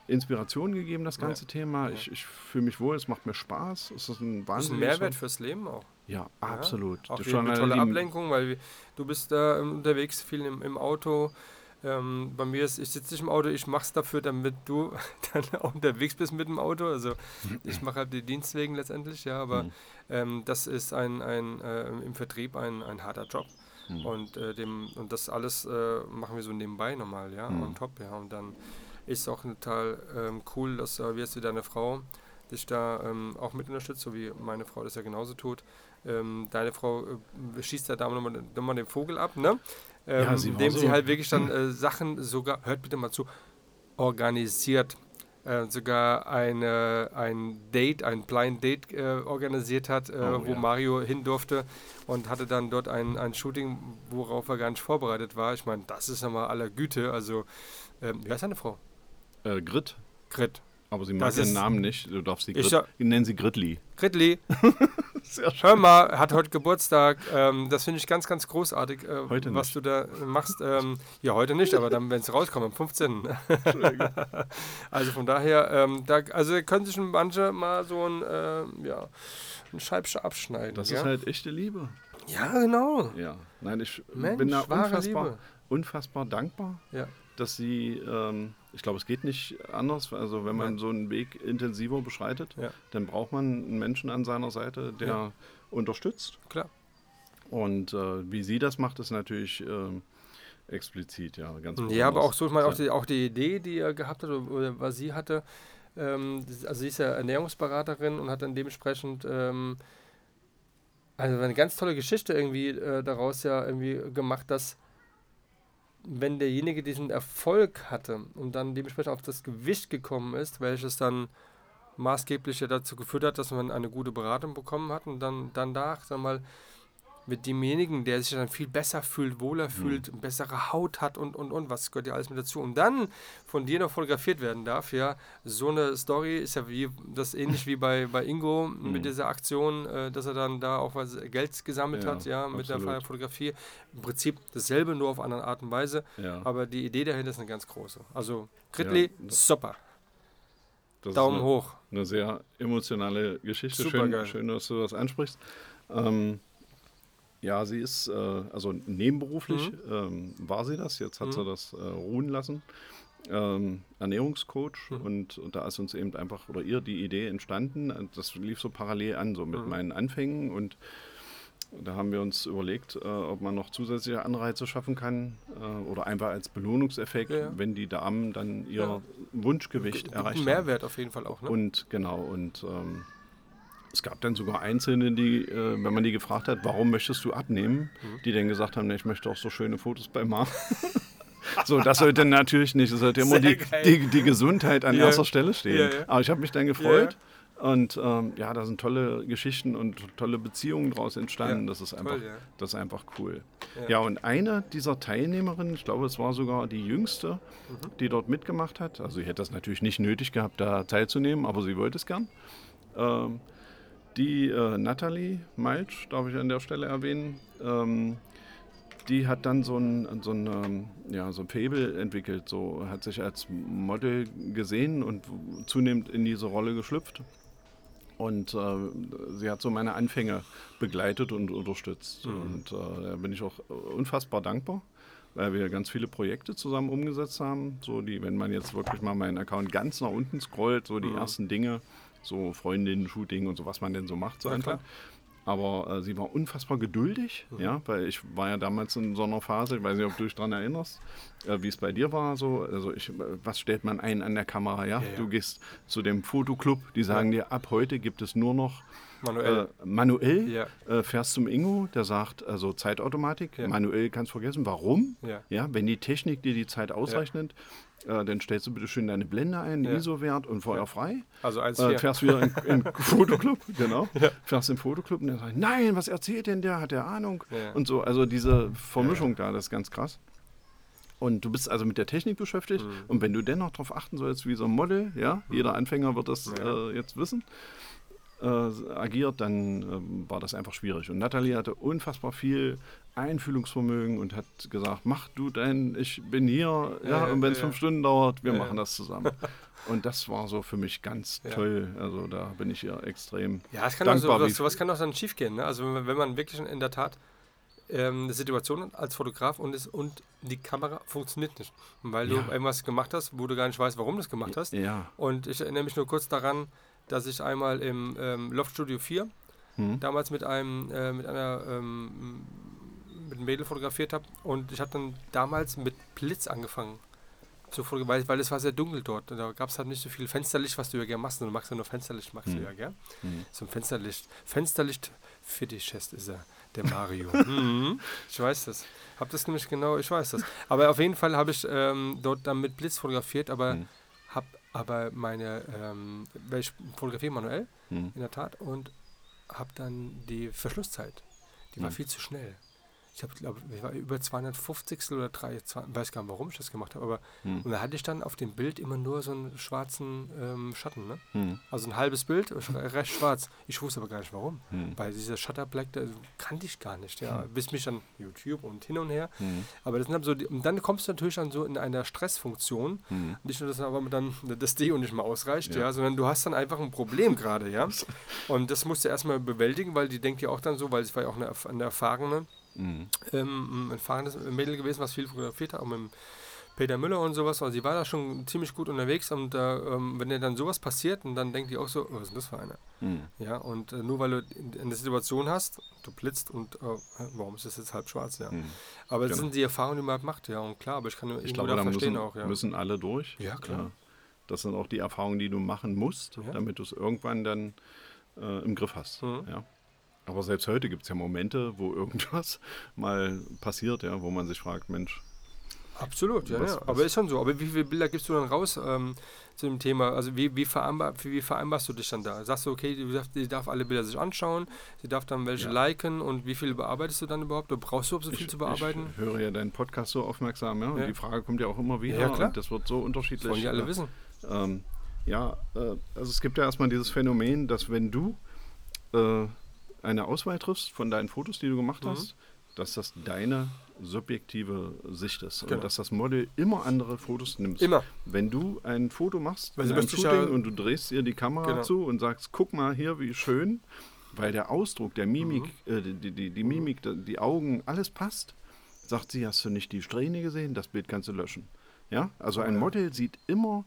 Speaker 3: Inspiration gegeben, das ganze Thema. Ich, ich fühle mich wohl, es macht mir Spaß. Es ist ein wahnsinnig. Ist ein
Speaker 2: Mehrwert fürs Leben auch.
Speaker 3: Ja, absolut.
Speaker 2: Ja, auch das eine tolle Ablenkung, weil du bist da unterwegs, viel im, im Auto. Ähm, bei mir ist, ich sitze nicht im Auto, ich mache es dafür, damit du dann auch unterwegs bist mit dem Auto. Also ich mache halt die Dienstwegen letztendlich, ja, aber mhm. ähm, das ist ein, ein äh, im Vertrieb ein, ein harter Job. Mhm. Und, äh, dem, und das alles äh, machen wir so nebenbei nochmal, ja, mhm. on top, ja. Und dann ist es auch total ähm, cool, dass äh, wie jetzt deine Frau dich da ähm, auch mit unterstützt, so wie meine Frau das ja genauso tut. Ähm, deine Frau äh, schießt ja da nochmal noch den Vogel ab, ne? Ähm, ja, sie indem so. sie halt wirklich dann äh, Sachen sogar, hört bitte mal zu, organisiert. Äh, sogar eine, ein Date, ein Blind Date äh, organisiert hat, äh, oh, wo ja. Mario hin durfte und hatte dann dort ein, ein Shooting, worauf er gar nicht vorbereitet war. Ich meine, das ist ja mal aller Güte. Also, ähm, wie heißt deine Frau?
Speaker 3: Äh, Grit.
Speaker 2: Grit.
Speaker 3: Aber sie mag ihren Namen nicht. Du darfst sie Grit, ich, nennen sie Gritli.
Speaker 2: Gritli. Hör mal, hat heute Geburtstag. Ähm, das finde ich ganz, ganz großartig, äh, was nicht. du da machst. Ähm, ja, heute nicht, aber dann, wenn es rauskommt, am 15. also von daher, ähm, da, also können sich manche mal so ein, äh, ja, ein Scheibchen abschneiden.
Speaker 3: Das
Speaker 2: ja?
Speaker 3: ist halt echte Liebe.
Speaker 2: Ja, genau.
Speaker 3: Ja, nein, ich Mensch, bin da unfassbar, unfassbar dankbar. Ja dass sie, ähm, ich glaube, es geht nicht anders. Also wenn man ja. so einen Weg intensiver beschreitet, ja. dann braucht man einen Menschen an seiner Seite, der ja. unterstützt.
Speaker 2: Klar.
Speaker 3: Und äh, wie sie das macht, ist natürlich äh, explizit, ja,
Speaker 2: ganz. Ja, aber auch so, ich meine, auch die, auch die Idee, die er gehabt hat oder was sie hatte, ähm, also sie ist ja Ernährungsberaterin und hat dann dementsprechend ähm, also eine ganz tolle Geschichte irgendwie äh, daraus ja irgendwie gemacht, dass wenn derjenige diesen Erfolg hatte und dann dementsprechend auf das Gewicht gekommen ist, welches dann maßgeblich dazu geführt hat, dass man eine gute Beratung bekommen hat und dann danach, sag mal, mit demjenigen, der sich dann viel besser fühlt, wohler fühlt, mhm. bessere Haut hat und, und, und, was gehört ja alles mit dazu. Und dann von dir noch fotografiert werden darf, ja, so eine Story ist ja wie, das ähnlich wie bei, bei Ingo mhm. mit dieser Aktion, äh, dass er dann da auch was Geld gesammelt ja, hat, ja, mit absolut. der Fotografie. Im Prinzip dasselbe, nur auf andere Art und Weise, ja. aber die Idee dahinter ist eine ganz große. Also, Gridley, ja, super. Daumen
Speaker 3: eine,
Speaker 2: hoch.
Speaker 3: Eine sehr emotionale Geschichte. Super schön, geil. schön, dass du das ansprichst. Ähm, ja, sie ist, äh, also nebenberuflich mhm. ähm, war sie das, jetzt hat mhm. sie das äh, ruhen lassen. Ähm, Ernährungscoach mhm. und, und, da ist uns eben einfach, oder ihr die Idee entstanden, das lief so parallel an, so mit mhm. meinen Anfängen und da haben wir uns überlegt, äh, ob man noch zusätzliche Anreize schaffen kann äh, oder einfach als Belohnungseffekt, ja. wenn die Damen dann ihr ja. Wunschgewicht G erreichen.
Speaker 2: Mehrwert auf jeden Fall auch, ne?
Speaker 3: Und genau, und ähm, es gab dann sogar Einzelne, die, äh, wenn man die gefragt hat, warum möchtest du abnehmen, mhm. die dann gesagt haben, ne, ich möchte auch so schöne Fotos bei Mar. so, das sollte natürlich nicht, es sollte immer die, die, die, Gesundheit an ja. erster Stelle stehen. Ja, ja. Aber ich habe mich dann gefreut. Und ähm, ja, da sind tolle Geschichten und tolle Beziehungen daraus entstanden. das, ist einfach, toll, das ist einfach cool. Ja. und eine dieser Teilnehmerinnen, ich glaube, es war sogar die jüngste, mhm. die dort mitgemacht hat. Also, sie hätte das natürlich nicht nötig gehabt, da teilzunehmen, aber sie wollte es gern. Ähm, die äh, Natalie Malch, darf ich an der Stelle erwähnen, ähm, die hat dann so ein, so ein, ähm, ja, so ein Fable entwickelt, so hat sich als Model gesehen und zunehmend in diese Rolle geschlüpft. Und äh, sie hat so meine Anfänge begleitet und unterstützt. Mhm. Und äh, da bin ich auch unfassbar dankbar, weil wir ganz viele Projekte zusammen umgesetzt haben. So die, wenn man jetzt wirklich mal meinen Account ganz nach unten scrollt, so die mhm. ersten Dinge, so Freundinnen-Shooting und so, was man denn so macht, so ja, einfach. Klar. Aber äh, sie war unfassbar geduldig, mhm. ja, weil ich war ja damals in so einer Phase, ich weiß nicht, ob du dich daran erinnerst, äh, wie es bei dir war. So, also ich, was stellt man ein an der Kamera, ja? ja, ja. Du gehst zu dem Fotoclub, die sagen dir, ab heute gibt es nur noch Manuell. Äh, manuell ja. äh, fährst zum Ingo, der sagt, also Zeitautomatik, manuell kannst du vergessen. Warum? Ja. ja. Wenn die Technik dir die Zeit ausrechnet, äh, dann stellst du bitte schön deine Blende ein, ja. ISO-Wert und feuerfrei.
Speaker 2: Also als
Speaker 3: äh, fährst wieder in, in Fotoclub, genau. Ja. Fährst im Fotoclub und dann sagst nein, was erzählt denn der? Hat der Ahnung? Ja. Und so, also diese Vermischung da, das ist ganz krass. Und du bist also mit der Technik beschäftigt. Mhm. Und wenn du dennoch darauf achten sollst, wie so ein Model, ja, mhm. jeder Anfänger wird das äh, jetzt wissen, äh, agiert, dann äh, war das einfach schwierig. Und Nathalie hatte unfassbar viel Einfühlungsvermögen und hat gesagt, mach du dein, ich bin hier, ja, ja und wenn es ja, fünf Stunden dauert, wir machen das zusammen. Und das war so für mich ganz toll. Also da bin ich ihr extrem
Speaker 2: Ja, es kann
Speaker 3: dankbar.
Speaker 2: Auch so, sowas kann auch dann schief gehen. Ne? Also wenn man wirklich in der Tat ähm, eine Situation hat als Fotograf und, ist, und die Kamera funktioniert nicht. Weil du irgendwas gemacht hast, wo du gar nicht weißt, warum du es gemacht hast.
Speaker 3: Ja.
Speaker 2: Und ich erinnere mich nur kurz daran, dass ich einmal im ähm, Loft Studio 4 hm. damals mit einem äh, mit einer ähm, mit einem Mädel fotografiert habe und ich habe dann damals mit Blitz angefangen zu fotografieren, weil, es war sehr dunkel dort. Und da gab es halt nicht so viel Fensterlicht, was du ja gerne machst. Du magst ja nur Fensterlicht, magst hm. du ja gell? Hm. So ein Fensterlicht. Fensterlicht für die Chest ist er, der Mario. mhm. Ich weiß das. Hab das nämlich genau, ich weiß das. Aber auf jeden Fall habe ich ähm, dort dann mit Blitz fotografiert, aber hm. habe aber meine, ähm, ich fotografiere manuell, hm. in der Tat, und habe dann die Verschlusszeit. Die war hm. viel zu schnell ich habe, glaube ich, war über 250 oder 3, weiß gar nicht, warum ich das gemacht habe, aber hm. und da hatte ich dann auf dem Bild immer nur so einen schwarzen ähm, Schatten, ne? Hm. Also ein halbes Bild, recht schwarz. Ich wusste aber gar nicht warum, hm. weil dieser Shutter Black, das kannte ich gar nicht, ja, hm. bis mich dann YouTube und hin und her. Hm. Aber das sind so, die, und dann kommst du natürlich dann so in einer Stressfunktion, hm. nicht nur, dass aber dann das Deo nicht mehr ausreicht, ja. ja, sondern du hast dann einfach ein Problem gerade, ja. Und das musst du erstmal bewältigen, weil die denkt ja auch dann so, weil es war ja auch eine, eine erfahrene Mhm. Ähm, ein fahrendes Mädel gewesen, was viel fotografiert hat, auch mit Peter Müller und sowas. Also sie war da schon ziemlich gut unterwegs und äh, ähm, wenn dir dann sowas passiert, und dann denkt die auch so, was ist denn das für eine? Mhm. Ja, und äh, nur weil du eine Situation hast, du blitzt und äh, warum ist das jetzt halb schwarz, ja. Mhm. Aber das genau. sind die Erfahrungen, die man halt macht, ja. Und klar, aber ich kann
Speaker 3: ich glaube, da verstehen müssen, auch, ja. müssen alle durch.
Speaker 2: Ja, klar. Ja.
Speaker 3: Das sind auch die Erfahrungen, die du machen musst, ja. damit du es irgendwann dann äh, im Griff hast. Mhm. Ja. Aber selbst heute gibt es ja Momente, wo irgendwas mal passiert, ja, wo man sich fragt, Mensch,
Speaker 2: Absolut, ja,
Speaker 3: Was-
Speaker 2: ja.
Speaker 3: was-
Speaker 2: Aber ist schon so. Aber wie viele Bilder gibst du dann raus ähm, zu dem Thema? Also wie, wie, vereinbar, wie vereinbarst du dich dann da? Sagst du, okay, du darf, die darf alle Bilder sich anschauen, sie darf dann welche
Speaker 3: Ja.
Speaker 2: liken und wie viele bearbeitest du dann überhaupt? Oder brauchst du überhaupt so viel
Speaker 3: Ich,
Speaker 2: zu bearbeiten?
Speaker 3: ich höre ja deinen Podcast so aufmerksam, ja, und
Speaker 2: Ja.
Speaker 3: die Frage kommt ja auch immer wieder
Speaker 2: Ja, klar.
Speaker 3: und das wird so unterschiedlich.
Speaker 2: Wollen die alle wissen.
Speaker 3: Ähm, ja, äh, also es gibt ja erstmal dieses Phänomen, dass wenn du äh, eine Auswahl triffst von deinen Fotos, die du gemacht
Speaker 2: Mhm.
Speaker 3: hast, dass das deine subjektive Sicht ist
Speaker 2: Genau.
Speaker 3: und dass das Model immer andere Fotos nimmt.
Speaker 2: Immer.
Speaker 3: Wenn du ein Foto machst
Speaker 2: Weil
Speaker 3: in
Speaker 2: sie
Speaker 3: einem Shooting
Speaker 2: ja-
Speaker 3: und du drehst ihr die Kamera
Speaker 2: Genau.
Speaker 3: zu und sagst, guck mal hier, wie schön, weil der Ausdruck, der Mimik,
Speaker 2: Mhm.
Speaker 3: äh, die, die, die Mimik, die, die Augen, alles passt, sagt sie, hast du nicht die Strähne gesehen? Das Bild kannst du löschen. Ja, also ein. Model sieht immer,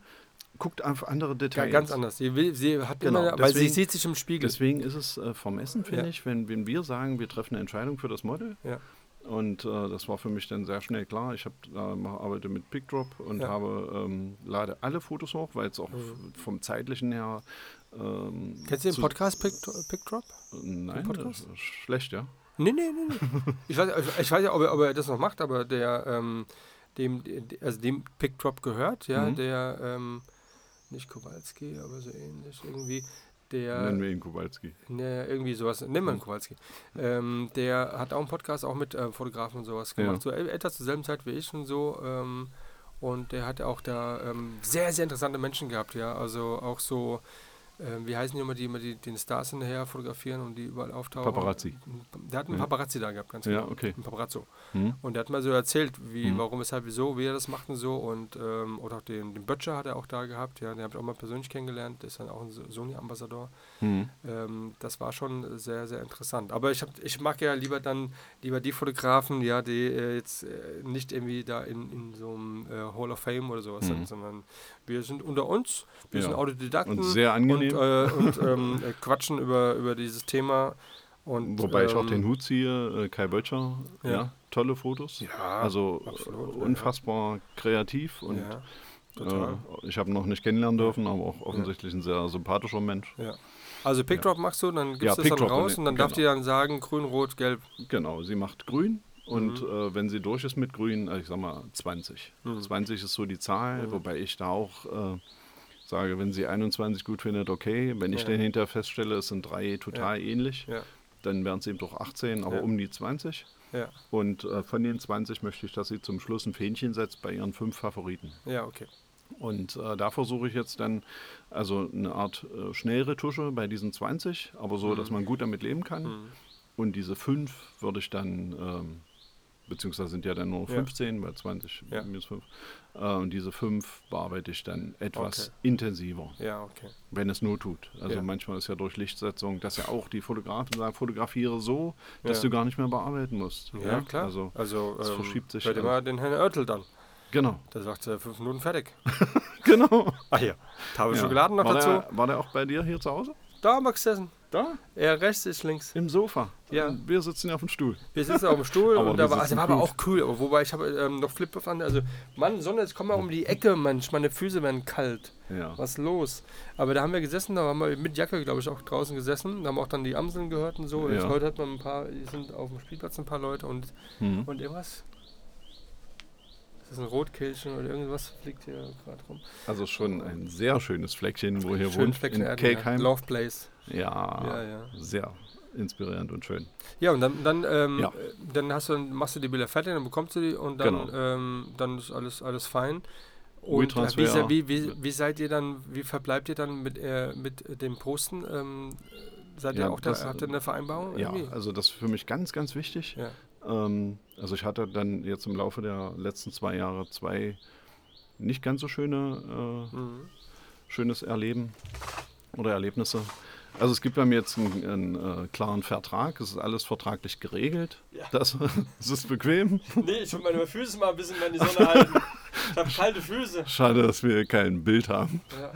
Speaker 3: guckt auf andere Details.
Speaker 2: Ganz anders. Sie, will, sie hat
Speaker 3: Genau,
Speaker 2: immer, weil sie
Speaker 3: deswegen-
Speaker 2: sieht sich im Spiegel.
Speaker 3: Deswegen ist es äh, vermessen, finde
Speaker 2: Ja.
Speaker 3: ich, wenn, wenn wir sagen, wir treffen eine Entscheidung für das Model.
Speaker 2: Ja.
Speaker 3: Und äh, das war für mich dann sehr schnell klar. Ich habe äh, arbeite mit PickDrop und
Speaker 2: Ja.
Speaker 3: habe ähm, lade alle Fotos hoch, weil es auch
Speaker 2: Mhm.
Speaker 3: vom zeitlichen her. Ähm,
Speaker 2: Kennst du den Podcast Pick, Pickdrop?
Speaker 3: Nein,
Speaker 2: Podcast?
Speaker 3: schlecht, ja.
Speaker 2: Nee, nee, nee, nee. ich, weiß, ich weiß ja, ob er, ob er das noch macht, aber der, ähm, dem, also dem Pickdrop gehört, ja,
Speaker 3: Mhm.
Speaker 2: der, ähm, nicht Kowalski, aber so ähnlich. Irgendwie, der,
Speaker 3: Nennen wir ihn Kowalski.
Speaker 2: ne, irgendwie sowas, nimm mal einen Kowalski, ähm, der hat auch einen Podcast auch mit äh, Fotografen und sowas gemacht,
Speaker 3: Ja.
Speaker 2: so e- etwas zur selben Zeit wie ich und so, ähm, und der hat auch da ähm, sehr, sehr interessante Menschen gehabt, ja, also auch so, ähm, wie heißen die immer, die immer die, den Stars hinterher fotografieren und die überall auftauchen?
Speaker 3: Paparazzi.
Speaker 2: Der hat einen
Speaker 3: Ja.
Speaker 2: Paparazzi da gehabt, ganz
Speaker 3: Ja,
Speaker 2: genau.
Speaker 3: okay.
Speaker 2: Ein Paparazzo.
Speaker 3: Hm?
Speaker 2: Und der hat mal so erzählt, wie,
Speaker 3: Mhm.
Speaker 2: warum, weshalb, wieso, wie er das macht und so. Und ähm, oder auch den, den Böttcher hat er auch da gehabt, ja, den habe ich auch mal persönlich kennengelernt, der ist dann auch ein So- Sony-Ambassador.
Speaker 3: Hm.
Speaker 2: Ähm, das war schon sehr, sehr interessant. Aber ich, hab, ich mag ja lieber dann lieber die Fotografen, ja, die äh, jetzt äh, nicht irgendwie da in, in so einem äh, Hall of Fame oder sowas
Speaker 3: Mhm.
Speaker 2: sind, sondern wir sind unter uns, wir
Speaker 3: Ja.
Speaker 2: sind Autodidakten
Speaker 3: Und sehr angenehm.
Speaker 2: und, äh, und ähm, äh, quatschen über, über dieses Thema. Und,
Speaker 3: Wobei ich auch
Speaker 2: ähm,
Speaker 3: den Hut ziehe, äh, Kai Böttcher, ja.
Speaker 2: Ja.
Speaker 3: tolle Fotos.
Speaker 2: Ja,
Speaker 3: also
Speaker 2: absolut,
Speaker 3: unfassbar kreativ und ich habe ihn noch nicht kennenlernen dürfen, aber auch offensichtlich ein sehr sympathischer Mensch.
Speaker 2: Ja. Also Pickdrop machst du, dann gibst
Speaker 3: Ja,
Speaker 2: du es dann raus und dann darf
Speaker 3: genau.
Speaker 2: die dann sagen, grün, rot, gelb.
Speaker 3: Genau, sie macht grün und
Speaker 2: Mhm.
Speaker 3: äh, wenn sie durch ist mit grün, also ich sag mal 20.
Speaker 2: Mhm.
Speaker 3: 20 ist so die Zahl,
Speaker 2: Mhm.
Speaker 3: wobei ich da auch äh, sage, wenn sie 21 gut findet, okay. Wenn ich
Speaker 2: Ja.
Speaker 3: dann hinterher feststelle, es sind drei total ähnlich,
Speaker 2: Ja,
Speaker 3: dann wären es eben doch 18, aber
Speaker 2: Ja.
Speaker 3: um die 20.
Speaker 2: ja,
Speaker 3: Und äh, von den 20 möchte ich, dass sie zum Schluss ein Fähnchen setzt bei ihren fünf Favoriten.
Speaker 2: ja, okay.
Speaker 3: Und äh, da versuche ich jetzt dann also eine Art äh, Schnellretusche bei diesen 20, aber so, dass man gut damit leben kann.
Speaker 2: Mhm.
Speaker 3: Und diese fünf würde ich dann, ähm, beziehungsweise sind ja dann nur
Speaker 2: Ja.
Speaker 3: 15, bei 20
Speaker 2: Ja.
Speaker 3: minus 5. Äh, und diese fünf bearbeite ich dann etwas
Speaker 2: Okay.
Speaker 3: intensiver,
Speaker 2: Ja, okay.
Speaker 3: wenn es not tut. Also
Speaker 2: Ja.
Speaker 3: manchmal ist ja durch Lichtsetzung, dass ja auch die Fotografen sagen, fotografiere so, dass
Speaker 2: Ja.
Speaker 3: du gar nicht mehr bearbeiten musst.
Speaker 2: Ja, klar.
Speaker 3: Also,
Speaker 2: Also,
Speaker 3: es
Speaker 2: ähm,
Speaker 3: verschiebt sich
Speaker 2: Hört immer den Herrn Oertel dann.
Speaker 3: Genau,
Speaker 2: Der sagt, äh, fünf Minuten fertig.
Speaker 3: genau.
Speaker 2: Ah ja. Tafel
Speaker 3: Ja.
Speaker 2: Schokolade noch
Speaker 3: war
Speaker 2: dazu.
Speaker 3: Der, war der auch bei dir hier zu Hause?
Speaker 2: Da haben wir gesessen.
Speaker 3: Da?
Speaker 2: Er rechts, ich links.
Speaker 3: Im Sofa.
Speaker 2: Ja.
Speaker 3: Und Wir sitzen ja auf dem Stuhl.
Speaker 2: Wir sitzen auf dem Stuhl und
Speaker 3: wir
Speaker 2: da war, also war aber auch cool. Aber Wobei ich habe ähm, noch Flip an. Also, Mann, Sonne, jetzt komm mal um die Ecke, Mensch. Meine Füße werden kalt.
Speaker 3: Ja.
Speaker 2: Was los? Aber da haben wir gesessen, da haben wir mit Jacke, glaube ich, auch draußen gesessen. Da haben auch dann die Amseln gehört und so.
Speaker 3: Ja.
Speaker 2: heute hat man ein paar, sind auf dem Spielplatz ein paar Leute und,
Speaker 3: Mhm.
Speaker 2: und irgendwas. Ist das ein Rotkehlchen oder irgendwas fliegt hier gerade rum?
Speaker 3: Also schon ein sehr schönes Fleckchen, wo
Speaker 2: Schön
Speaker 3: wohnt.
Speaker 2: Fleckchen
Speaker 3: in
Speaker 2: ja.
Speaker 3: Kelkheim.
Speaker 2: Love Place.
Speaker 3: Ja,
Speaker 2: Ja, ja.
Speaker 3: sehr inspirierend und schön.
Speaker 2: Ja, und dann, dann, ähm,
Speaker 3: Ja.
Speaker 2: dann hast du, machst du die Bilder fertig, dann bekommst du die und dann,
Speaker 3: Genau.
Speaker 2: ähm, dann ist alles, alles fein. Und äh, wie, wie, wie, wie seid ihr dann, wie verbleibt ihr dann mit, äh, mit dem Posten? Ähm, seid ihr auch da,
Speaker 3: das,
Speaker 2: habt ihr eine Vereinbarung?
Speaker 3: Ja,
Speaker 2: irgendwie?
Speaker 3: also das ist für mich ganz, ganz wichtig.
Speaker 2: Ja.
Speaker 3: Ähm, also ich hatte dann jetzt im Laufe der letzten zwei Jahre zwei nicht ganz so schöne, äh,
Speaker 2: Mhm.
Speaker 3: schönes Erleben oder Erlebnisse. Also es gibt bei mir jetzt einen, einen äh, klaren Vertrag, es ist alles vertraglich geregelt.
Speaker 2: Ja.
Speaker 3: Das, es ist bequem.
Speaker 2: Nee, ich will meine Füße mal ein bisschen in die Sonne halten. Ich habe kalte Füße.
Speaker 3: Schade, dass wir kein Bild haben.
Speaker 2: Ja.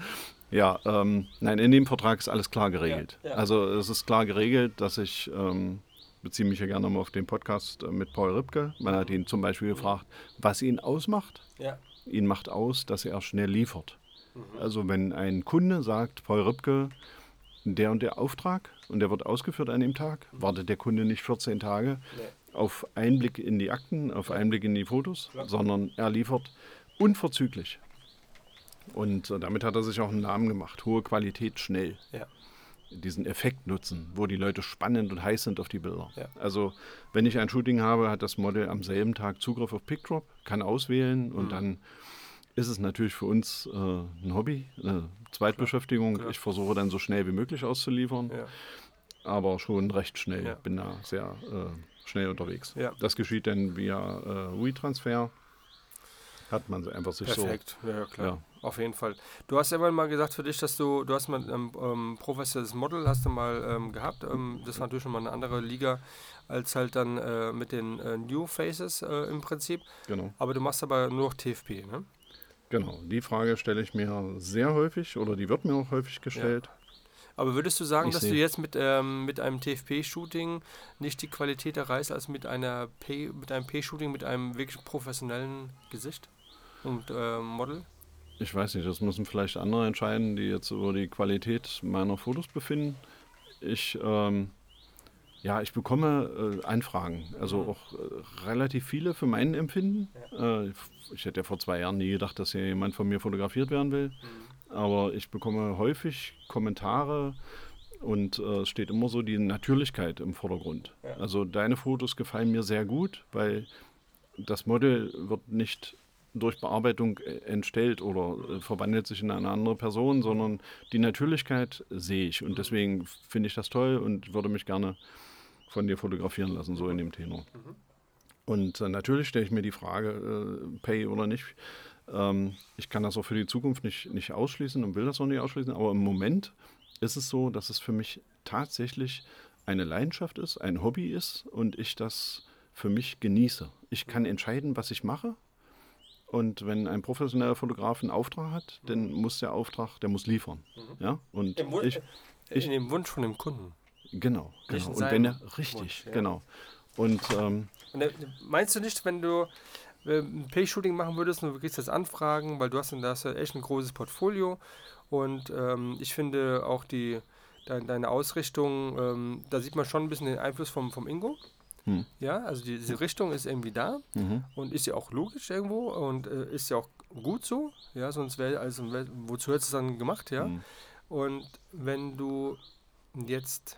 Speaker 3: Ja, ähm, nein, in dem Vertrag ist alles klar geregelt.
Speaker 2: Ja, ja.
Speaker 3: Also es ist klar geregelt, dass ich, ähm, beziehe mich ja gerne mal auf den Podcast äh, mit Paul Ripke. Man hat ihn zum Beispiel gefragt, was ihn ausmacht.
Speaker 2: Ja.
Speaker 3: Ihn macht aus, dass er schnell liefert.
Speaker 2: Mhm.
Speaker 3: Also wenn ein Kunde sagt, Paul Ripke, der und der Auftrag und der wird ausgeführt an dem Tag, wartet der Kunde nicht 14 Tage.
Speaker 2: Nee.
Speaker 3: auf Einblick in die Akten, auf Einblick in die Fotos, sondern er liefert unverzüglich. Und äh, damit hat er sich auch einen Namen gemacht. Hohe Qualität, schnell.
Speaker 2: Ja.
Speaker 3: Diesen Effekt nutzen, wo die Leute spannend und heiß sind auf die Bilder.
Speaker 2: Ja.
Speaker 3: Also, wenn ich ein Shooting habe, hat das Model am selben Tag Zugriff auf PickDrop, kann auswählen und
Speaker 2: Mhm.
Speaker 3: dann ist es natürlich für uns äh, ein Hobby, eine Zweitbeschäftigung.
Speaker 2: klar.
Speaker 3: Ich versuche dann so schnell wie möglich auszuliefern,
Speaker 2: Ja.
Speaker 3: aber schon recht schnell.
Speaker 2: Ja.
Speaker 3: Bin da sehr äh, schnell unterwegs. Das geschieht dann via äh, WeTransfer. Hat man einfach sich
Speaker 2: Perfekt, ja, ja, klar.
Speaker 3: Ja.
Speaker 2: Auf jeden Fall. Du hast irgendwann mal gesagt für dich, dass du, du hast mal ein ähm, professionelles Model hast du mal ähm, gehabt. Ähm, das war natürlich schon mal eine andere Liga als halt dann äh, mit den äh, New Faces äh, im Prinzip.
Speaker 3: Genau.
Speaker 2: Aber du machst aber nur noch TFP, ne?
Speaker 3: Genau, die Frage stelle ich mir sehr häufig oder die wird mir auch häufig gestellt.
Speaker 2: Aber würdest du sagen,
Speaker 3: Ich
Speaker 2: dass du jetzt mit, ähm, mit einem TFP-Shooting nicht die Qualität erreichst als mit einer P, mit einem P-Shooting mit einem wirklich professionellen Gesicht und ähm, Model?
Speaker 3: Ich weiß nicht, das müssen vielleicht andere entscheiden, die jetzt über die Qualität meiner Fotos befinden. Ich, ähm, ja, ich bekomme äh, Anfragen, also
Speaker 2: Mhm.
Speaker 3: auch äh, relativ viele für mein Empfinden. Äh, ich hätte ja vor zwei Jahren nie gedacht, dass hier jemand von mir fotografiert werden will. Aber ich bekomme häufig Kommentare und äh, es steht immer so die Natürlichkeit im Vordergrund.
Speaker 2: Ja.
Speaker 3: Also deine Fotos gefallen mir sehr gut, weil das Model wird nicht durch Bearbeitung äh, entstellt oder äh, verwandelt sich in eine andere Person, sondern die Natürlichkeit sehe ich und deswegen finde ich das toll und würde mich gerne von dir fotografieren lassen, so in dem Tenor. Und äh, natürlich stelle ich mir die Frage, äh, Pay oder nicht. Ähm, ich kann das auch für die Zukunft nicht, nicht ausschließen und will das auch nicht ausschließen, aber im Moment ist es so, dass es für mich tatsächlich eine Leidenschaft ist, ein Hobby ist und ich das für mich genieße. Ich kann entscheiden, was ich mache. Und wenn ein professioneller Fotograf einen Auftrag hat, dann muss der Auftrag, der muss liefern. Ja? Und
Speaker 2: Im Wun-
Speaker 3: ich, ich-
Speaker 2: in dem Wunsch von dem Kunden.
Speaker 3: genau, genau. Und wenn er, richtig,
Speaker 2: Wunsch, ja.
Speaker 3: genau. Und ähm,
Speaker 2: Und, äh, meinst du nicht, wenn du äh, ein Pay-Shooting machen würdest und du kriegst jetzt Anfragen, weil du hast, dann- da hast echt ein großes Portfolio und ähm, ich finde auch die, dein, deine Ausrichtung, ähm, da sieht man schon ein bisschen den Einfluss vom, vom Ingo.
Speaker 3: Hm.
Speaker 2: Ja, also die, diese Richtung ist irgendwie da
Speaker 3: mhm.
Speaker 2: und ist ja auch logisch irgendwo und äh, ist ja auch gut so. Ja, sonst wäre, also wozu hättest du es dann gemacht, ja?
Speaker 3: Mhm.
Speaker 2: Und wenn du jetzt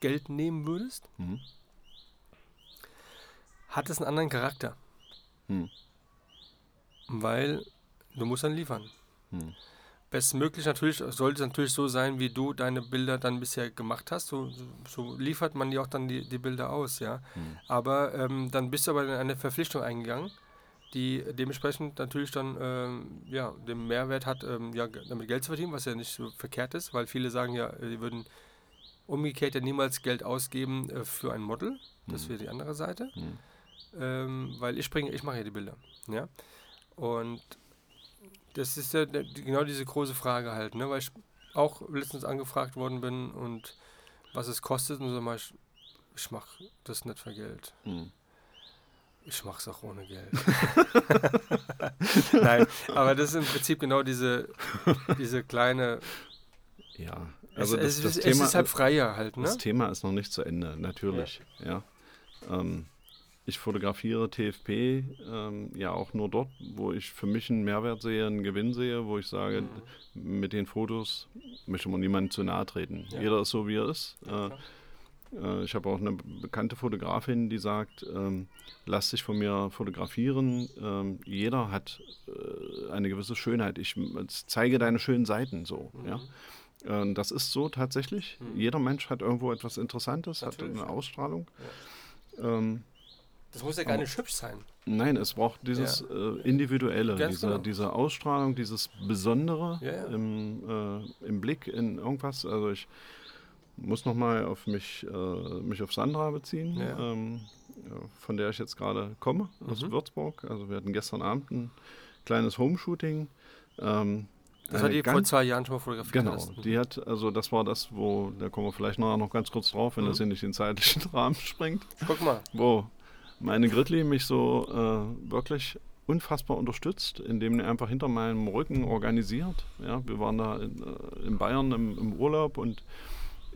Speaker 2: Geld nehmen würdest,
Speaker 3: Mhm.
Speaker 2: hat es einen anderen Charakter.
Speaker 3: Hm.
Speaker 2: Weil du musst dann liefern. Bestmöglich natürlich sollte es natürlich so sein, wie du deine Bilder dann bisher gemacht hast. So, so, liefert man dir auch dann die, die Bilder aus, ja.
Speaker 3: Hm.
Speaker 2: Aber ähm, dann bist du aber in eine Verpflichtung eingegangen, die dementsprechend natürlich dann ähm, ja, den Mehrwert hat, ähm, ja, damit Geld zu verdienen, was ja nicht so verkehrt ist, weil viele sagen ja, die würden umgekehrt ja niemals Geld ausgeben äh, für ein Model. Das
Speaker 3: Hm.
Speaker 2: wäre die andere Seite.
Speaker 3: Hm.
Speaker 2: Ähm, weil ich bringe, ich mache ja die Bilder. Ja? Und das ist ja genau diese große Frage halt, ne? Weil ich auch letztens angefragt worden bin und was es kostet und so mal ich, ich mache das nicht für Geld.
Speaker 3: Hm.
Speaker 2: Ich mache es auch ohne Geld. Nein, aber das ist im Prinzip genau diese, diese kleine.
Speaker 3: Ja, also
Speaker 2: es,
Speaker 3: das,
Speaker 2: es,
Speaker 3: das,
Speaker 2: es
Speaker 3: Thema,
Speaker 2: ist halt freier halt, ne?
Speaker 3: das Thema ist noch nicht zu Ende, natürlich. Ja. Ähm, ich fotografiere TFP ähm, ja auch nur dort, wo ich für mich einen Mehrwert sehe, einen Gewinn sehe, wo ich sage,
Speaker 2: Mhm.
Speaker 3: mit den Fotos möchte man niemandem zu nahe treten.
Speaker 2: Ja.
Speaker 3: Jeder ist so, wie er ist.
Speaker 2: Ja,
Speaker 3: äh, äh, ich habe auch eine bekannte Fotografin, die sagt, ähm, lass dich von mir fotografieren. Ähm, jeder hat äh, eine gewisse Schönheit. Ich zeige deine schönen Seiten so.
Speaker 2: Mhm.
Speaker 3: Ja? Ähm, das ist so tatsächlich.
Speaker 2: Mhm.
Speaker 3: Jeder Mensch hat irgendwo etwas Interessantes, hat
Speaker 2: Natürlich,
Speaker 3: eine
Speaker 2: ja.
Speaker 3: Ausstrahlung. Ähm,
Speaker 2: Das muss ja gar nicht hübsch sein.
Speaker 3: Nein, es braucht dieses äh, Individuelle,
Speaker 2: Ganz
Speaker 3: diese,
Speaker 2: genau.
Speaker 3: diese Ausstrahlung, dieses Besondere
Speaker 2: Ja, ja.
Speaker 3: Im, äh, im Blick in irgendwas. Also ich muss nochmal auf mich, äh, mich auf Sandra beziehen,
Speaker 2: Ja.
Speaker 3: ähm, ja, von der ich jetzt gerade komme, aus
Speaker 2: Mhm.
Speaker 3: Würzburg. Also wir hatten gestern Abend ein kleines Homeshooting. Ähm,
Speaker 2: Das hat die vor zwei Jahren schon mal fotografiert.
Speaker 3: Genau,
Speaker 2: hast.
Speaker 3: die hat, also das war das, wo, da kommen wir vielleicht nachher noch ganz kurz drauf, wenn
Speaker 2: Mhm.
Speaker 3: das hier nicht den zeitlichen Rahmen sprengt
Speaker 2: Guck mal.
Speaker 3: wo meine Gridley mich so äh, wirklich unfassbar unterstützt, indem er einfach hinter meinem Rücken organisiert. Ja, wir waren da in, äh, in Bayern im, im Urlaub und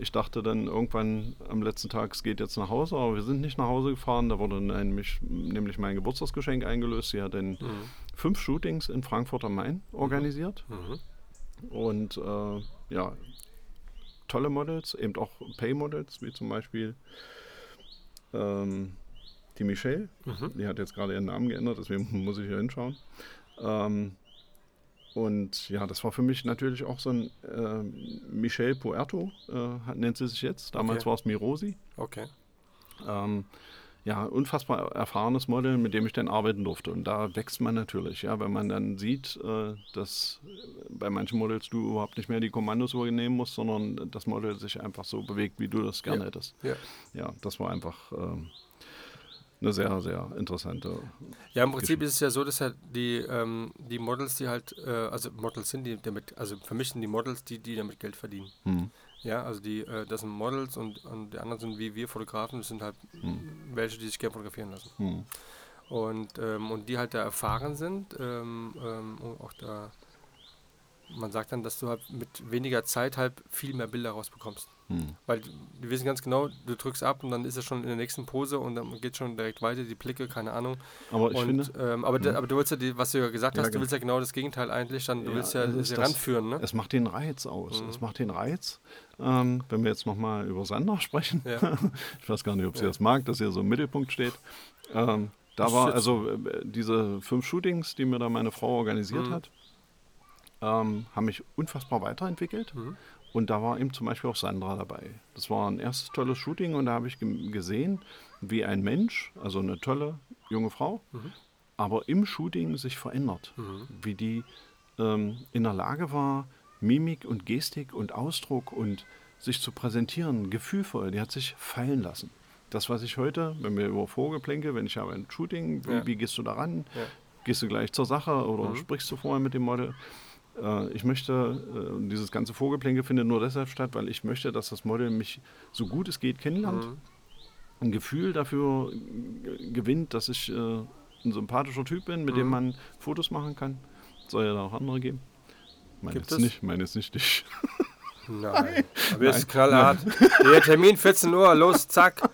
Speaker 3: Ich dachte dann irgendwann am letzten Tag, es geht jetzt nach Hause, aber wir sind nicht nach Hause gefahren. Da wurde nämlich, nämlich mein Geburtstagsgeschenk eingelöst. Sie hat dann
Speaker 2: Mhm.
Speaker 3: fünf Shootings in Frankfurt am Main organisiert.
Speaker 2: Mhm.
Speaker 3: Und äh, ja, tolle Models, eben auch Pay-Models, wie zum Beispiel ähm, die Michelle.
Speaker 2: Mhm.
Speaker 3: Die hat jetzt gerade ihren Namen geändert, deswegen muss ich hier hinschauen. Ähm, und ja, das war für mich natürlich auch so ein äh, Michelle Puerto, äh, nennt sie sich jetzt. Damals
Speaker 2: Okay.
Speaker 3: war es Mirosi.
Speaker 2: Okay.
Speaker 3: Ähm, ja, unfassbar erfahrenes Model, mit dem ich dann arbeiten durfte. Und da wächst man natürlich, ja, wenn man dann sieht, äh, dass bei manchen Models du überhaupt nicht mehr die Kommandos übernehmen musst, sondern das Model sich einfach so bewegt, wie du das gerne
Speaker 2: Ja.
Speaker 3: hättest.
Speaker 2: Ja.
Speaker 3: Ja, das war einfach ähm, eine sehr, sehr interessante.
Speaker 2: Ja, im Prinzip ist es ja so, dass ja die, ähm, die Models, die halt, äh, also Models sind, die damit, also für mich sind die Models die, die damit Geld verdienen.
Speaker 3: Hm.
Speaker 2: Ja, also die, äh, das sind Models und, und die anderen sind wie wir Fotografen, das sind halt welche, die sich gerne fotografieren lassen.
Speaker 3: Hm.
Speaker 2: Und, ähm, und die halt da erfahren sind, ähm, ähm, und auch da, man sagt dann, dass du halt mit weniger Zeit halt viel mehr Bilder rausbekommst.
Speaker 3: Hm.
Speaker 2: Weil wir wissen ganz genau, du drückst ab und dann ist er schon in der nächsten Pose und dann geht schon direkt weiter, die Blicke, keine Ahnung.
Speaker 3: Aber ich
Speaker 2: und,
Speaker 3: finde,
Speaker 2: ähm, aber, da- aber du willst ja, die, was du ja gesagt
Speaker 3: Ja,
Speaker 2: hast, du
Speaker 3: genau.
Speaker 2: willst ja genau das Gegenteil eigentlich, dann, du
Speaker 3: Ja,
Speaker 2: willst ja sie
Speaker 3: das-
Speaker 2: ranführen, ne?
Speaker 3: es macht den Reiz aus.
Speaker 2: Mhm.
Speaker 3: Es macht den Reiz. Ähm, wenn wir jetzt nochmal über Sandra sprechen.
Speaker 2: Ja.
Speaker 3: ich weiß gar nicht, ob sie
Speaker 2: Ja.
Speaker 3: das mag, dass ihr so im Mittelpunkt steht. Ähm, da war also äh, diese fünf Shootings, die mir da meine Frau organisiert
Speaker 2: Mhm.
Speaker 3: hat, ähm, haben mich unfassbar weiterentwickelt.
Speaker 2: Mhm.
Speaker 3: Und da war eben zum Beispiel auch Sandra dabei. Das war ein erstes tolles Shooting und da habe ich gesehen, wie ein Mensch, also eine tolle junge Frau,
Speaker 2: Mhm.
Speaker 3: aber im Shooting sich verändert. Wie die ähm, in der Lage war, Mimik und Gestik und Ausdruck und sich zu präsentieren, gefühlvoll, die hat sich fallen lassen. Das, was ich heute, wenn wir über Vorgeplänke, wenn ich habe ein Shooting, wie,
Speaker 2: Ja.
Speaker 3: wie gehst du daran?
Speaker 2: Ja.
Speaker 3: Gehst du gleich zur Sache oder
Speaker 2: Mhm.
Speaker 3: sprichst du vorher mit dem Model? Äh, ich möchte, äh, dieses ganze Vorgeplänke findet nur deshalb statt, weil ich möchte, dass das Model mich so gut es geht kennenlernt,
Speaker 2: Mhm.
Speaker 3: ein Gefühl dafür gewinnt, dass ich äh, ein sympathischer Typ bin, mit dem
Speaker 2: Mhm.
Speaker 3: man Fotos machen kann. Soll ja da auch andere geben. Meine
Speaker 2: Gibt
Speaker 3: jetzt
Speaker 2: es?
Speaker 3: nicht, meine jetzt nicht dich.
Speaker 2: Nein. Aber jetzt ist knallhart. Der Termin 14 Uhr, los, zack.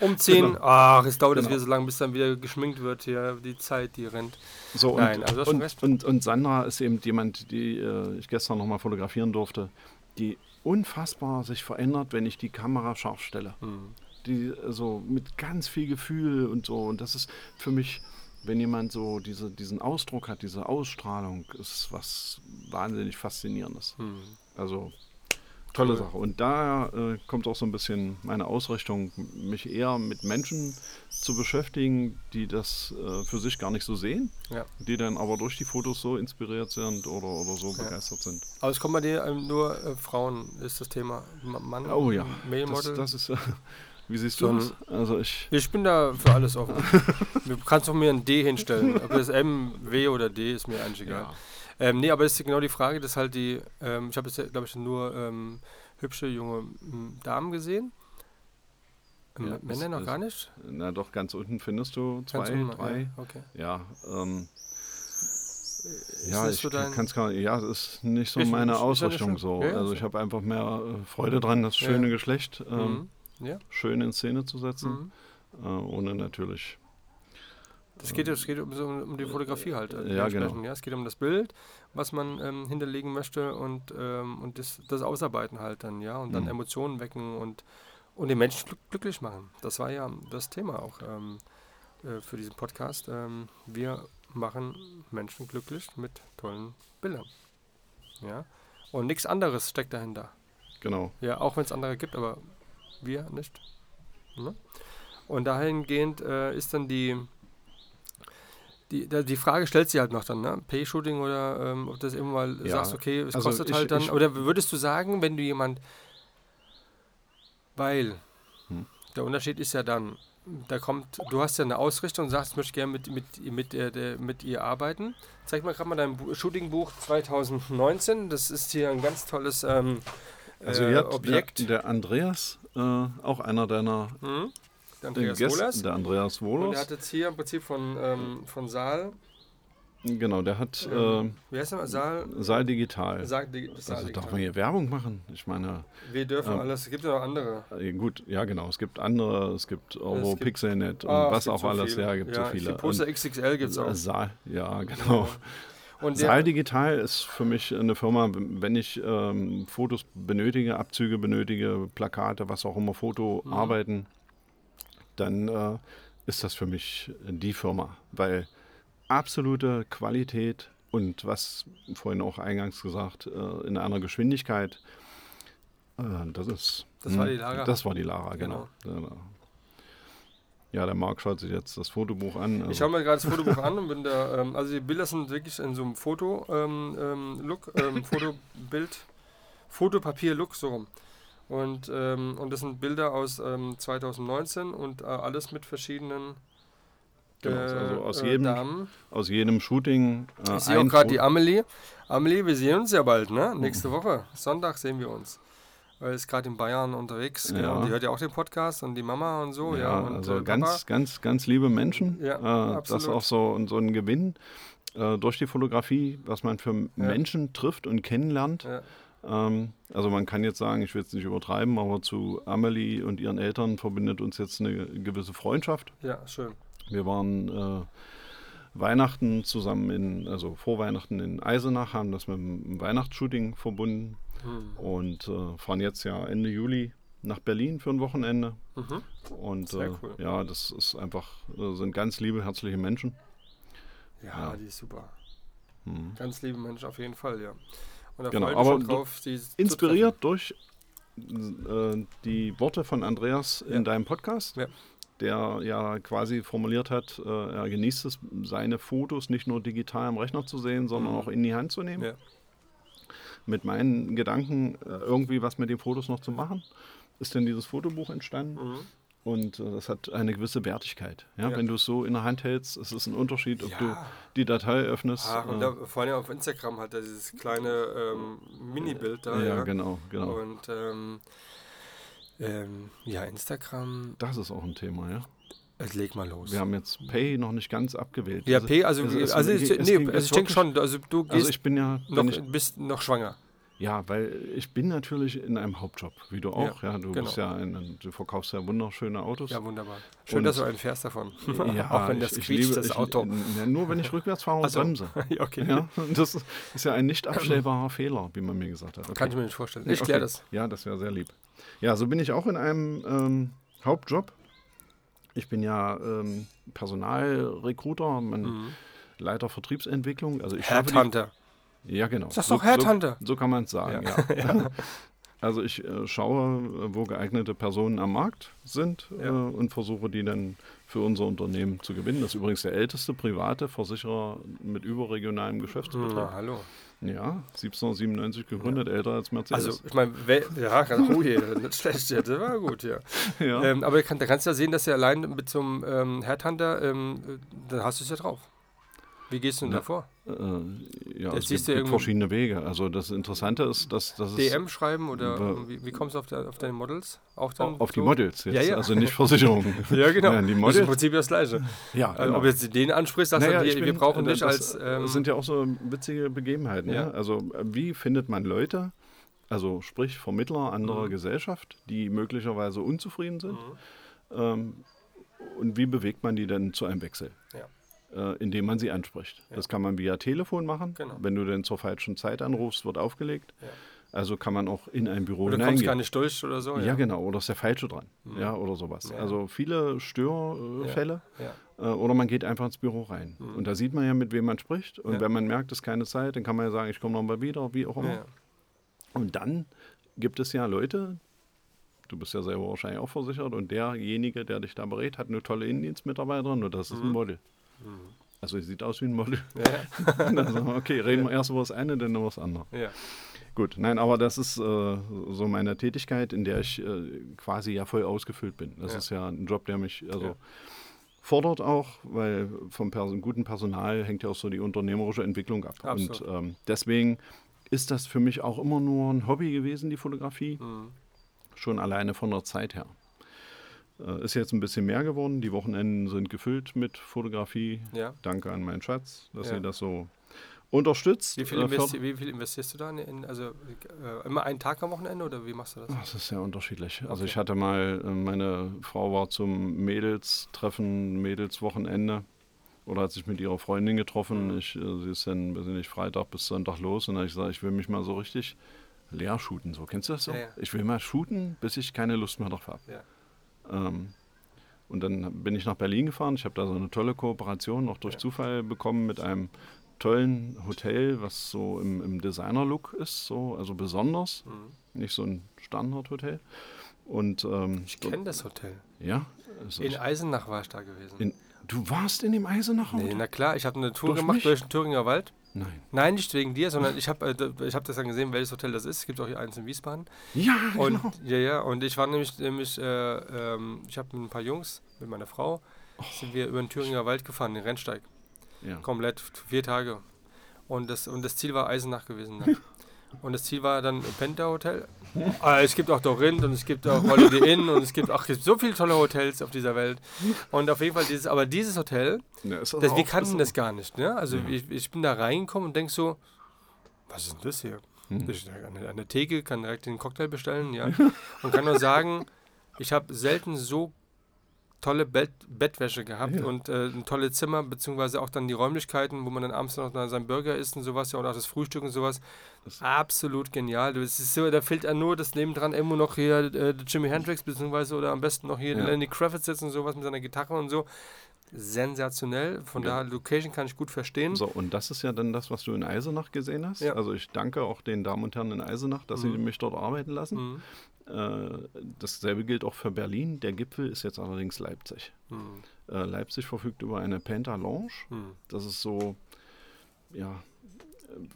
Speaker 2: Umziehen. Ach, es dauert
Speaker 3: Genau.
Speaker 2: wieder so lange, bis dann wieder geschminkt wird hier. Die Zeit, die rennt.
Speaker 3: So, und,
Speaker 2: Nein, also
Speaker 3: und. Und, und Sandra ist eben jemand, die äh, ich gestern nochmal fotografieren durfte, die unfassbar sich verändert, wenn ich die Kamera scharf stelle.
Speaker 2: Mhm.
Speaker 3: Die so mit ganz viel Gefühl und so. Und das ist für mich, wenn jemand so diese, diesen Ausdruck hat, diese Ausstrahlung, ist was wahnsinnig Faszinierendes.
Speaker 2: Mhm.
Speaker 3: Also tolle
Speaker 2: Cool.
Speaker 3: Sache. Und da äh, kommt auch so ein bisschen meine Ausrichtung, mich eher mit Menschen zu beschäftigen, die das äh, für sich gar nicht so sehen,
Speaker 2: Ja.
Speaker 3: die dann aber durch die Fotos so inspiriert sind oder, oder so
Speaker 2: Ja.
Speaker 3: begeistert sind.
Speaker 2: Aber es kommt bei dir ähm, nur äh, Frauen, ist das Thema. Ma- Mann,
Speaker 3: Oh ja,
Speaker 2: Male
Speaker 3: das,
Speaker 2: Model.
Speaker 3: das ist, äh, wie siehst du das? Also ich,
Speaker 2: ich bin da für alles offen. du kannst doch mir ein D hinstellen. Ob das M, W oder D ist mir eigentlich egal.
Speaker 3: ja,
Speaker 2: Ähm, nee, aber es ist genau die Frage, dass halt die, ähm, ich habe jetzt, glaube ich, nur ähm, hübsche junge m, Damen gesehen.
Speaker 3: Ja,
Speaker 2: Männer
Speaker 3: es-
Speaker 2: noch gar nicht?
Speaker 3: na doch, ganz unten findest du zwei,
Speaker 2: unten,
Speaker 3: drei.
Speaker 2: Ja, okay.
Speaker 3: Ja, ähm,
Speaker 2: Ist
Speaker 3: ja,
Speaker 2: das
Speaker 3: ich
Speaker 2: so
Speaker 3: kann es gar nicht, ja, das ist nicht so
Speaker 2: Ich-
Speaker 3: meine
Speaker 2: ich- ich-
Speaker 3: Ausrichtung
Speaker 2: ich-
Speaker 3: so.
Speaker 2: ja, ja,
Speaker 3: also
Speaker 2: so.
Speaker 3: ich habe einfach mehr äh, Freude dran, das
Speaker 2: Ja.
Speaker 3: schöne Geschlecht ähm,
Speaker 2: Mhm. Ja.
Speaker 3: schön in Szene zu setzen,
Speaker 2: Mhm.
Speaker 3: äh, ohne natürlich.
Speaker 2: Es geht, es geht um, um die Fotografie halt. äh,
Speaker 3: Ja,
Speaker 2: dementsprechend,
Speaker 3: genau.
Speaker 2: Ja. Es geht um das Bild, was man ähm, hinterlegen möchte und, ähm, und das, das Ausarbeiten halt dann, ja. Und dann
Speaker 3: Mhm.
Speaker 2: Emotionen wecken und, und den Menschen glück- glücklich machen. Das war ja das Thema auch ähm, äh, für diesen Podcast. Ähm, wir machen Menschen glücklich mit tollen Bildern. Ja. Und nichts anderes steckt dahinter.
Speaker 3: Genau.
Speaker 2: Ja, auch wenn es andere gibt, aber wir nicht. Ne? Und dahingehend äh, ist dann die, die, die Frage stellt sich halt noch dann, ne? Pay-Shooting oder ähm, ob das eben mal
Speaker 3: Ja,
Speaker 2: sagst, okay, es
Speaker 3: also
Speaker 2: kostet
Speaker 3: ich-
Speaker 2: halt dann,
Speaker 3: ich-
Speaker 2: oder würdest du sagen, wenn du jemand, weil
Speaker 3: Hm.
Speaker 2: der Unterschied ist ja dann, da kommt, du hast ja eine Ausrichtung und sagst, ich möchte gerne mit, mit, mit, äh, der, mit ihr arbeiten. Zeig mal gerade mal dein Bu- Shootingbuch 2019. Das ist hier ein ganz tolles ähm,
Speaker 3: Also
Speaker 2: äh, Objekt.
Speaker 3: Der, der Andreas, äh, auch einer deiner
Speaker 2: Mhm. Der Andreas
Speaker 3: Gäste-
Speaker 2: Wohlers.
Speaker 3: der Andreas
Speaker 2: Und er
Speaker 3: Wohlers.
Speaker 2: hat jetzt hier im Prinzip von, ähm, von Saal
Speaker 3: Genau, der hat
Speaker 2: Ähm,
Speaker 3: äh,
Speaker 2: Wie heißt der? Saal?
Speaker 3: Saal Digital.
Speaker 2: Saal, Digi- Saal
Speaker 3: also darf
Speaker 2: Digital.
Speaker 3: man hier Werbung machen? Ich meine,
Speaker 2: Wir dürfen
Speaker 3: ähm,
Speaker 2: alles. Es gibt ja noch andere.
Speaker 3: äh, gut, ja genau, es gibt andere, es gibt Euro, Pixelnet und
Speaker 2: Ah,
Speaker 3: was auch
Speaker 2: so
Speaker 3: alles,
Speaker 2: viele.
Speaker 3: ja, gibt
Speaker 2: ja,
Speaker 3: so viele.
Speaker 2: Poster XXL gibt es
Speaker 3: Und,
Speaker 2: auch.
Speaker 3: Saal, ja, genau.
Speaker 2: Und
Speaker 3: Saal
Speaker 2: der,
Speaker 3: Digital ist für mich eine Firma, wenn ich ähm, Fotos benötige, Abzüge benötige, Plakate, was auch immer, Fotoarbeiten, dann äh, ist das für mich die Firma, weil absolute Qualität und was vorhin auch eingangs gesagt, äh, in einer Geschwindigkeit, äh, das ist.
Speaker 2: Das war
Speaker 3: hm,
Speaker 2: die Lara.
Speaker 3: Das war die Lara, genau. Genau. Ja, der Marc schaut sich jetzt das Fotobuch an.
Speaker 2: ich
Speaker 3: also-
Speaker 2: schaue mir gerade das Fotobuch an und bin da. Ähm, also die Bilder sind wirklich in so einem Foto-Look, ähm, ähm, ähm, Fotobild, Fotopapier-Look, so rum. Und, ähm, und das sind Bilder aus ähm, 2019 und äh, alles mit verschiedenen
Speaker 3: Genau,
Speaker 2: äh,
Speaker 3: also aus
Speaker 2: äh,
Speaker 3: jedem
Speaker 2: Damen.
Speaker 3: aus jedem Shooting. Äh,
Speaker 2: Ich sehe auch gerade die Amelie. Amelie, wir sehen uns ja bald, ne?
Speaker 3: Mhm.
Speaker 2: Nächste Woche. Sonntag sehen wir uns. Weil ist gerade in Bayern unterwegs. Genau.
Speaker 3: Ja.
Speaker 2: Und die hört ja auch den Podcast und die Mama und so. Ja,
Speaker 3: Ja,
Speaker 2: und
Speaker 3: also
Speaker 2: äh,
Speaker 3: ganz,
Speaker 2: Papa.
Speaker 3: ganz, ganz liebe Menschen.
Speaker 2: Ja,
Speaker 3: äh, das ist
Speaker 2: absolut.
Speaker 3: auch so, so ein Gewinn äh, durch die Fotografie, was man für Menschen trifft und kennenlernt. Ähm, also man kann jetzt sagen, ich will es nicht übertreiben, aber zu Amelie und ihren Eltern verbindet uns jetzt eine gewisse Freundschaft.
Speaker 2: ja, schön.
Speaker 3: Wir waren äh, Weihnachten zusammen in, also vor Weihnachten in Eisenach, haben das mit einem Weihnachtsshooting verbunden
Speaker 2: Hm.
Speaker 3: und äh, fahren jetzt ja Ende Juli nach Berlin für ein Wochenende.
Speaker 2: Mhm.
Speaker 3: Und
Speaker 2: Sehr
Speaker 3: äh,
Speaker 2: cool.
Speaker 3: ja, das ist einfach, äh, sind ganz liebe, herzliche Menschen.
Speaker 2: Ja,
Speaker 3: Ja.
Speaker 2: die ist super.
Speaker 3: Hm.
Speaker 2: Ganz liebe Mensch auf jeden Fall, ja. Und da
Speaker 3: Genau, aber
Speaker 2: drauf,
Speaker 3: Inspiriert durch äh, die Worte von Andreas
Speaker 2: Ja.
Speaker 3: in deinem Podcast,
Speaker 2: Ja.
Speaker 3: der ja quasi formuliert hat, äh, er genießt es, seine Fotos nicht nur digital am Rechner zu sehen, sondern
Speaker 2: Mhm.
Speaker 3: auch in die Hand zu nehmen.
Speaker 2: Ja.
Speaker 3: Mit meinen Gedanken, äh, irgendwie was mit den Fotos noch zu machen, ist dann dieses Fotobuch entstanden.
Speaker 2: Mhm.
Speaker 3: Und äh, das hat eine gewisse Wertigkeit. Ja?
Speaker 2: Ja.
Speaker 3: Wenn du es so in der Hand hältst, es ist ein Unterschied, ob
Speaker 2: Ja.
Speaker 3: du die Datei öffnest.
Speaker 2: Ach, und
Speaker 3: äh,
Speaker 2: da, vor allem auf Instagram hat er dieses kleine ähm, Mini-Bild da.
Speaker 3: ja, genau, genau.
Speaker 2: Und ähm, ähm, ja, Instagram,
Speaker 3: Das ist auch ein Thema, ja.
Speaker 2: äh, leg mal los.
Speaker 3: Wir haben jetzt Pay noch nicht ganz abgewählt.
Speaker 2: ja, also,
Speaker 3: es-
Speaker 2: also,
Speaker 3: es-
Speaker 2: also,
Speaker 3: es
Speaker 2: ich,
Speaker 3: ging-
Speaker 2: nee,
Speaker 3: es
Speaker 2: also ich denke
Speaker 3: wirklich-
Speaker 2: schon, also du gehst
Speaker 3: Also ich bin ja,
Speaker 2: noch,
Speaker 3: ich,
Speaker 2: bist noch schwanger.
Speaker 3: Ja, weil ich bin natürlich in einem Hauptjob, wie du auch. Ja, du
Speaker 2: genau.
Speaker 3: bist ja, ein, du verkaufst ja wunderschöne Autos.
Speaker 2: Ja, wunderbar. Schön,
Speaker 3: Und-
Speaker 2: dass du einen fährst davon.
Speaker 3: Ja,
Speaker 2: Auch wenn das
Speaker 3: ich, ich
Speaker 2: quietscht,
Speaker 3: liebe,
Speaker 2: das
Speaker 3: ich,
Speaker 2: Auto.
Speaker 3: Ja, nur wenn ich rückwärts fahre und
Speaker 2: Ach so.
Speaker 3: bremse.
Speaker 2: ja, okay.
Speaker 3: Ja, das ist, ja ein nicht abstellbarer Fehler, wie man mir gesagt hat. Okay.
Speaker 2: Kann ich mir nicht vorstellen. Ich kläre
Speaker 3: okay.
Speaker 2: das.
Speaker 3: Ja, das wäre sehr lieb. Ja, so bin ich auch in einem ähm, Hauptjob. Ich bin ja ähm, Personalrecruiter, man,
Speaker 2: Mhm.
Speaker 3: Leiter Vertriebsentwicklung. Also ich
Speaker 2: Headhunter.
Speaker 3: Ja, genau.
Speaker 2: Sag doch Headhunter.
Speaker 3: So, so kann man es sagen,
Speaker 2: Ja.
Speaker 3: ja. Also ich äh, schaue, äh, wo geeignete Personen am Markt sind
Speaker 2: Ja.
Speaker 3: äh, und versuche die dann für unser Unternehmen zu gewinnen. Das ist übrigens der älteste private Versicherer mit überregionalem Geschäftsbetrieb.
Speaker 2: Na, hallo.
Speaker 3: Ja, 1797 gegründet, älter als Mercedes.
Speaker 2: Also, ich meine, ja, ganz- oh je, nicht schlecht, ja, das war gut, ja.
Speaker 3: ja.
Speaker 2: Ähm, aber da kannst du ja sehen, dass er allein mit so einem ähm, Headhunter, ähm, äh, da hast du es ja drauf. Wie gehst du denn
Speaker 3: Ja.
Speaker 2: da vor?
Speaker 3: Äh, ja,
Speaker 2: Das
Speaker 3: es gibt, gibt verschiedene Wege. Also das Interessante ist, dass, es
Speaker 2: DM schreiben oder wie, wie kommst du auf, der, auf deine Models? Auch dann
Speaker 3: auf die
Speaker 2: so?
Speaker 3: Models jetzt,
Speaker 2: Ja, ja.
Speaker 3: also nicht Versicherungen.
Speaker 2: Ja, genau.
Speaker 3: Ja, die
Speaker 2: Das ist im
Speaker 3: Models.
Speaker 2: Prinzip das Gleiche.
Speaker 3: Ja,
Speaker 2: Also, ob jetzt den ansprichst, sagst
Speaker 3: Naja,
Speaker 2: du, wir, wir brauchen
Speaker 3: äh,
Speaker 2: dich
Speaker 3: das
Speaker 2: als. Ähm,
Speaker 3: Das sind ja auch so witzige Begebenheiten. Ja.
Speaker 2: Ja.
Speaker 3: Also äh, wie findet man Leute, also sprich Vermittler anderer
Speaker 2: Mhm.
Speaker 3: Gesellschaft, die möglicherweise unzufrieden sind?
Speaker 2: Mhm.
Speaker 3: Ähm, und wie bewegt man die denn zu einem Wechsel? Äh, indem man sie anspricht.
Speaker 2: Ja.
Speaker 3: Das kann man via Telefon machen.
Speaker 2: Genau.
Speaker 3: Wenn du denn zur falschen Zeit anrufst, wird aufgelegt.
Speaker 2: Ja.
Speaker 3: Also kann man auch in ein Büro
Speaker 2: oder kommst
Speaker 3: hineingehen.
Speaker 2: gar nicht durch oder so.
Speaker 3: Ja, genau. Oder ist der Falsche dran.
Speaker 2: Mhm.
Speaker 3: Ja, oder sowas.
Speaker 2: Ja.
Speaker 3: Also viele Störfälle.
Speaker 2: Ja.
Speaker 3: Äh, oder man geht einfach ins Büro rein.
Speaker 2: Mhm.
Speaker 3: Und da sieht man ja, mit wem man spricht. Und
Speaker 2: Ja.
Speaker 3: wenn man merkt, es ist keine Zeit, dann kann man ja sagen, ich komme nochmal wieder, wie auch immer.
Speaker 2: Ja.
Speaker 3: Und dann gibt es ja Leute, du bist ja selber wahrscheinlich auch versichert, und derjenige, der dich da berät, hat eine tolle Innendienstmitarbeiterin und das ist ein
Speaker 2: Mhm.
Speaker 3: Model.
Speaker 2: Mhm.
Speaker 3: Also sie sieht aus wie ein Model.
Speaker 2: Ja,
Speaker 3: dann sagen wir, okay, reden wir erst über das eine, dann über das andere.
Speaker 2: ja.
Speaker 3: Gut, nein, aber das ist äh, so meine Tätigkeit, in der ich äh, quasi ja voll ausgefüllt bin. Das
Speaker 2: Ja.
Speaker 3: ist ja ein Job, der mich also fordert auch, weil vom Person, guten Personal hängt ja auch so die unternehmerische Entwicklung ab.
Speaker 2: Absolut.
Speaker 3: Und ähm, deswegen ist das für mich auch immer nur ein Hobby gewesen, die Fotografie,
Speaker 2: Mhm.
Speaker 3: schon alleine von der Zeit her. Äh, ist jetzt ein bisschen mehr geworden. Die Wochenenden sind gefüllt mit Fotografie.
Speaker 2: Ja.
Speaker 3: Danke an meinen Schatz, dass
Speaker 2: Ja.
Speaker 3: sie das so unterstützt.
Speaker 2: Wie viel,
Speaker 3: Äh,
Speaker 2: investi wie viel investierst du da? In, also äh, immer einen Tag am Wochenende oder wie machst du das?
Speaker 3: Das ist sehr unterschiedlich. Also
Speaker 2: Okay.
Speaker 3: ich hatte mal, äh, meine Frau war zum Mädels-Treffen, Mädels-Wochenende oder hat sich mit ihrer Freundin getroffen.
Speaker 2: Mhm.
Speaker 3: Ich, äh, sie ist dann, weiß ich nicht, Freitag bis Sonntag los und dann habe ich gesagt, ich will mich mal so richtig leer shooten. So, kennst du das so?
Speaker 2: Ja, ja.
Speaker 3: Ich will mal shooten, bis ich keine Lust mehr drauf habe.
Speaker 2: Ja.
Speaker 3: Ähm, und dann bin ich nach Berlin gefahren. Ich habe da so eine tolle Kooperation noch durch. Zufall bekommen mit einem tollen Hotel, was so im, im Designer-Look ist, so, also besonders
Speaker 2: Mhm.
Speaker 3: nicht so ein Standardhotel. Und ähm,
Speaker 2: Ich kenne das Hotel.
Speaker 3: ja, also
Speaker 2: In Eisenach war ich da gewesen.
Speaker 3: in, du warst in dem Eisenacher
Speaker 2: nee,
Speaker 3: Hotel?
Speaker 2: na klar, ich habe eine Tour
Speaker 3: Durch
Speaker 2: gemacht
Speaker 3: mich?
Speaker 2: durch den Thüringer Wald.
Speaker 3: Nein.
Speaker 2: Nein, nicht wegen dir, sondern ich habe äh, ich hab das dann gesehen, welches Hotel das ist. Es gibt auch hier eins in Wiesbaden.
Speaker 3: Ja,
Speaker 2: Und
Speaker 3: genau.
Speaker 2: ja, ja, und ich war nämlich, nämlich äh, ähm, ich habe mit ein paar Jungs, mit meiner Frau,
Speaker 3: Oh.
Speaker 2: sind wir über den Thüringer Wald gefahren, den Rennsteig.
Speaker 3: Ja.
Speaker 2: Komplett, vier Tage. Und das, und das Ziel war Eisenach gewesen. Dann. Und das Ziel war dann Penta Hotel. Aber es gibt auch Dorint und es gibt auch Holiday Inn und es gibt auch es gibt so viele tolle Hotels auf dieser Welt. Und auf jeden Fall dieses, aber dieses Hotel,
Speaker 3: Ja, das
Speaker 2: wir kannten das gar nicht. Ne? Also
Speaker 3: Ja.
Speaker 2: ich, ich bin da reingekommen und denk so, was ist denn das hier?
Speaker 3: Hm.
Speaker 2: Ich an der Theke, kann direkt den Cocktail bestellen, ja. Und kann nur sagen, ich habe selten so tolle Bett, Bettwäsche gehabt
Speaker 3: Ja.
Speaker 2: und äh, ein tolles Zimmer, beziehungsweise auch dann die Räumlichkeiten, wo man dann abends noch seinen Burger isst und sowas, ja, und auch das Frühstück und sowas.
Speaker 3: Das-
Speaker 2: Absolut genial. Du, es ist so, da fehlt ja nur das nebendran irgendwo noch hier äh, Jimi Hendrix, beziehungsweise oder am besten noch hier
Speaker 3: Ja.
Speaker 2: Lenny Kravitz sitzt und sowas mit seiner Gitarre und so. Sensationell. Von
Speaker 3: Ja.
Speaker 2: daher, Location kann ich gut verstehen.
Speaker 3: So, und das ist ja dann das, was du in Eisenach gesehen hast.
Speaker 2: Ja.
Speaker 3: Also ich danke auch den Damen und Herren in Eisenach, dass sie
Speaker 2: Mhm.
Speaker 3: mich dort arbeiten lassen.
Speaker 2: Mhm.
Speaker 3: Äh, dasselbe gilt auch für Berlin. Der Gipfel ist jetzt allerdings Leipzig.
Speaker 2: Mhm.
Speaker 3: Äh, Leipzig verfügt über eine Penta Lounge.
Speaker 2: Mhm.
Speaker 3: Das ist so, ja,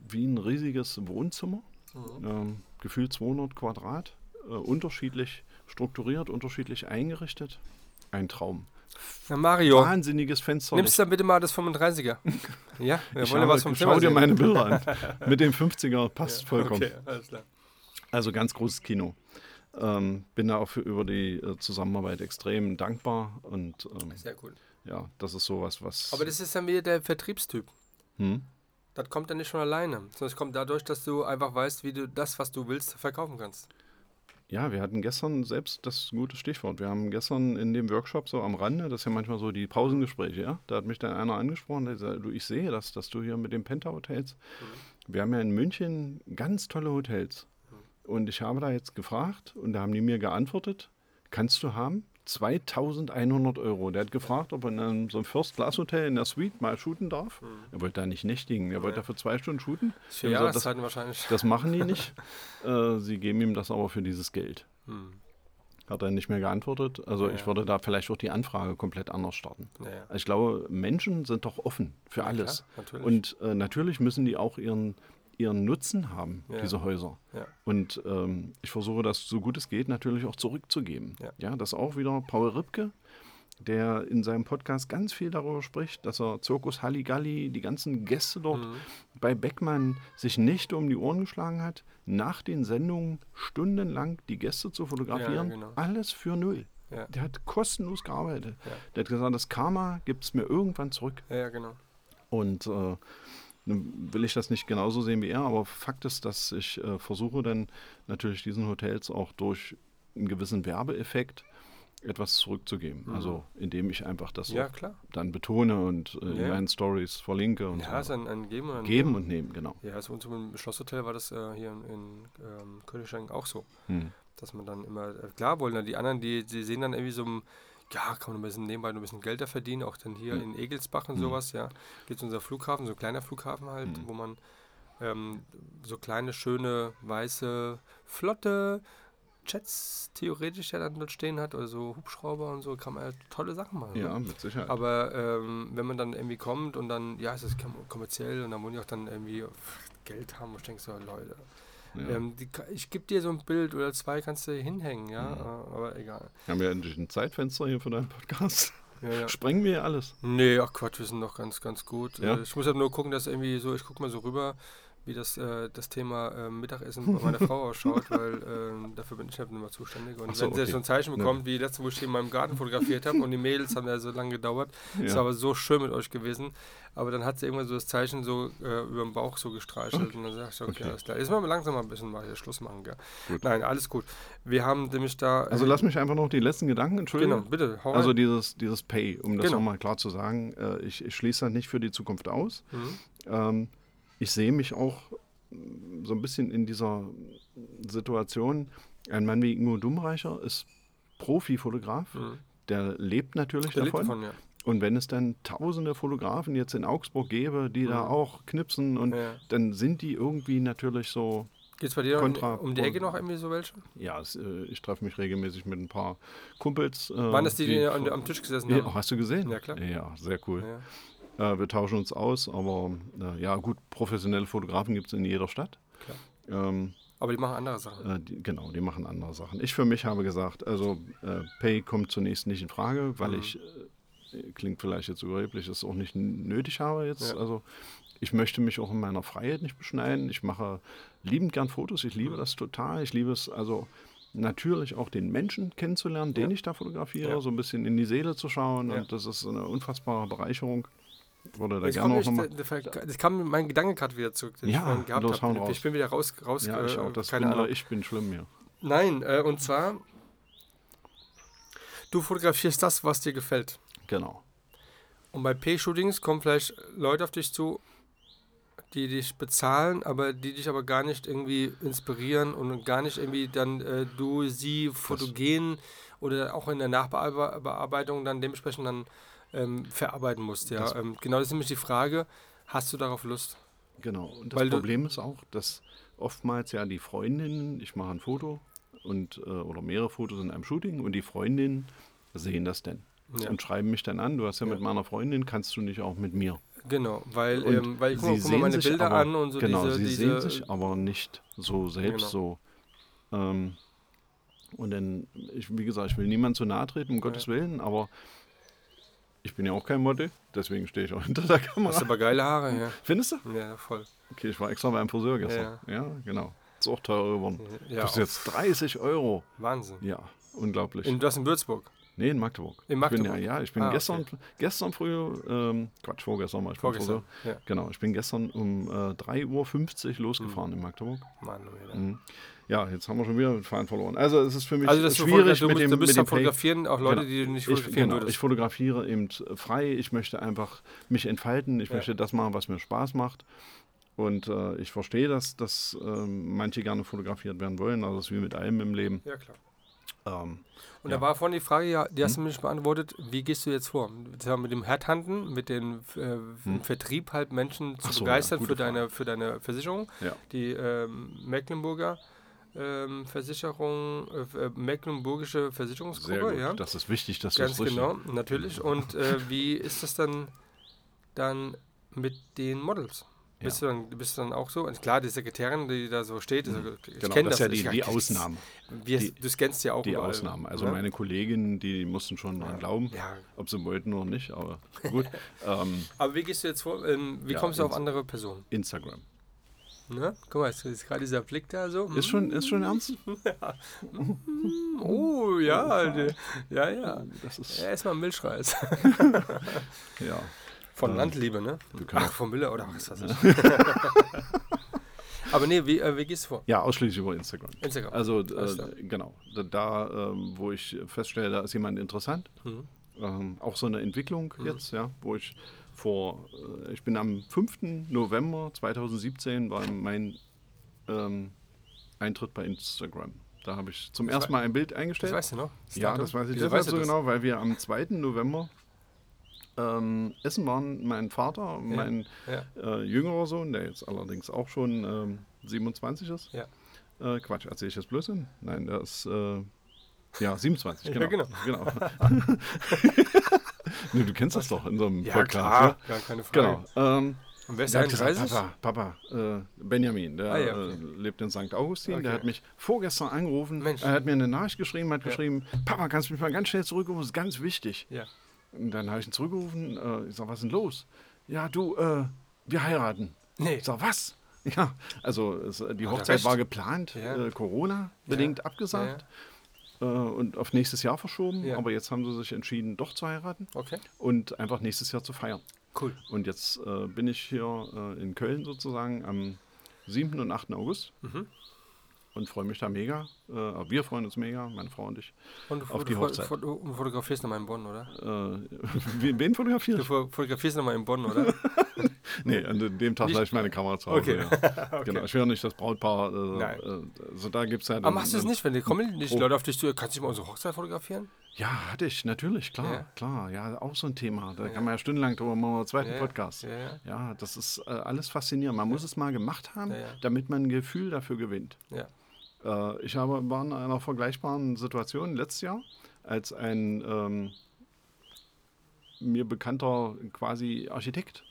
Speaker 3: wie ein riesiges Wohnzimmer.
Speaker 2: Mhm.
Speaker 3: Ähm, gefühlt 200 Quadrat. Äh, unterschiedlich strukturiert, unterschiedlich eingerichtet. Ein Traum.
Speaker 2: Na Mario,
Speaker 3: Wahnsinniges Fenster.
Speaker 2: nimmst du dann bitte mal das 35er? ja, wir
Speaker 3: ich
Speaker 2: wollen ja
Speaker 3: habe,
Speaker 2: was vom
Speaker 3: schau dir meine Bilder an. Mit dem 50er passt
Speaker 2: Ja,
Speaker 3: vollkommen.
Speaker 2: Okay.
Speaker 3: Also ganz großes Kino. Ähm, bin da auch für, über die äh, Zusammenarbeit extrem dankbar und ähm,
Speaker 2: Sehr cool.
Speaker 3: ja, das ist sowas, was.
Speaker 2: Aber das ist dann wieder der Vertriebstyp.
Speaker 3: hm?
Speaker 2: Das kommt dann nicht von alleine, sondern es kommt dadurch, dass du einfach weißt, wie du das, was du willst, verkaufen kannst.
Speaker 3: Ja, wir hatten gestern selbst das ist ein gutes Stichwort. Wir haben gestern in dem Workshop so am Rande, das ist ja manchmal so die Pausengespräche, ja. Da hat mich dann einer angesprochen, der sagt, du, ich sehe das, dass du hier mit den Penta Hotels. Wir haben ja in München ganz tolle Hotels. Und ich habe da jetzt gefragt und da haben die mir geantwortet, kannst du haben? 2100 Euro. Der hat gefragt, ob er in einem, so einem First-Class-Hotel in der Suite mal shooten darf. Er wollte da nicht nächtigen, er wollte da für zwei Stunden shooten.
Speaker 2: Vier
Speaker 3: gesagt, das,
Speaker 2: wahrscheinlich.
Speaker 3: das machen die nicht. äh, sie geben ihm das aber für dieses Geld.
Speaker 2: Hm.
Speaker 3: Hat er nicht mehr geantwortet. Also
Speaker 2: Ja,
Speaker 3: ich
Speaker 2: ja.
Speaker 3: würde da vielleicht auch die Anfrage komplett anders starten.
Speaker 2: Naja.
Speaker 3: Also ich glaube, Menschen sind doch offen für alles.
Speaker 2: Klar, natürlich.
Speaker 3: Und äh, natürlich müssen die auch ihren, ihren Nutzen haben,
Speaker 2: Ja.
Speaker 3: diese Häuser.
Speaker 2: ja.
Speaker 3: Und ähm, ich versuche das so gut es geht natürlich auch zurückzugeben.
Speaker 2: Ja.
Speaker 3: das auch wieder Paul Ripke, der in seinem Podcast ganz viel darüber spricht, dass er Zirkus Halligalli, die ganzen Gäste dort
Speaker 2: Mhm.
Speaker 3: bei Beckmann sich nicht um die Ohren geschlagen hat, nach den Sendungen stundenlang die Gäste zu fotografieren.
Speaker 2: Ja, genau.
Speaker 3: Alles für null.
Speaker 2: Ja.
Speaker 3: Der hat kostenlos gearbeitet.
Speaker 2: Ja.
Speaker 3: Der hat gesagt, das Karma gibt es mir irgendwann zurück.
Speaker 2: ja, ja, genau.
Speaker 3: Und äh, will ich das nicht genauso sehen wie er, aber Fakt ist, dass ich äh, versuche dann natürlich diesen Hotels auch durch einen gewissen Werbeeffekt etwas zurückzugeben.
Speaker 2: Mhm.
Speaker 3: Also indem ich einfach das
Speaker 2: Ja,
Speaker 3: dann betone und äh, in
Speaker 2: Ja.
Speaker 3: meinen Stories verlinke und
Speaker 2: Ja, es ist
Speaker 3: so.
Speaker 2: ein, ein Geben und ein
Speaker 3: Geben
Speaker 2: Nehmen.
Speaker 3: und nehmen, genau.
Speaker 2: Ja, also uns im Schlosshotel war das äh, hier in, in ähm, Königstein auch so.
Speaker 3: Hm.
Speaker 2: Dass man dann immer, äh, klar wollen dann die anderen, die, die sehen dann irgendwie so ein, ja, kann man ein bisschen nebenbei ein bisschen Geld da verdienen, auch dann hier
Speaker 3: Mhm.
Speaker 2: in Egelsbach und
Speaker 3: Mhm.
Speaker 2: sowas, ja. Gibt es unser Flughafen, so ein kleiner Flughafen halt,
Speaker 3: Mhm.
Speaker 2: wo man ähm, so kleine, schöne, weiße, flotte Jets theoretisch ja dann dort stehen hat, oder so Hubschrauber und so, kann man ja tolle Sachen machen.
Speaker 3: Ja,
Speaker 2: Ne?
Speaker 3: mit Sicherheit.
Speaker 2: Aber ähm, wenn man dann irgendwie kommt und dann, ja, es ist kom- kommerziell und dann wollen die auch dann irgendwie Geld haben und ich denke so, Leute,
Speaker 3: ja.
Speaker 2: ähm, die, ich gebe dir so ein Bild oder zwei, kannst du hinhängen, ja,
Speaker 3: Mhm.
Speaker 2: äh, aber egal.
Speaker 3: Haben wir endlich ein Zeitfenster hier für deinen Podcast?
Speaker 2: Ja, ja.
Speaker 3: Sprengen wir alles.
Speaker 2: Nee, ach Quatsch, wir sind noch ganz, ganz gut.
Speaker 3: Ja?
Speaker 2: Äh, Ich muss halt nur gucken, dass irgendwie so, ich gucke mal so rüber, wie das, äh, das Thema äh, Mittagessen bei meiner Frau ausschaut, weil äh, dafür bin ich halt nicht mehr zuständig. Und
Speaker 3: so,
Speaker 2: wenn sie
Speaker 3: okay.
Speaker 2: schon ein Zeichen
Speaker 3: Ja.
Speaker 2: bekommt, wie letzte, wo ich hier in meinem Garten fotografiert habe und die Mädels haben ja so lange gedauert, ist
Speaker 3: Ja.
Speaker 2: aber so schön mit euch gewesen. Aber dann hat sie irgendwann so das Zeichen so äh, über den Bauch so gestreichelt und dann sag ich, okay,
Speaker 3: Okay.
Speaker 2: alles klar. Jetzt mal langsam mal ein bisschen mal hier Schluss machen, gell?
Speaker 3: Gut.
Speaker 2: Nein, alles gut. Wir haben nämlich da.
Speaker 3: Also lass mich einfach noch die letzten Gedanken, entschuldigen.
Speaker 2: Genau, bitte, hau
Speaker 3: Also dieses, dieses Pay, um das
Speaker 2: Genau.
Speaker 3: nochmal klar zu sagen, äh, ich, ich schließe das nicht für die Zukunft aus.
Speaker 2: Mhm.
Speaker 3: Ähm, ich sehe mich auch mm, so ein bisschen in dieser Situation. Ein Mann wie Ingo Dummreicher ist Profifotograf,
Speaker 2: Mhm.
Speaker 3: der lebt natürlich
Speaker 2: Der lebt
Speaker 3: davon.
Speaker 2: davon, ja.
Speaker 3: Und wenn es dann tausende Fotografen jetzt in Augsburg gäbe, die da
Speaker 2: Mhm.
Speaker 3: auch knipsen und
Speaker 2: ja.
Speaker 3: dann sind die irgendwie natürlich so,
Speaker 2: Gibt es bei dir um, um die Ecke noch irgendwie so welche?
Speaker 3: ja, es, äh, ich treffe mich regelmäßig mit ein paar Kumpels. Äh,
Speaker 2: Waren das die, die,
Speaker 3: fo-
Speaker 2: am, am Tisch gesessen
Speaker 3: ja,
Speaker 2: haben?
Speaker 3: hast du gesehen?
Speaker 2: Ja, klar.
Speaker 3: Ja, sehr cool.
Speaker 2: Ja.
Speaker 3: Äh, wir tauschen uns aus, aber äh, ja, gut, professionelle Fotografen gibt es in jeder Stadt. Ähm,
Speaker 2: Aber die machen andere Sachen.
Speaker 3: äh, die, genau, die machen andere Sachen. Ich für mich habe gesagt, also äh, Pay kommt zunächst nicht in Frage, weil
Speaker 2: Mhm.
Speaker 3: ich, äh, klingt vielleicht jetzt überheblich, es auch nicht nötig habe jetzt.
Speaker 2: Ja.
Speaker 3: Also ich möchte mich auch in meiner Freiheit nicht beschneiden. Ich mache liebend gern Fotos, ich
Speaker 2: Mhm.
Speaker 3: liebe das total. Ich liebe es also natürlich auch den Menschen kennenzulernen, den
Speaker 2: Ja.
Speaker 3: ich da fotografiere,
Speaker 2: Ja.
Speaker 3: so ein bisschen in die Seele zu schauen
Speaker 2: Ja.
Speaker 3: und das ist eine unfassbare Bereicherung. Würde da gerne auch nochmal.
Speaker 2: das kam mein Gedanke gerade wieder zurück, den
Speaker 3: Ja,
Speaker 2: ich vorhin gehabt
Speaker 3: los,
Speaker 2: habe. Ich bin wieder raus, raus
Speaker 3: Ja, ich
Speaker 2: äh,
Speaker 3: auch. Das
Speaker 2: keine
Speaker 3: bin ich bin schlimm hier.
Speaker 2: Nein, äh, und zwar, du fotografierst das, was dir gefällt.
Speaker 3: Genau.
Speaker 2: Und bei P-Shootings kommen vielleicht Leute auf dich zu, die dich bezahlen, aber die dich aber gar nicht irgendwie inspirieren und gar nicht irgendwie dann äh, du sie fotogen oder auch in der Nachbearbeitung dann dementsprechend dann ähm, verarbeiten musst. Ja? Ähm, genau, das ist nämlich die Frage, hast du darauf Lust?
Speaker 3: Genau. Und das
Speaker 2: Weil
Speaker 3: Problem ist auch, dass oftmals ja die Freundinnen, ich mache ein Foto und äh, oder mehrere Fotos in einem Shooting und die Freundinnen sehen das denn
Speaker 2: Ja.
Speaker 3: und schreiben mich dann an. Du hast ja,
Speaker 2: Ja.
Speaker 3: mit meiner Freundin, kannst du nicht auch mit mir?
Speaker 2: Genau, weil, ähm, weil ich guck,
Speaker 3: sie
Speaker 2: guck mal
Speaker 3: sehen
Speaker 2: meine Bilder
Speaker 3: aber,
Speaker 2: an und so
Speaker 3: genau,
Speaker 2: diese,
Speaker 3: sie
Speaker 2: diese
Speaker 3: sehen sich aber nicht so selbst
Speaker 2: Genau.
Speaker 3: so. Ähm, und dann, ich, wie gesagt, ich will niemand zu nahe treten, um Gottes Willen, aber ich bin ja auch kein Model, deswegen stehe ich auch hinter der Kamera.
Speaker 2: hast aber geile Haare, ja.
Speaker 3: Findest du?
Speaker 2: Ja, voll.
Speaker 3: Okay, ich war extra beim Friseur gestern. Ja, genau. Ist auch teurer geworden.
Speaker 2: Ja,
Speaker 3: Kostet jetzt 30 Euro.
Speaker 2: Wahnsinn.
Speaker 3: Ja, unglaublich.
Speaker 2: In, du hast in Würzburg.
Speaker 3: nee, in Magdeburg.
Speaker 2: In
Speaker 3: Ich bin, ja,
Speaker 2: Magdeburg?
Speaker 3: ja, ich bin
Speaker 2: Ah,
Speaker 3: gestern, gestern früh, ähm, Quatsch, vorgestern war ich
Speaker 2: Vorgestern.
Speaker 3: Friseur.
Speaker 2: Ja.
Speaker 3: Genau, ich bin gestern um äh, 3.50 Uhr losgefahren in Magdeburg.
Speaker 2: Mann, ja.
Speaker 3: Mhm. Ja, jetzt haben wir schon wieder den Faden verloren. Also es ist für mich
Speaker 2: Also das
Speaker 3: schwierig
Speaker 2: du,
Speaker 3: mit dem,
Speaker 2: du bist
Speaker 3: mit dem.
Speaker 2: Fotografieren auch Leute,
Speaker 3: Genau.
Speaker 2: die du nicht
Speaker 3: Ich,
Speaker 2: fotografieren
Speaker 3: genau,
Speaker 2: würdest.
Speaker 3: ich fotografiere eben frei. Ich möchte einfach mich entfalten. Ich
Speaker 2: Ja.
Speaker 3: möchte das machen, was mir Spaß macht. Und äh, ich verstehe, dass, dass ähm, manche gerne fotografiert werden wollen. Also das ist wie mit allem im Leben.
Speaker 2: ja, klar.
Speaker 3: Ähm,
Speaker 2: Und
Speaker 3: Ja.
Speaker 2: da war vorhin die Frage, ja, die hast du mir nicht beantwortet, wie gehst du jetzt vor? Mit dem Headhunten, mit dem äh, im Vertrieb halt Menschen zu
Speaker 3: Hm. So,
Speaker 2: begeistern
Speaker 3: ja,
Speaker 2: für, deine, für deine Versicherung.
Speaker 3: ja.
Speaker 2: Die ähm, Mecklenburger ähm, Versicherung, äh, äh, Mecklenburgische Versicherungsgruppe, ja.
Speaker 3: Das ist wichtig, dass
Speaker 2: Ganz
Speaker 3: das richtig
Speaker 2: genau, natürlich. Und äh, wie ist das dann, dann mit den Models? Bist, du dann, bist du dann auch so? Und klar, die Sekretärin, die da so steht, also, ich
Speaker 3: Genau,
Speaker 2: kenne
Speaker 3: das ist ja die, die Ausnahme.
Speaker 2: Du scannst ja auch
Speaker 3: Die
Speaker 2: überall,
Speaker 3: Ausnahme. Also
Speaker 2: ne?
Speaker 3: meine Kolleginnen, die mussten schon dran glauben,
Speaker 2: Ja.
Speaker 3: ob sie wollten oder nicht, aber gut. ähm,
Speaker 2: Aber wie gehst du jetzt vor? Ähm, wie
Speaker 3: Ja,
Speaker 2: kommst du auf andere Personen?
Speaker 3: Instagram.
Speaker 2: Ne? Guck mal, jetzt ist gerade dieser Blick da so.
Speaker 3: Ist schon, ist schon ernst?
Speaker 2: Mm, Oh, ja, ja, ja.
Speaker 3: Das ist,
Speaker 2: Ja, erstmal Milchreis.
Speaker 3: ja.
Speaker 2: Von Landliebe, ne? Ach, von Müller oder was weiß ich. Aber nee, wie, äh, wie gehst du vor?
Speaker 3: Ja, ausschließlich über Instagram.
Speaker 2: Instagram.
Speaker 3: Also äh, genau, da, da ähm, wo ich feststelle, da ist jemand interessant.
Speaker 2: Mhm.
Speaker 3: Ähm, auch so eine Entwicklung jetzt, ja, wo ich vor, äh, ich bin am 5. November 2017 war mein ähm, Eintritt bei Instagram. Da habe ich zum
Speaker 2: Das
Speaker 3: ersten Mal ein Bild
Speaker 2: Das
Speaker 3: eingestellt.
Speaker 2: weißt du noch?
Speaker 3: ja, das weiß ich
Speaker 2: Wieso
Speaker 3: deshalb
Speaker 2: weißt du
Speaker 3: so
Speaker 2: das?
Speaker 3: genau, weil wir am 2. November ähm, essen waren, mein Vater,
Speaker 2: Ja,
Speaker 3: mein
Speaker 2: Ja.
Speaker 3: äh, jüngerer Sohn, der jetzt allerdings auch schon ähm, 27 ist.
Speaker 2: Ja.
Speaker 3: Äh, Quatsch, erzähle ich jetzt Blödsinn? Nein, der ist äh, ja 27,
Speaker 2: Ja,
Speaker 3: genau.
Speaker 2: genau.
Speaker 3: nee, du kennst das doch in so einem
Speaker 2: Ja,
Speaker 3: Podcast.
Speaker 2: klar, gar keine Frage.
Speaker 3: Genau. Ähm,
Speaker 2: Und wer ist
Speaker 3: der
Speaker 2: der
Speaker 3: gesagt,
Speaker 2: 31?
Speaker 3: Papa, Papa, äh, Benjamin, der
Speaker 2: Ah, ja, okay.
Speaker 3: äh, lebt in St. Augustin, der
Speaker 2: Okay.
Speaker 3: hat mich vorgestern angerufen,
Speaker 2: Mensch.
Speaker 3: er hat mir eine Nachricht geschrieben, hat
Speaker 2: Ja.
Speaker 3: geschrieben, Papa, kannst du mich mal ganz schnell zurückrufen, das ist ganz wichtig.
Speaker 2: Ja.
Speaker 3: Und dann habe ich ihn zurückgerufen, äh, ich sag, was ist denn los? Ja, du, äh, wir heiraten.
Speaker 2: Nee.
Speaker 3: Ich sag, was? Ja, also es, die Hochzeit war geplant,
Speaker 2: Ja.
Speaker 3: äh, Corona-bedingt
Speaker 2: Ja.
Speaker 3: abgesagt Äh, und auf nächstes Jahr verschoben.
Speaker 2: Ja.
Speaker 3: Aber jetzt haben sie sich entschieden, doch zu heiraten
Speaker 2: Okay,
Speaker 3: und einfach nächstes Jahr zu feiern.
Speaker 2: cool.
Speaker 3: Und jetzt äh, bin ich hier äh, in Köln sozusagen am 7. und 8. August
Speaker 2: Mhm.
Speaker 3: und freue mich da mega. Äh, aber wir freuen uns mega, meine Frau und ich.
Speaker 2: Und du,
Speaker 3: Auf die
Speaker 2: du,
Speaker 3: Hochzeit.
Speaker 2: du fotografierst nochmal in Bonn, oder?
Speaker 3: Äh, wen fotografiere
Speaker 2: Du fo- fotografierst nochmal in Bonn, oder?
Speaker 3: Nee, an dem Tag
Speaker 2: Nicht-
Speaker 3: lasse ich meine Kamera zu Hause.
Speaker 2: Okay.
Speaker 3: Ja. Genau, ich wäre nicht das Brautpaar. Äh,
Speaker 2: Nein.
Speaker 3: Also da gibt es ja.
Speaker 2: Aber machst du es nicht, wenn die kommen,
Speaker 3: Oh.
Speaker 2: Leute auf dich zu, kannst du mal unsere Hochzeit fotografieren?
Speaker 3: Ja, hatte ich, natürlich, klar,
Speaker 2: Ja.
Speaker 3: klar. Ja, auch so ein Thema. Da
Speaker 2: Ja.
Speaker 3: kann man ja stundenlang drüber machen, einen zweiten
Speaker 2: Ja.
Speaker 3: Podcast.
Speaker 2: Ja,
Speaker 3: das ist äh, alles faszinierend. Man muss es mal gemacht haben, damit man ein Gefühl dafür gewinnt.
Speaker 2: Ja.
Speaker 3: Äh, ich habe, war in einer vergleichbaren Situation letztes Jahr, als ein ähm, mir bekannter quasi Architekt,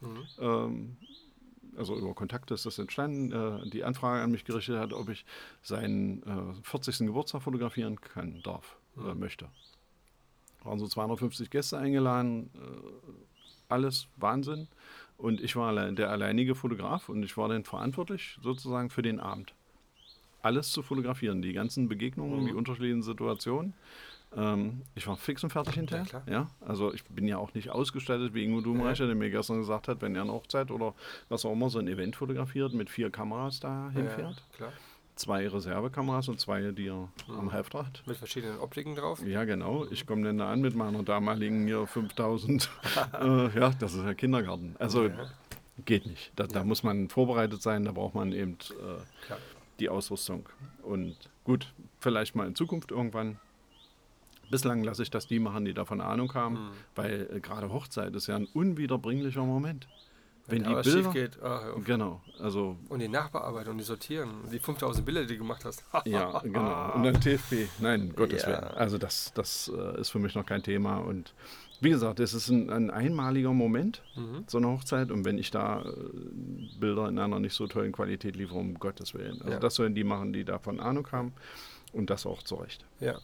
Speaker 2: Mhm.
Speaker 3: ähm, also über Kontakte ist das entstanden, äh, die Anfrage an mich gerichtet hat, ob ich seinen äh, 40. Geburtstag fotografieren kann, darf, äh,
Speaker 2: Mhm.
Speaker 3: möchte. Waren so 250 Gäste eingeladen, äh, alles Wahnsinn. Und ich war der alleinige Fotograf und ich war dann verantwortlich sozusagen für den Abend. Alles zu fotografieren, die ganzen Begegnungen,
Speaker 2: Mhm.
Speaker 3: die unterschiedlichen Situationen. Ähm, ich war fix und fertig hinterher.
Speaker 2: klar.
Speaker 3: Ja, also ich bin ja auch nicht ausgestattet wie Ingo Dumreicher, der mir gestern gesagt hat, wenn er eine Hochzeit oder was auch immer so ein Event fotografiert, mit vier Kameras da hinfährt.
Speaker 2: Ja, klar.
Speaker 3: Zwei Reservekameras und zwei, die er
Speaker 2: Mhm.
Speaker 3: am Halfter hat.
Speaker 2: Mit verschiedenen Optiken drauf.
Speaker 3: Ja, genau. Ich komme dann da an mit meiner damaligen hier 5000. äh, ja, das ist ja Kindergarten. Also
Speaker 2: Ja.
Speaker 3: geht nicht. Da, da muss man vorbereitet sein, da braucht man eben äh. Die Ausrüstung. Und gut, vielleicht mal in Zukunft irgendwann. Bislang lasse ich das die machen, die davon Ahnung haben,
Speaker 2: Mhm.
Speaker 3: weil äh, gerade Hochzeit ist ja ein unwiederbringlicher Moment. Wenn,
Speaker 2: da
Speaker 3: die Bilder.
Speaker 2: geht. Ah.
Speaker 3: Genau, also
Speaker 2: Und die Nachbearbeitung, die Sortieren, die 5000 Bilder, die du gemacht hast.
Speaker 3: Ja, genau. Und dann TFP. Nein, Gottes
Speaker 2: Ja.
Speaker 3: Willen. Also das, das äh, ist für mich noch kein Thema. Und wie gesagt, es ist ein, ein einmaliger Moment,
Speaker 2: Mhm.
Speaker 3: so eine Hochzeit. Und wenn ich da äh, Bilder in einer nicht so tollen Qualität liefere, um Gottes Willen. Also
Speaker 2: Ja.
Speaker 3: das sollen die machen, die davon Ahnung haben. Und das auch zu Recht.
Speaker 2: Ja.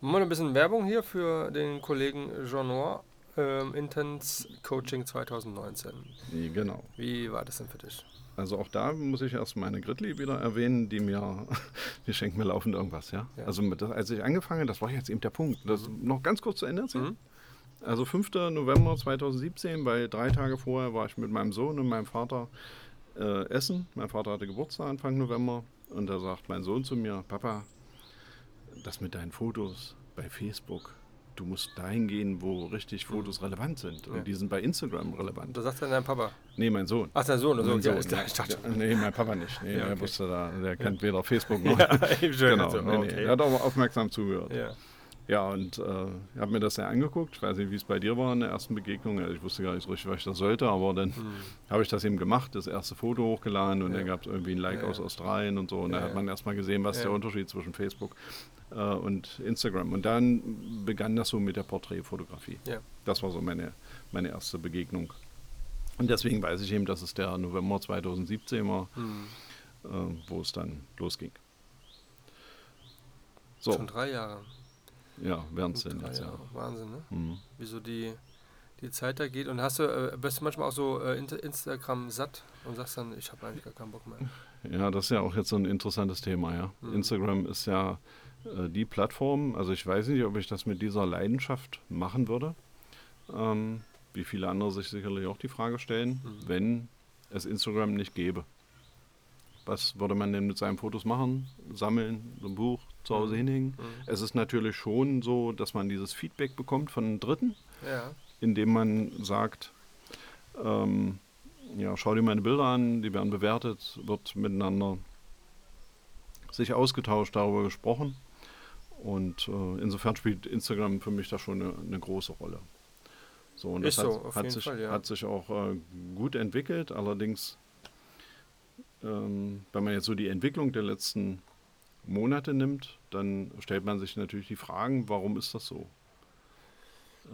Speaker 2: Machen wir ein bisschen Werbung hier für den Kollegen Jean Noir, ähm, Intense Coaching 2019.
Speaker 3: Nee, Genau.
Speaker 2: Wie war das denn für dich?
Speaker 3: Also auch da muss ich erst meine Gritli wieder erwähnen, die mir, die schenkt mir laufend irgendwas, ja.
Speaker 2: Ja.
Speaker 3: Also mit, als ich angefangen habe, das war jetzt eben der Punkt. Das noch ganz kurz zu Ende erzählen.
Speaker 2: Mhm.
Speaker 3: Also 5. November 2017, weil drei Tage vorher war ich mit meinem Sohn und meinem Vater äh, essen. Mein Vater hatte Geburtstag Anfang November und da sagt mein Sohn zu mir, Papa, das mit deinen Fotos bei Facebook, du musst dahin gehen, wo richtig Fotos relevant sind. Und.
Speaker 2: Ja.
Speaker 3: die sind bei Instagram relevant.
Speaker 2: Da sagt dann dein Papa.
Speaker 3: Nee, mein Sohn.
Speaker 2: Ach, dein Sohn. Also,
Speaker 3: Mein
Speaker 2: ja,
Speaker 3: Sohn, ja.
Speaker 2: ich dachte,
Speaker 3: Ja, nee, mein Papa nicht. Nee,
Speaker 2: Ja,
Speaker 3: der
Speaker 2: okay.
Speaker 3: wusste da, der kennt weder Facebook noch.
Speaker 2: ich
Speaker 3: genau,
Speaker 2: so,
Speaker 3: nee, nee.
Speaker 2: okay.
Speaker 3: Er hat aber aufmerksam zugehört.
Speaker 2: Ja.
Speaker 3: Ja, und äh, ich habe mir das ja angeguckt. Ich weiß nicht, wie es bei dir war in der ersten Begegnung. Also ich wusste gar nicht so richtig, was ich da sollte, aber dann
Speaker 2: Mhm.
Speaker 3: habe ich das eben gemacht, das erste Foto hochgeladen und
Speaker 2: Ja.
Speaker 3: dann gab es irgendwie ein Like
Speaker 2: Ja,
Speaker 3: aus. Australien und so. Und
Speaker 2: Ja,
Speaker 3: da hat man erstmal gesehen, was
Speaker 2: Ja.
Speaker 3: der Unterschied zwischen Facebook äh, und Instagram. Und dann begann das so mit der Porträtfotografie.
Speaker 2: Ja.
Speaker 3: Das war so meine, meine erste Begegnung. Und deswegen weiß ich eben, dass es der November 2017 war,
Speaker 2: Hm.
Speaker 3: äh, wo es dann losging. So,
Speaker 2: Schon drei Jahre.
Speaker 3: Ja, während
Speaker 2: Drei
Speaker 3: jetzt, ja.
Speaker 2: Wahnsinn, ne?
Speaker 3: Mhm.
Speaker 2: Wieso die, die Zeit da geht. Und hast du, äh, bist du manchmal auch so äh, Instagram satt und sagst dann, ich habe eigentlich gar keinen Bock mehr.
Speaker 3: Ja, das ist ja auch jetzt so ein interessantes Thema, ja.
Speaker 2: Mhm.
Speaker 3: Instagram ist ja äh, die Plattform, also ich weiß nicht, ob ich das mit dieser Leidenschaft machen würde. Ähm, wie viele andere sich sicherlich auch die Frage stellen,
Speaker 2: Mhm.
Speaker 3: wenn es Instagram nicht gäbe. Was würde man denn mit seinen Fotos machen? Sammeln, so ein Buch zu Hause
Speaker 2: Mhm.
Speaker 3: hinhängen?
Speaker 2: Mhm.
Speaker 3: Es ist natürlich schon so, dass man dieses Feedback bekommt von Dritten,
Speaker 2: Ja.
Speaker 3: indem man sagt, ähm, ja, schau dir meine Bilder an, die werden bewertet, wird miteinander sich ausgetauscht, darüber gesprochen. Und äh, insofern spielt Instagram für mich da schon eine, eine große Rolle. So, und
Speaker 2: Ist
Speaker 3: das
Speaker 2: so,
Speaker 3: hat, hat, sich,
Speaker 2: Fall, ja.
Speaker 3: hat sich auch äh, gut entwickelt. Allerdings, ähm, wenn man jetzt so die Entwicklung der letzten Monate nimmt, dann stellt man sich natürlich die Fragen, warum ist das so?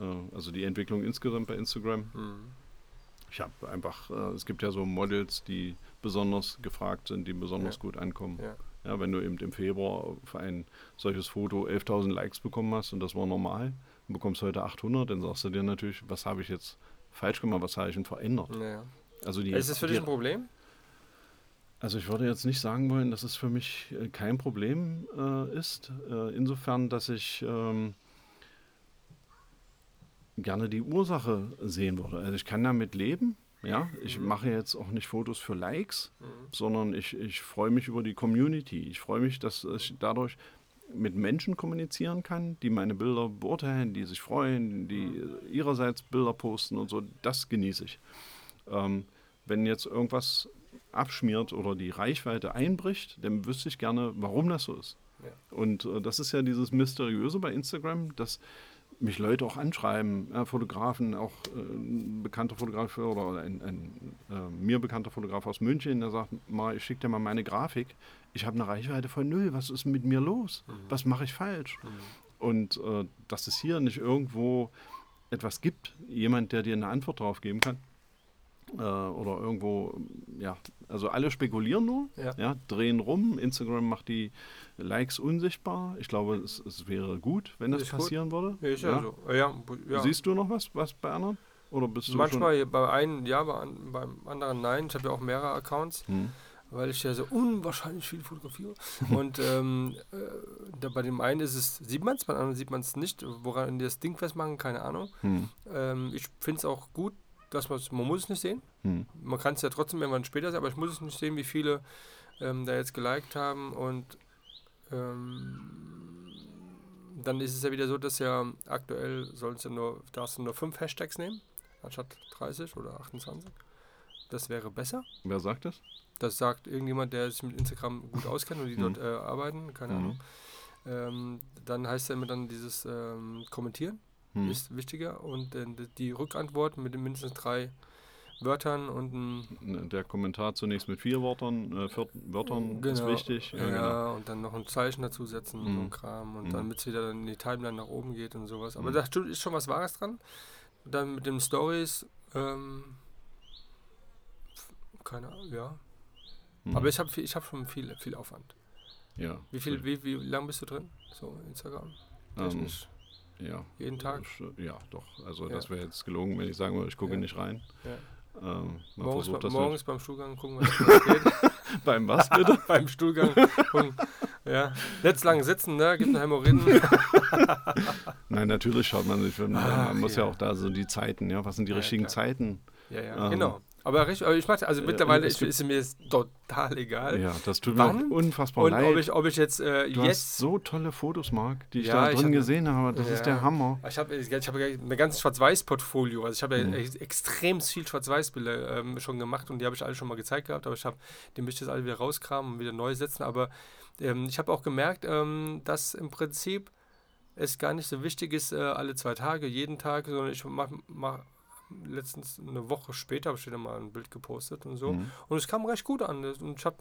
Speaker 3: Äh, also die Entwicklung insgesamt bei Instagram.
Speaker 2: Hm.
Speaker 3: Ich habe einfach, äh, es gibt ja so Models, die besonders gefragt sind, die besonders
Speaker 2: Ja.
Speaker 3: gut ankommen.
Speaker 2: Ja.
Speaker 3: Ja, wenn du eben im Februar für ein solches Foto 11.000 Likes bekommen hast und das war normal, und bekommst heute 800, dann sagst du dir natürlich, was habe ich jetzt falsch gemacht, was habe ich denn verändert?
Speaker 2: Ja.
Speaker 3: Also die,
Speaker 2: Ist das für dich
Speaker 3: die,
Speaker 2: ein Problem?
Speaker 3: Also ich würde jetzt nicht sagen wollen, dass es für mich äh, kein Problem äh, ist. Äh, insofern, dass ich ähm, gerne die Ursache sehen würde. Also ich kann damit leben. Ja, ich mhm. mache jetzt auch nicht Fotos für Likes, mhm. sondern ich, ich freue mich über die Community. Ich freue mich, dass ich dadurch mit Menschen kommunizieren kann, die meine Bilder beurteilen, die sich freuen, die mhm. ihrerseits Bilder posten und so. Das genieße ich. Ähm, wenn jetzt irgendwas abschmiert oder die Reichweite einbricht, dann wüsste ich gerne, warum das so ist. Ja. Und äh, das ist ja dieses Mysteriöse bei Instagram, dass mich Leute auch anschreiben, äh, Fotografen, auch äh, ein bekannter Fotograf oder ein, ein äh, mir bekannter Fotograf aus München, der sagt, mal, ich schicke dir mal meine Grafik, ich habe eine Reichweite von null, was ist mit mir los? Mhm. Was mache ich falsch? Mhm. Und äh, dass es hier nicht irgendwo etwas gibt, jemand, der dir eine Antwort drauf geben kann, äh, oder irgendwo, ja, also alle spekulieren nur, ja. ja. drehen rum. Instagram macht die Likes unsichtbar. Ich glaube, es, es wäre gut, wenn das ist passieren gut. würde.
Speaker 2: Ist ja, ja. So. Ja,
Speaker 3: ja. Siehst du noch was, was bei anderen? Oder bist du
Speaker 2: Manchmal bei einem ja, bei, beim anderen nein. Ich habe ja auch mehrere Accounts. Hm weil ich ja so unwahrscheinlich viel fotografiere. Und ähm, äh, da bei dem einen ist es, sieht man es, bei dem anderen sieht man es nicht. Woran die das Ding festmachen, keine Ahnung. Hm. Ähm, ich finde es auch gut, dass man man muss es nicht sehen. Hm. Man kann es ja trotzdem irgendwann später sehen, aber ich muss es nicht sehen, wie viele ähm, da jetzt geliked haben und ähm, dann ist es ja wieder so, dass ja aktuell sollen ja nur, darfst du nur fünf Hashtags nehmen, anstatt 30 oder 28. Das wäre besser.
Speaker 3: Wer sagt das?
Speaker 2: Das sagt irgendjemand, der sich mit Instagram gut auskennt und die hm. dort äh, arbeiten, keine hm. Ahnung. Ähm, dann heißt ja immer dann dieses ähm, Kommentieren hm. ist wichtiger und äh, die Rückantwort mit mindestens drei Wörtern und ein
Speaker 3: Der Kommentar zunächst mit vier Wörtern, äh, vier Wörtern genau. ist wichtig.
Speaker 2: Ja, ja genau. und dann noch ein Zeichen dazu setzen mhm. und Kram und mhm. damit es wieder in die Timeline nach oben geht und sowas. Aber mhm. da ist schon was Wahres dran. Dann mit den Stories, ähm, keine Ahnung, ja. Mhm. Aber ich habe ich hab schon viel, viel Aufwand.
Speaker 3: Ja.
Speaker 2: Wie viel, wie, wie lang bist du drin? So Instagram? Technisch?
Speaker 3: Um, ja.
Speaker 2: Jeden Tag?
Speaker 3: Ja, doch. Also ja. das wäre jetzt gelogen, wenn ich sagen würde, ich gucke ja. nicht rein. Ja.
Speaker 2: Ähm, morgens, bei, morgens beim Stuhlgang gucken, was geht.
Speaker 3: beim was bitte?
Speaker 2: beim Stuhlgang gucken. Ja. Nicht lang sitzen, ne? Gibt eine Hämorrhoiden.
Speaker 3: Nein, natürlich schaut man sich. Man, Ach, man muss ja. auch da so die Zeiten, ja. Was sind die richtigen klar. Zeiten?
Speaker 2: Ja, ja, ähm, genau. Aber, richtig, aber ich mache, also mittlerweile ist, ist mir jetzt total egal.
Speaker 3: Ja, das tut mir auch unfassbar
Speaker 2: und
Speaker 3: leid.
Speaker 2: Ob ich, ob ich jetzt äh,
Speaker 3: du jetzt hast so tolle Fotos, Marc, die ich ja, da drin ich gesehen habe. Das ja. ist der Hammer.
Speaker 2: Ich habe ich hab ein ganzes Schwarz-Weiß-Portfolio. Also ich habe mhm. ja extrem viel Schwarz-Weiß-Bilder ähm, schon gemacht und die habe ich alle schon mal gezeigt gehabt. Aber ich habe, die möchte ich jetzt alle wieder rauskramen und wieder neu setzen. Aber ähm, ich habe auch gemerkt, ähm, dass im Prinzip es gar nicht so wichtig ist, äh, alle zwei Tage, jeden Tag, sondern ich mache mach letztens eine Woche später habe ich wieder mal ein Bild gepostet und so. Mhm. Und es kam recht gut an. Und ich habe,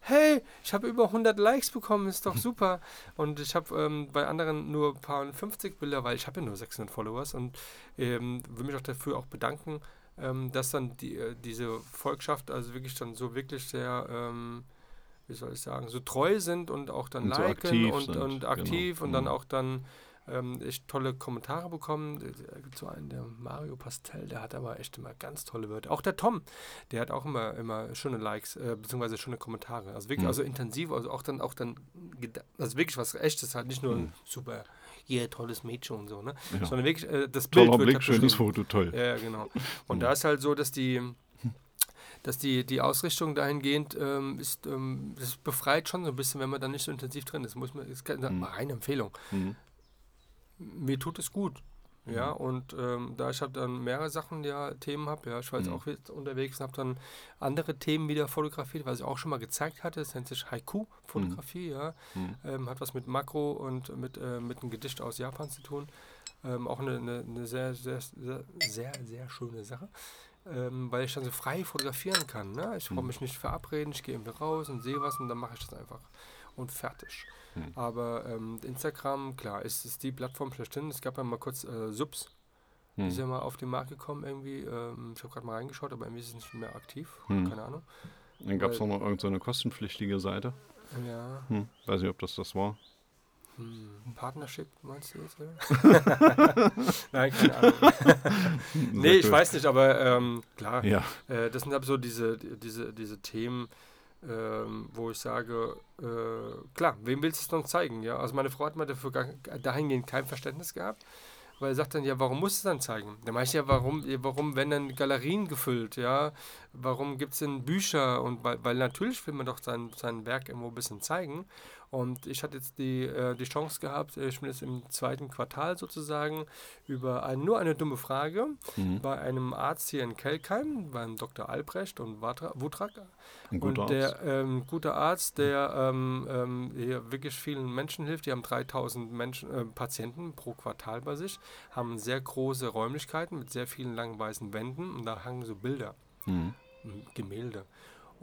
Speaker 2: hey, ich habe über 100 Likes bekommen, ist doch super. und ich habe ähm, bei anderen nur ein paar 50 Bilder, weil ich habe ja nur 600 Followers und ähm, will mich auch dafür auch bedanken, ähm, dass dann die, äh, diese Volkschaft also wirklich dann so wirklich sehr ähm, wie soll ich sagen, so treu sind und auch dann und liken so und, und aktiv genau. und dann mhm. auch dann ähm, echt tolle Kommentare bekommen. Da gibt so einen, der Mario Pastel, der hat aber echt immer ganz tolle Wörter. Auch der Tom, der hat auch immer, immer schöne Likes, äh, beziehungsweise schöne Kommentare. Also wirklich, mhm. also intensiv, also auch dann, auch dann, also wirklich was echtes, halt nicht nur mhm. super yeah, tolles Mädchen und so, ne? Ja. Sondern wirklich äh, das Bild.
Speaker 3: Toller Blick, halt schönes Foto, toll.
Speaker 2: Ja, genau. Und mhm. da ist halt so, dass die dass die, die Ausrichtung dahingehend ähm, ist, ähm, das befreit schon so ein bisschen, wenn man da nicht so intensiv drin ist. Muss man, ist keine mhm. reine Empfehlung. Mhm mir tut es gut. Ja, mhm. und ähm, da ich habe dann mehrere Sachen, ja, Themen habe, ja, ich war jetzt mhm. auch jetzt unterwegs und habe dann andere Themen wieder fotografiert, was ich auch schon mal gezeigt hatte, das nennt sich Haiku-Fotografie, mhm. ja, mhm. ähm, hat was mit Makro und mit, äh, mit einem Gedicht aus Japan zu tun, ähm, auch eine, eine, eine, sehr, sehr, sehr, sehr, sehr schöne Sache, ähm, weil ich dann so frei fotografieren kann, ne? ich brauche mhm. mich nicht verabreden, ich gehe irgendwie raus und sehe was und dann mache ich das einfach und fertig. Hm. Aber ähm, Instagram, klar, ist es die Plattform schlechthin. Es gab ja mal kurz äh, Subs. Hm. Ist ja mal auf den Markt gekommen irgendwie. Ähm, ich habe gerade mal reingeschaut, aber irgendwie ist es nicht mehr aktiv. Hm. Keine Ahnung.
Speaker 3: Dann gab es noch irgendeine so kostenpflichtige Seite.
Speaker 2: Ja.
Speaker 3: Hm. Weiß nicht, ob das das war.
Speaker 2: Hm. Partnership, meinst du jetzt? Nein, keine Ahnung. nee, ich weiß nicht, aber ähm, klar.
Speaker 3: Ja.
Speaker 2: Äh, das sind aber so diese, diese, diese Themen, ähm, wo ich sage, äh, klar, wem willst du es dann zeigen? Ja? Also meine Frau hat mir dafür gar, dahingehend kein Verständnis gehabt, weil er sagt dann, ja, warum musst du es dann zeigen? Da meine ich ja, warum, warum werden dann Galerien gefüllt, ja? Warum gibt es denn Bücher? Und weil, weil natürlich will man doch sein, sein Werk irgendwo ein bisschen zeigen. Und ich hatte jetzt die, äh, die Chance gehabt, ich bin jetzt im zweiten Quartal sozusagen, über ein, nur eine dumme Frage mhm. bei einem Arzt hier in Kelkheim, beim Dr. Albrecht und Wutrak. Ein guter und der Arzt. Ähm, guter Arzt, der ähm, ähm, hier wirklich vielen Menschen hilft. Die haben 3000 Menschen, äh, Patienten pro Quartal bei sich, haben sehr große Räumlichkeiten mit sehr vielen langen weißen Wänden und da hangen so Bilder, mhm. Gemälde.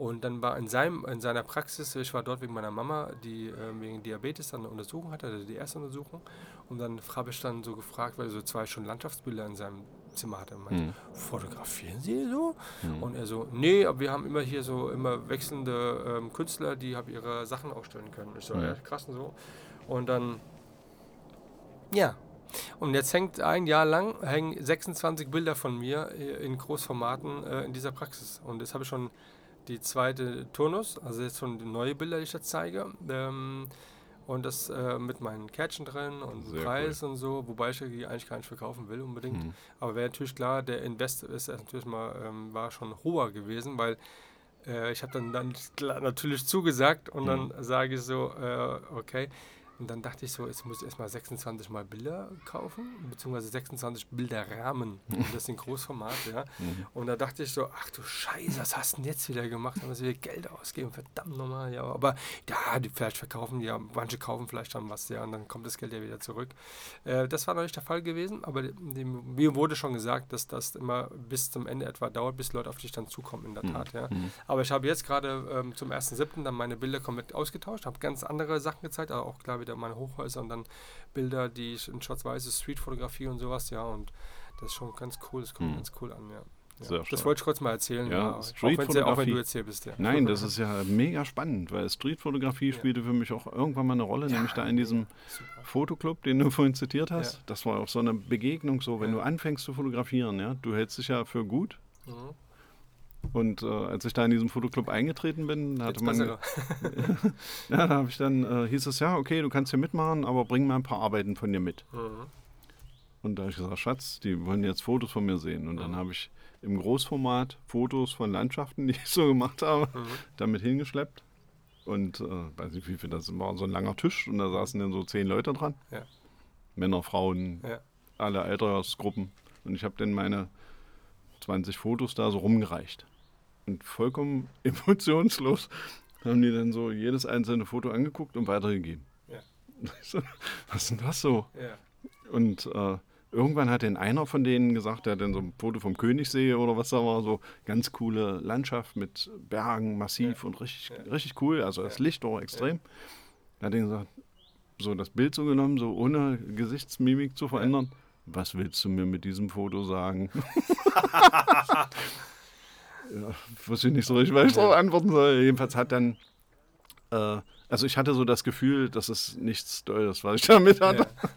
Speaker 2: Und dann war in, seinem, in seiner Praxis, ich war dort wegen meiner Mama, die äh, wegen Diabetes dann eine Untersuchung hatte, also die erste Untersuchung. Und dann habe ich dann so gefragt, weil er so zwei schon Landschaftsbilder in seinem Zimmer hatte. Und meinte, mhm. fotografieren Sie so? Mhm. Und er so, nee, aber wir haben immer hier so immer wechselnde ähm, Künstler, die haben ihre Sachen ausstellen können. Ich so, ja, krass und so. Und dann, ja. Und jetzt hängt ein Jahr lang hängen 26 Bilder von mir in Großformaten äh, in dieser Praxis. Und das habe ich schon die zweite Turnus, also jetzt schon die neue Bilder, die ich jetzt zeige. Ähm, und das äh, mit meinen Kärtchen drin und Sehr Preis cool. und so, wobei ich die eigentlich gar nicht verkaufen will unbedingt. Mhm. Aber wäre natürlich klar, der Invest ist natürlich mal, ähm, war schon hoher gewesen, weil äh, ich habe dann, dann natürlich zugesagt und mhm. dann sage ich so, äh, okay, und dann dachte ich so, jetzt muss ich erstmal 26 Mal Bilder kaufen, beziehungsweise 26 Bilderrahmen. Und das in Großformat, ja. Mhm. Und da dachte ich so, ach du Scheiße, was hast du denn jetzt wieder gemacht? Da ich wieder Geld ausgeben, verdammt nochmal, ja. Aber ja, die vielleicht verkaufen, ja, manche kaufen vielleicht dann was, ja, und dann kommt das Geld ja wieder zurück. Äh, das war noch nicht der Fall gewesen, aber dem, mir wurde schon gesagt, dass das immer bis zum Ende etwa dauert, bis Leute auf dich dann zukommen, in der mhm. Tat, ja. Mhm. Aber ich habe jetzt gerade ähm, zum 1.7. dann meine Bilder komplett ausgetauscht, habe ganz andere Sachen gezeigt, aber auch klar wieder wieder meine Hochhäuser und dann Bilder, die ich in schwarz-weiße Streetfotografie und sowas, ja, und das ist schon ganz cool, das kommt mhm. ganz cool an, ja. Ja, das wollte ich kurz mal erzählen, ja, ja. Auch, wenn du jetzt hier bist. Ja.
Speaker 3: Nein, das ist ja mega spannend, weil Streetfotografie spielte für mich auch irgendwann mal eine Rolle, nämlich da in diesem Fotoclub, den du vorhin zitiert hast. Das war auch so eine Begegnung, so wenn du anfängst zu fotografieren, ja, du hältst dich ja für gut. Mhm. Und äh, als ich da in diesem Fotoclub eingetreten bin, hatte man. ja, da habe ich dann, äh, hieß es ja, okay, du kannst hier mitmachen, aber bring mal ein paar Arbeiten von dir mit. Mhm. Und da habe ich gesagt, Schatz, die wollen jetzt Fotos von mir sehen. Und mhm. dann habe ich im Großformat Fotos von Landschaften, die ich so gemacht habe, mhm. damit hingeschleppt. Und äh, weiß nicht, wie viel das war, so ein langer Tisch und da saßen dann so zehn Leute dran. Ja. Männer, Frauen, ja. alle Altersgruppen. Und ich habe dann meine 20 Fotos da so rumgereicht. Und vollkommen emotionslos haben die dann so jedes einzelne Foto angeguckt und weitergegeben. Ja. Was ist denn das so? Ja. Und äh, irgendwann hat dann einer von denen gesagt, der hat dann so ein Foto vom Königssee oder was da war, so ganz coole Landschaft mit Bergen, massiv ja. und richtig, ja. richtig cool. Also das Licht auch extrem. Da hat er gesagt, so das Bild so genommen, so ohne Gesichtsmimik zu verändern. Was willst du mir mit diesem Foto sagen? ja, wusste ich nicht so richtig, weil ich darauf antworten soll. Jedenfalls hat dann, äh, also ich hatte so das Gefühl, dass es nichts Tolles, was ich damit hatte. Ja.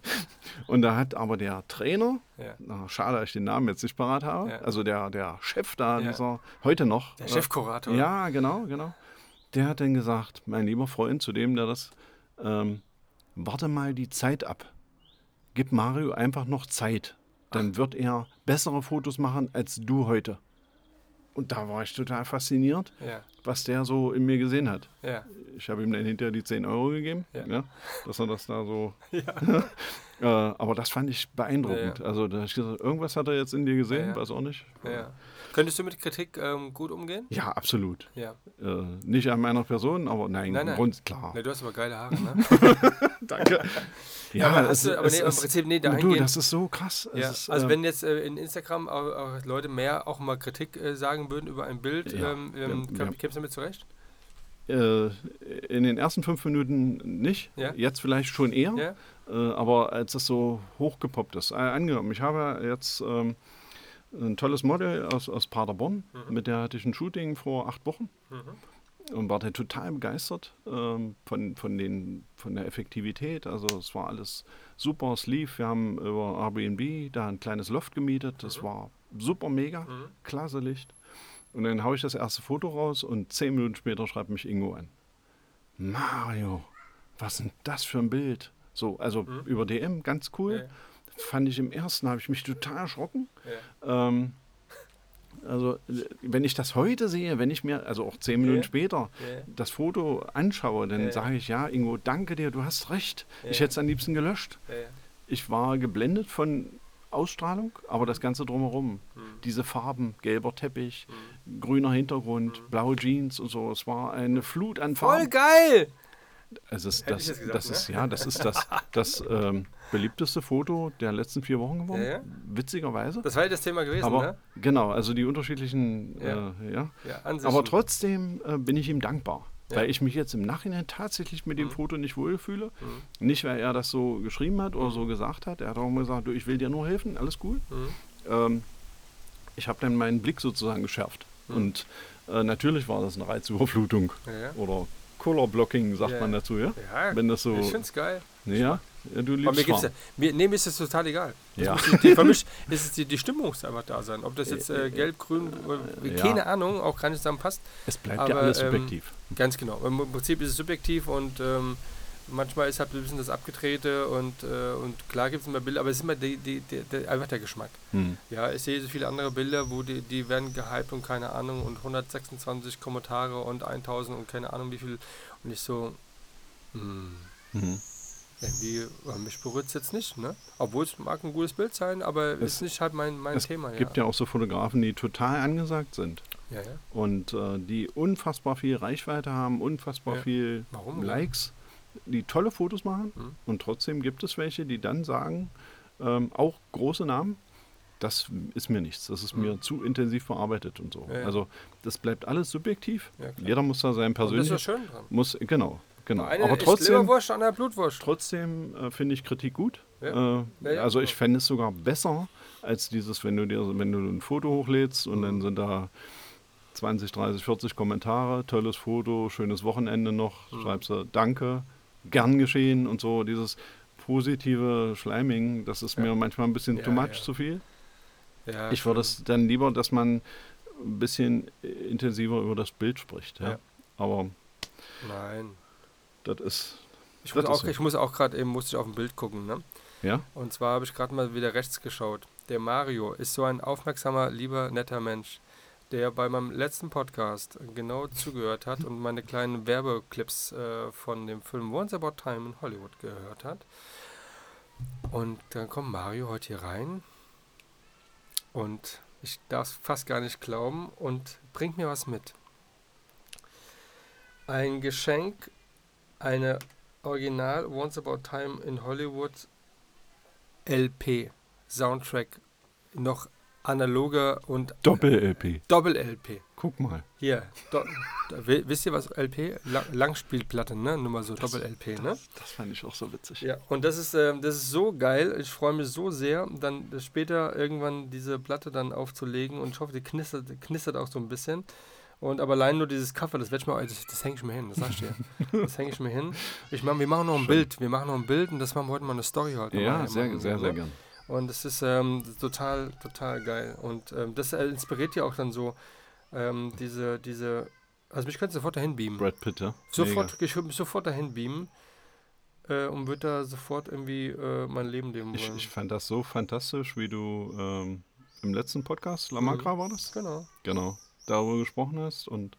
Speaker 3: Und da hat aber der Trainer, ja. na, schade, dass ich den Namen jetzt nicht parat habe, ja. also der, der Chef da, dieser, heute noch.
Speaker 2: Der Chefkurator.
Speaker 3: Ja, genau, genau. Der hat dann gesagt, mein lieber Freund, zu dem, der das, ähm, warte mal die Zeit ab. Gib Mario einfach noch Zeit. Dann Ach. wird er bessere Fotos machen als du heute. Und da war ich total fasziniert, ja. was der so in mir gesehen hat. Ja. Ich habe ihm dann hinterher die 10 Euro gegeben, ja. ja dass er das da so. äh, aber das fand ich beeindruckend. Also da ich gesagt, irgendwas hat er jetzt in dir gesehen, weiß auch nicht.
Speaker 2: Könntest du mit Kritik ähm, gut umgehen?
Speaker 3: Ja, absolut. Ja. Äh, nicht an meiner Person, aber nein, nein, nein. Grund, klar.
Speaker 2: Nee, du hast aber geile Haare, ne?
Speaker 3: Danke. Ja,
Speaker 2: aber, es, du, aber es, nee, im Prinzip, nee,
Speaker 3: du, das ist so krass.
Speaker 2: Ja. Ist,
Speaker 3: also
Speaker 2: äh, wenn jetzt äh, in Instagram auch, auch, Leute mehr auch mal Kritik äh, sagen würden über ein Bild, ja, ähm, ähm, ja, kämpfst du damit zurecht?
Speaker 3: Äh, in den ersten fünf Minuten nicht, ja? jetzt vielleicht schon eher, ja? Äh, aber als es so hochgepoppt ist. Angenommen, ich habe jetzt ähm, ein tolles Model aus, aus Paderborn, mhm. mit der hatte ich ein Shooting vor acht Wochen. Mhm und war da total begeistert ähm, von, von, den, von der Effektivität. Also es war alles super, es lief. Wir haben über Airbnb da ein kleines Loft gemietet. Das mhm. war super mega, mhm. klasse Licht. Und dann haue ich das erste Foto raus und zehn Minuten später schreibt mich Ingo an. Mario, was ist denn das für ein Bild? So, also
Speaker 2: Mhm.
Speaker 3: über DM, ganz cool.
Speaker 2: Ja.
Speaker 3: Fand ich im ersten, habe ich mich total erschrocken.
Speaker 2: Ja.
Speaker 3: Ähm, also, wenn ich das heute sehe, wenn ich mir, also auch zehn Minuten
Speaker 2: Ja.
Speaker 3: später,
Speaker 2: Ja.
Speaker 3: das Foto anschaue, dann
Speaker 2: Ja.
Speaker 3: sage ich, ja, Ingo, danke dir, du hast recht. Ich hätte es am liebsten gelöscht. Ich war geblendet von Ausstrahlung, aber das Ganze drumherum,
Speaker 2: Mhm.
Speaker 3: diese Farben, gelber Teppich, grüner Hintergrund, blaue Jeans und so, es war eine Flut an
Speaker 2: Mhm. Voll
Speaker 3: Farben.
Speaker 2: geil!
Speaker 3: Es ist
Speaker 2: Hätte ich
Speaker 3: das,
Speaker 2: jetzt gesagt,
Speaker 3: das
Speaker 2: ne?
Speaker 3: ist ja, das ist das, das ähm, beliebteste Foto der letzten vier Wochen geworden,
Speaker 2: Ja, ja.
Speaker 3: witzigerweise.
Speaker 2: Das war ja das Thema gewesen,
Speaker 3: aber
Speaker 2: ne?
Speaker 3: genau, also die unterschiedlichen,
Speaker 2: Ja.
Speaker 3: Äh, ja. Aber trotzdem äh, bin ich ihm dankbar, weil ich mich jetzt im Nachhinein tatsächlich mit dem
Speaker 2: Mhm.
Speaker 3: Foto nicht wohlfühle.
Speaker 2: Mhm.
Speaker 3: Nicht, weil er das so geschrieben hat oder so gesagt hat. Er hat auch immer gesagt, du, ich will dir nur helfen, alles gut.
Speaker 2: Mhm.
Speaker 3: Ähm, ich habe dann meinen Blick sozusagen geschärft.
Speaker 2: Mhm.
Speaker 3: Und äh, natürlich war das eine Reizüberflutung oder Color Blocking, sagt man dazu, ja? Wenn das so.
Speaker 2: ich find's geil.
Speaker 3: ja, ja, du
Speaker 2: Aber
Speaker 3: liebst
Speaker 2: mir ja,
Speaker 3: Farben.
Speaker 2: mir, nee, mir ist das total egal.
Speaker 3: Ja.
Speaker 2: die, die, für mich ist es die, die Stimmung muss einfach da sein. Ob das jetzt äh, gelb, grün, äh,
Speaker 3: Ja.
Speaker 2: keine Ahnung, auch gar nicht zusammenpasst.
Speaker 3: Es bleibt ja
Speaker 2: aber,
Speaker 3: alles
Speaker 2: ähm,
Speaker 3: subjektiv.
Speaker 2: Ganz genau. Im Prinzip ist es subjektiv und ähm, manchmal ist halt ein bisschen das Abgedrehte und, äh, und klar gibt es immer Bilder, aber es ist immer die, die, die, einfach der Geschmack.
Speaker 3: Hm.
Speaker 2: Ja, ich sehe so viele andere Bilder, wo die, die werden gehypt und keine Ahnung und 126 Kommentare und 1000 und keine Ahnung wie viel. Und ich so, hm,
Speaker 3: Mhm.
Speaker 2: Irgendwie, mich berührt es jetzt nicht, ne? Obwohl es mag ein gutes Bild sein, aber
Speaker 3: Es-
Speaker 2: ist nicht halt mein, mein
Speaker 3: Es
Speaker 2: Thema.
Speaker 3: gibt ja auch so Fotografen, die total angesagt sind
Speaker 2: ja, ja.
Speaker 3: und äh, die unfassbar viel Reichweite haben, unfassbar
Speaker 2: Ja.
Speaker 3: viel
Speaker 2: Warum?
Speaker 3: Likes, die tolle Fotos machen.
Speaker 2: Hm.
Speaker 3: Und trotzdem gibt es welche, die dann sagen, ähm, auch große Namen, das ist mir nichts, das ist
Speaker 2: Mhm.
Speaker 3: mir zu intensiv verarbeitet und so.
Speaker 2: Ja, ja.
Speaker 3: Also das bleibt alles subjektiv.
Speaker 2: Ja.
Speaker 3: Jeder muss da sein
Speaker 2: Und das ist ja schön dran.
Speaker 3: muss genau, genau.
Speaker 2: Eine
Speaker 3: Aber trotzdem,
Speaker 2: Leberwurst, andere Blutwurst.
Speaker 3: trotzdem äh, finde ich Kritik gut.
Speaker 2: Ja.
Speaker 3: Äh,
Speaker 2: Ja, ja,
Speaker 3: also ich fände es sogar besser als dieses, wenn du dir, wenn du ein Foto hochlädst und
Speaker 2: Mhm.
Speaker 3: dann sind da 20, 30, 40 Kommentare, tolles Foto, schönes Wochenende noch,
Speaker 2: Mhm.
Speaker 3: schreibst du Danke, gern geschehen und so, dieses positive Schleiming, das ist mir manchmal ein bisschen too much zu viel. Ich würde es dann lieber, dass man ein bisschen intensiver über das Bild spricht. Aber
Speaker 2: Nein.
Speaker 3: Das ist,
Speaker 2: Ich muss auch,
Speaker 3: so.
Speaker 2: ich muss auch gerade eben musste ich auf ein Bild gucken, ne?
Speaker 3: ja,
Speaker 2: Und zwar habe ich gerade mal wieder rechts geschaut. Der Mario ist so ein aufmerksamer, lieber, netter Mensch, der bei meinem letzten Podcast genau zugehört hat und meine kleinen Werbeclips äh, von dem Film Once About Time in Hollywood gehört hat. Und dann kommt Mario heute hier rein und ich darf es fast gar nicht glauben und bringt mir was mit. Ein Geschenk, eine Original Once About Time in Hollywood LP, Soundtrack, noch analoger und
Speaker 3: Doppel-LP.
Speaker 2: Doppel-LP.
Speaker 3: Guck mal.
Speaker 2: Hier, do, wisst ihr was LP? La Langspielplatte, ne? Nur mal so Doppel-LP, ne?
Speaker 3: Das, das fand ich auch so witzig.
Speaker 2: Ja, und das ist, ähm, das ist so geil. Ich freue mich so sehr, dann später irgendwann diese Platte dann aufzulegen und ich hoffe, die knistert, die knistert auch so ein bisschen. Und aber allein nur dieses Cover, das werde ich mal, das, das hänge ich mir hin, das sagst du ja. Das hänge ich mir hin. Ich mach, wir machen noch ein
Speaker 3: Schön.
Speaker 2: Bild, wir machen noch ein Bild und das machen wir heute mal eine Story heute.
Speaker 3: Ja,
Speaker 2: mal
Speaker 3: sehr, sehr,
Speaker 2: ne?
Speaker 3: sehr gern.
Speaker 2: Und es ist ähm, total, total geil. Und ähm, das äh, inspiriert ja auch dann so ähm, diese, diese, also mich könnte sofort dahin beamen.
Speaker 3: Brad Pitt, ja?
Speaker 2: Sofort, ich würde mich sofort dahin beamen äh, und würde da sofort irgendwie äh, mein Leben leben
Speaker 3: Ich,
Speaker 2: wollen.
Speaker 3: ich fand das so fantastisch, wie du ähm, im letzten Podcast, La
Speaker 2: Mhm.
Speaker 3: War das?
Speaker 2: genau.
Speaker 3: Genau, darüber gesprochen hast. Und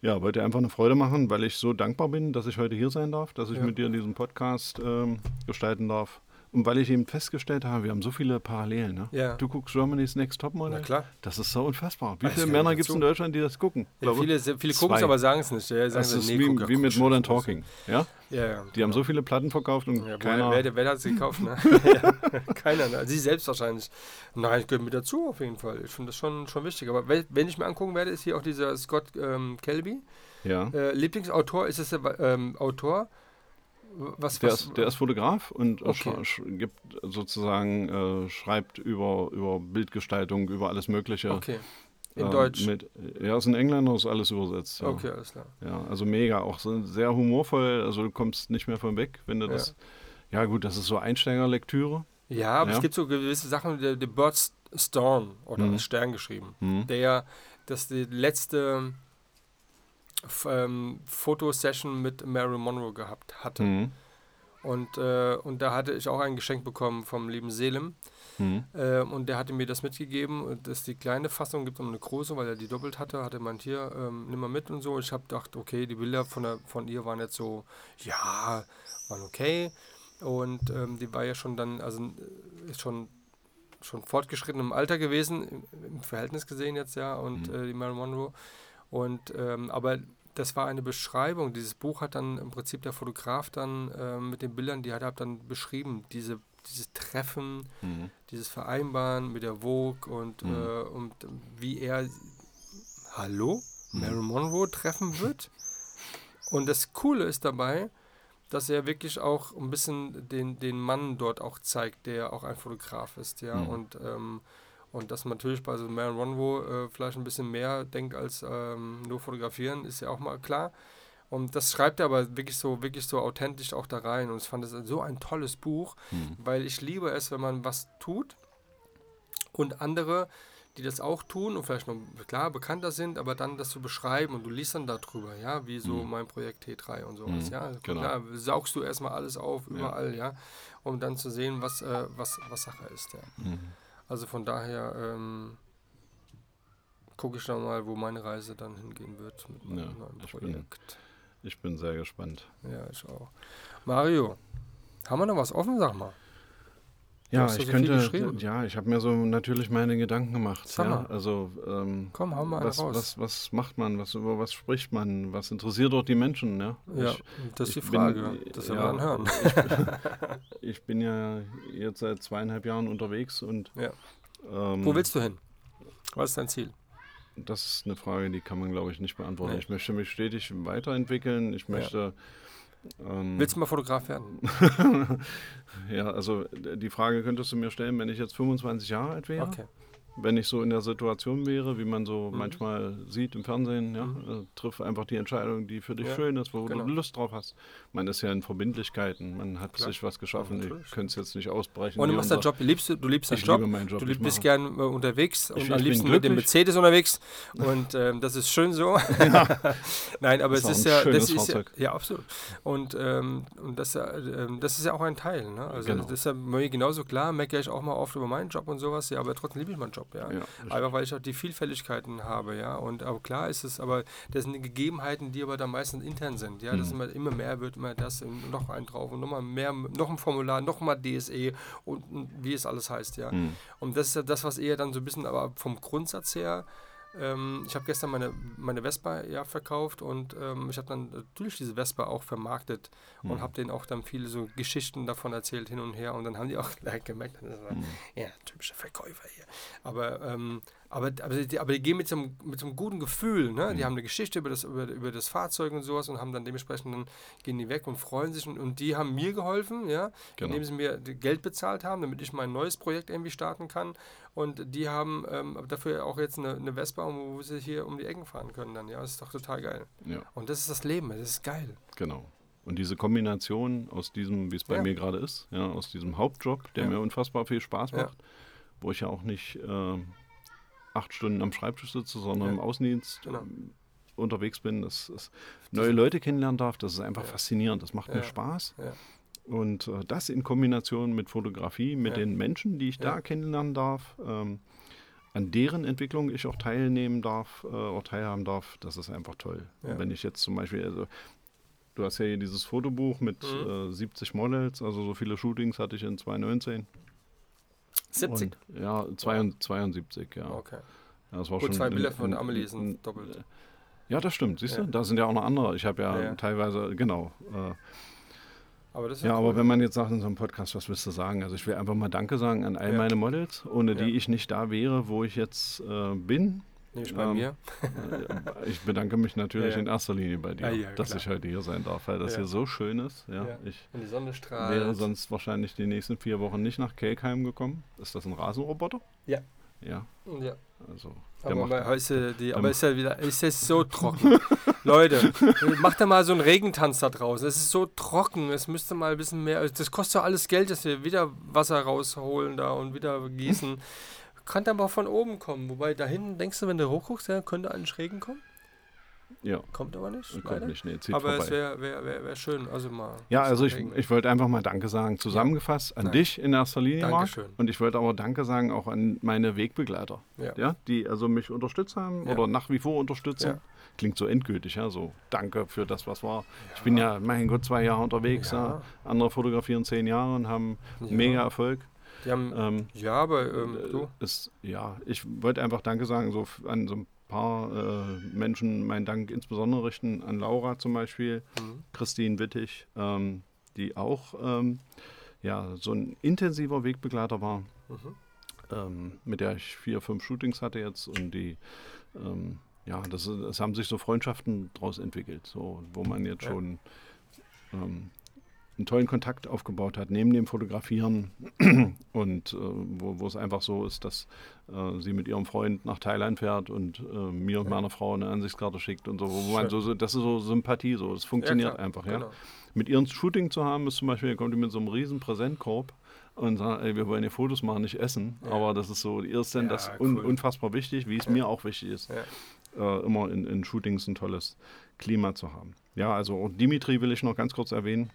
Speaker 3: ja, wollte einfach eine Freude machen, weil ich so dankbar bin, dass ich heute hier sein darf, dass ich
Speaker 2: Ja.
Speaker 3: mit dir diesen Podcast ähm, gestalten darf. Und weil ich eben festgestellt habe, wir haben so viele Parallelen. Ne?
Speaker 2: Ja.
Speaker 3: Du guckst Germany's Next
Speaker 2: Na
Speaker 3: Topmodel.
Speaker 2: klar.
Speaker 3: Das ist so unfassbar. Wie viele Männer gibt es in Deutschland, die das gucken?
Speaker 2: Ja, viele viele gucken es, aber sagen es nicht. Ja, sagen
Speaker 3: das ist
Speaker 2: nee,
Speaker 3: wie,
Speaker 2: guck,
Speaker 3: wie mit Modern Talking. Ja?
Speaker 2: Ja, ja.
Speaker 3: Die haben so viele Platten verkauft und keiner.
Speaker 2: wer, wer hat sie gekauft? Ne? keiner. Ne? Sie selbst wahrscheinlich. Nein, ich gehöre mit dazu auf jeden Fall. Ich finde das schon, schon wichtig. Aber wenn, ich mir angucken werde, ist hier auch dieser Scott ähm, Kelby.
Speaker 3: ja.
Speaker 2: Äh, Lieblingsautor ist es der ähm, Autor. Was,
Speaker 3: Der
Speaker 2: was,
Speaker 3: ist, der ist Fotograf und äh,
Speaker 2: Okay.
Speaker 3: gibt sozusagen, äh, schreibt über, über Bildgestaltung, über alles Mögliche.
Speaker 2: Okay. In
Speaker 3: Ähm,
Speaker 2: Deutsch.
Speaker 3: Mit, ja, ist ein Engländer, ist alles übersetzt. Ja.
Speaker 2: Okay, alles klar.
Speaker 3: Ja, also mega, auch so sehr humorvoll, also du kommst nicht mehr von weg, wenn du
Speaker 2: Ja.
Speaker 3: das. Ja, gut, das ist so Einsteigerlektüre.
Speaker 2: Ja, aber
Speaker 3: Ja.
Speaker 2: es gibt so gewisse Sachen, der, der Bird Storm oder
Speaker 3: Mhm.
Speaker 2: Stern geschrieben.
Speaker 3: Mhm.
Speaker 2: Der das die letzte ähm, Fotosession mit Marilyn Monroe gehabt hatte.
Speaker 3: Mhm.
Speaker 2: Und, äh, und da hatte ich auch ein Geschenk bekommen vom lieben Selim.
Speaker 3: Mhm.
Speaker 2: Äh, und der hatte mir das mitgegeben. Und das ist die kleine Fassung, gibt es eine große, weil er die doppelt hatte. Hatte man hier, ähm, nimm mal mit und so. Ich habe gedacht, okay, die Bilder von, der, von ihr waren jetzt so, ja, waren okay. Und ähm, die war ja schon dann, also äh, ist schon schon fortgeschritten im Alter gewesen, im, im Verhältnis gesehen jetzt ja, und
Speaker 3: Mhm.
Speaker 2: äh, die Marilyn Monroe. Und ähm, aber das war eine Beschreibung. Dieses Buch hat dann im Prinzip der Fotograf dann ähm, mit den Bildern, die hat er dann beschrieben, diese, dieses Treffen,
Speaker 3: Mhm.
Speaker 2: dieses Vereinbaren mit der Vogue und,
Speaker 3: Mhm.
Speaker 2: äh, und wie er Hallo?
Speaker 3: Mhm.
Speaker 2: Marilyn Monroe treffen wird. Und das Coole ist dabei, dass er wirklich auch ein bisschen den, den Mann dort auch zeigt, der auch ein Fotograf ist, ja.
Speaker 3: Mhm.
Speaker 2: Und, ähm, und dass man natürlich bei so Marilyn Monroe äh, vielleicht ein bisschen mehr denkt als ähm, nur fotografieren, ist ja auch mal klar. Und das schreibt er aber wirklich so, wirklich so authentisch auch da rein. Und ich fand das so ein tolles Buch,
Speaker 3: Mhm.
Speaker 2: weil ich liebe es, wenn man was tut und andere, die das auch tun und vielleicht noch klar bekannter sind, aber dann das zu beschreiben und du liest dann darüber, ja, wie so
Speaker 3: Mhm.
Speaker 2: mein Projekt T3 und sowas,
Speaker 3: Mhm,
Speaker 2: ja.
Speaker 3: genau.
Speaker 2: Klar, saugst du erstmal alles auf,
Speaker 3: Ja.
Speaker 2: überall, ja, um dann zu sehen, was, äh, was, was Sache ist, ja. Also von daher ähm, gucke ich dann mal, wo meine Reise dann hingehen wird mit meinem
Speaker 3: Ja,
Speaker 2: neuen
Speaker 3: ich bin-
Speaker 2: Projekt.
Speaker 3: Ich bin sehr gespannt.
Speaker 2: Ja, ich auch. Mario, haben wir noch was offen, sag mal?
Speaker 3: Ja,
Speaker 2: ja
Speaker 3: ich
Speaker 2: so
Speaker 3: könnte, ja, ich habe mir so natürlich meine Gedanken gemacht. Ja, also ähm,
Speaker 2: Komm, hau mal
Speaker 3: was,
Speaker 2: raus.
Speaker 3: was, was macht man, was, über was spricht man, was interessiert dort die Menschen? Ja,
Speaker 2: ja,
Speaker 3: ich,
Speaker 2: das ist die
Speaker 3: ich bin-
Speaker 2: Frage. das werden wir
Speaker 3: ja,
Speaker 2: dann hören.
Speaker 3: ich bin ja jetzt seit zweieinhalb Jahren unterwegs und
Speaker 2: Ja.
Speaker 3: ähm,
Speaker 2: Wo willst du hin? Was ist dein Ziel?
Speaker 3: das ist eine Frage, die kann man, glaube ich, nicht beantworten.
Speaker 2: Nee.
Speaker 3: Ich möchte mich stetig weiterentwickeln. Ich möchte ähm,
Speaker 2: Willst du mal Fotograf werden?
Speaker 3: ja, also die Frage könntest du mir stellen, wenn ich jetzt 25 Jahre alt wäre.
Speaker 2: Okay.
Speaker 3: wenn ich so in der Situation wäre, wie man so
Speaker 2: Mhm.
Speaker 3: manchmal sieht im Fernsehen, ja,
Speaker 2: Mhm.
Speaker 3: äh, triff einfach die Entscheidung, die für dich
Speaker 2: Ja,
Speaker 3: schön ist, wo
Speaker 2: genau.
Speaker 3: du Lust drauf hast. Man ist ja in Verbindlichkeiten, man hat
Speaker 2: Klar.
Speaker 3: sich was geschaffen, ich könnte es jetzt nicht ausbrechen.
Speaker 2: Und du machst
Speaker 3: und
Speaker 2: deinen Job, liebst du, du liebst deinen
Speaker 3: Ich
Speaker 2: Job.
Speaker 3: Job.
Speaker 2: Du
Speaker 3: ich
Speaker 2: bist
Speaker 3: mache-
Speaker 2: gern äh, unterwegs und
Speaker 3: Ich-
Speaker 2: am
Speaker 3: ich bin
Speaker 2: liebsten mit dem. Mercedes unterwegs. Und ähm, das ist schön so. Nein, aber
Speaker 3: auch
Speaker 2: es ist
Speaker 3: ein
Speaker 2: ja, das ist ja,
Speaker 3: Fahrzeug.
Speaker 2: ja absolut. Und, ähm, und das, äh, ähm, das ist ja auch ein Teil. Ne? Also
Speaker 3: Genau.
Speaker 2: das ist ja mir genauso klar, meckere ich auch mal oft über meinen Job und sowas, ja, aber trotzdem liebe ich meinen Job, ja.
Speaker 3: Ja,
Speaker 2: Einfach weil ich auch die Vielfältigkeiten habe, ja. Und aber klar ist es, aber das sind die Gegebenheiten, die aber dann meistens intern sind, ja. Das
Speaker 3: Mhm.
Speaker 2: immer, immer mehr wird, immer das und noch ein drauf und nochmal mehr, noch ein Formular, nochmal DSE und, und wie es alles heißt, ja.
Speaker 3: Mhm.
Speaker 2: Und das ist ja das, was eher dann so ein bisschen, aber vom Grundsatz her, ähm, ich habe gestern meine, meine Vespa ja verkauft und ähm, ich habe dann natürlich diese Vespa auch vermarktet und
Speaker 3: Mhm.
Speaker 2: habe denen auch dann viele so Geschichten davon erzählt hin und her und dann haben die auch gleich gemerkt, das war,
Speaker 3: Mhm.
Speaker 2: ja, typische Verkäufer hier. Aber, ähm, aber, aber, die, aber die gehen mit so einem, mit so einem guten Gefühl, ne? Die
Speaker 3: Mhm.
Speaker 2: haben eine Geschichte über das, über, über das Fahrzeug und sowas und haben dann dementsprechend, dann gehen die weg und freuen sich und, und die haben mir geholfen, ja,
Speaker 3: Genau.
Speaker 2: indem sie mir die Geld bezahlt haben, damit ich mein neues Projekt irgendwie starten kann. Und die haben ähm, dafür auch jetzt eine, eine Vespa, wo sie hier um die Ecken fahren können dann, ja. Das ist doch total geil.
Speaker 3: Ja,
Speaker 2: Und das ist das Leben, das ist geil.
Speaker 3: genau. Und diese Kombination aus diesem, wie es bei
Speaker 2: Ja.
Speaker 3: mir gerade ist, ja, aus diesem Hauptjob, der
Speaker 2: Ja.
Speaker 3: mir unfassbar viel Spaß macht, wo ich ja auch nicht ähm, acht Stunden am Schreibtisch sitze, sondern
Speaker 2: Ja.
Speaker 3: im Außendienst
Speaker 2: Genau.
Speaker 3: ähm, unterwegs bin, dass dass neue Leute kennenlernen darf, das ist einfach
Speaker 2: Ja.
Speaker 3: faszinierend. Das macht mir Spaß. Und äh, das in Kombination mit Fotografie, mit den Menschen, die ich da kennenlernen darf, ähm, an deren Entwicklung ich auch teilnehmen darf, äh, auch teilhaben darf, das ist einfach toll. Wenn ich jetzt zum Beispiel, also du hast ja hier dieses Fotobuch mit
Speaker 2: Mhm.
Speaker 3: äh, 70 Models, also so viele Shootings hatte ich in 2019.
Speaker 2: 70.
Speaker 3: Und, ja, 72, 72 ja.
Speaker 2: Okay.
Speaker 3: ja das war
Speaker 2: Gut,
Speaker 3: schon
Speaker 2: zwei Bilder von Amelie sind doppelt.
Speaker 3: Ja, das stimmt, siehst du?
Speaker 2: Ja.
Speaker 3: Da sind ja auch noch andere. Ich habe ja,
Speaker 2: Ja, ja.
Speaker 3: teilweise, genau. Äh,
Speaker 2: Aber
Speaker 3: Ja,
Speaker 2: cool.
Speaker 3: aber wenn man jetzt sagt in so einem Podcast, was willst du sagen? Also ich will einfach mal Danke sagen an all
Speaker 2: Ja.
Speaker 3: meine Models, ohne
Speaker 2: Ja.
Speaker 3: die ich nicht da wäre, wo ich jetzt äh, bin.
Speaker 2: Nämlich bei
Speaker 3: ähm,
Speaker 2: mir.
Speaker 3: Äh, ich bedanke mich natürlich
Speaker 2: Ja, ja.
Speaker 3: in erster Linie bei dir,
Speaker 2: Ah, ja,
Speaker 3: dass ich heute hier sein darf, weil das
Speaker 2: Ja.
Speaker 3: hier so schön ist. Ja,
Speaker 2: Ja.
Speaker 3: Ich
Speaker 2: Wenn die Sonne strahlt.
Speaker 3: wäre sonst wahrscheinlich die nächsten vier Wochen nicht nach Kelkheim gekommen. Ist das ein Rasenroboter?
Speaker 2: Ja.
Speaker 3: Ja,
Speaker 2: Ja.
Speaker 3: also
Speaker 2: Aber,
Speaker 3: macht,
Speaker 2: ja die, aber ist ja wieder, ist jetzt so trocken. Leute, macht da mal so einen Regentanz da draußen. Es ist so trocken, es müsste mal ein bisschen mehr. Das kostet doch alles Geld, dass wir wieder Wasser rausholen da und wieder gießen. Kann aber von oben kommen. Wobei da hinten, denkst du, wenn du hochguckst, der könnte den Schrägen kommen?
Speaker 3: Ja.
Speaker 2: Kommt aber nicht.
Speaker 3: Kommt
Speaker 2: leider.
Speaker 3: nicht, nee, zieht
Speaker 2: aber
Speaker 3: vorbei.
Speaker 2: es wäre wär, wär, wär schön. Also mal.
Speaker 3: Ja, also ich, ich wollte einfach mal Danke sagen, zusammengefasst an
Speaker 2: Nein.
Speaker 3: dich in erster Linie, Marc.
Speaker 2: Dankeschön.
Speaker 3: Und ich wollte aber Danke sagen auch an meine Wegbegleiter,
Speaker 2: Ja.
Speaker 3: ja, die also mich unterstützt haben
Speaker 2: Ja.
Speaker 3: oder nach wie vor unterstützen.
Speaker 2: Ja.
Speaker 3: Klingt so endgültig, ja, so Danke für das, was war. Ich bin ja, mein Gott, zwei Jahre unterwegs. Ja.
Speaker 2: Ja.
Speaker 3: Andere fotografieren zehn Jahre und haben
Speaker 2: Ja.
Speaker 3: mega Erfolg.
Speaker 2: Haben,
Speaker 3: Ähm,
Speaker 2: ja, aber ähm,
Speaker 3: äh,
Speaker 2: du.
Speaker 3: ist, ja, ich wollte einfach Danke sagen, so an so ein paar äh, Menschen meinen Dank insbesondere richten, an Laura zum Beispiel,
Speaker 2: Mhm.
Speaker 3: Christine Wittig, ähm, die auch ähm, ja, so ein intensiver Wegbegleiter war,
Speaker 2: Mhm.
Speaker 3: ähm, mit der ich vier, fünf Shootings hatte jetzt und die, ähm, ja, das, es haben sich so Freundschaften daraus entwickelt, so, wo man jetzt schon ähm, einen tollen Kontakt aufgebaut hat, neben dem Fotografieren und äh, wo, wo es einfach so ist, dass äh, sie mit ihrem Freund nach Thailand fährt und äh, mir und
Speaker 2: Ja.
Speaker 3: meiner Frau eine Ansichtskarte schickt und so, wo man so, so, das ist so Sympathie, so, das funktioniert
Speaker 2: klar,
Speaker 3: einfach, ja
Speaker 2: Genau.
Speaker 3: mit ihren Shooting zu haben, ist zum Beispiel, kommt die mit so einem riesen Präsentkorb und sagt, ey, wir wollen hier Fotos machen, nicht essen.
Speaker 2: Ja.
Speaker 3: Aber das ist so, ihr ist denn
Speaker 2: Ja,
Speaker 3: das un
Speaker 2: cool.
Speaker 3: unfassbar wichtig, wie es
Speaker 2: Ja.
Speaker 3: mir auch wichtig ist,
Speaker 2: Ja.
Speaker 3: äh, immer in, in Shootings ein tolles Klima zu haben. Ja, also auch Dimitri will ich noch ganz kurz erwähnen.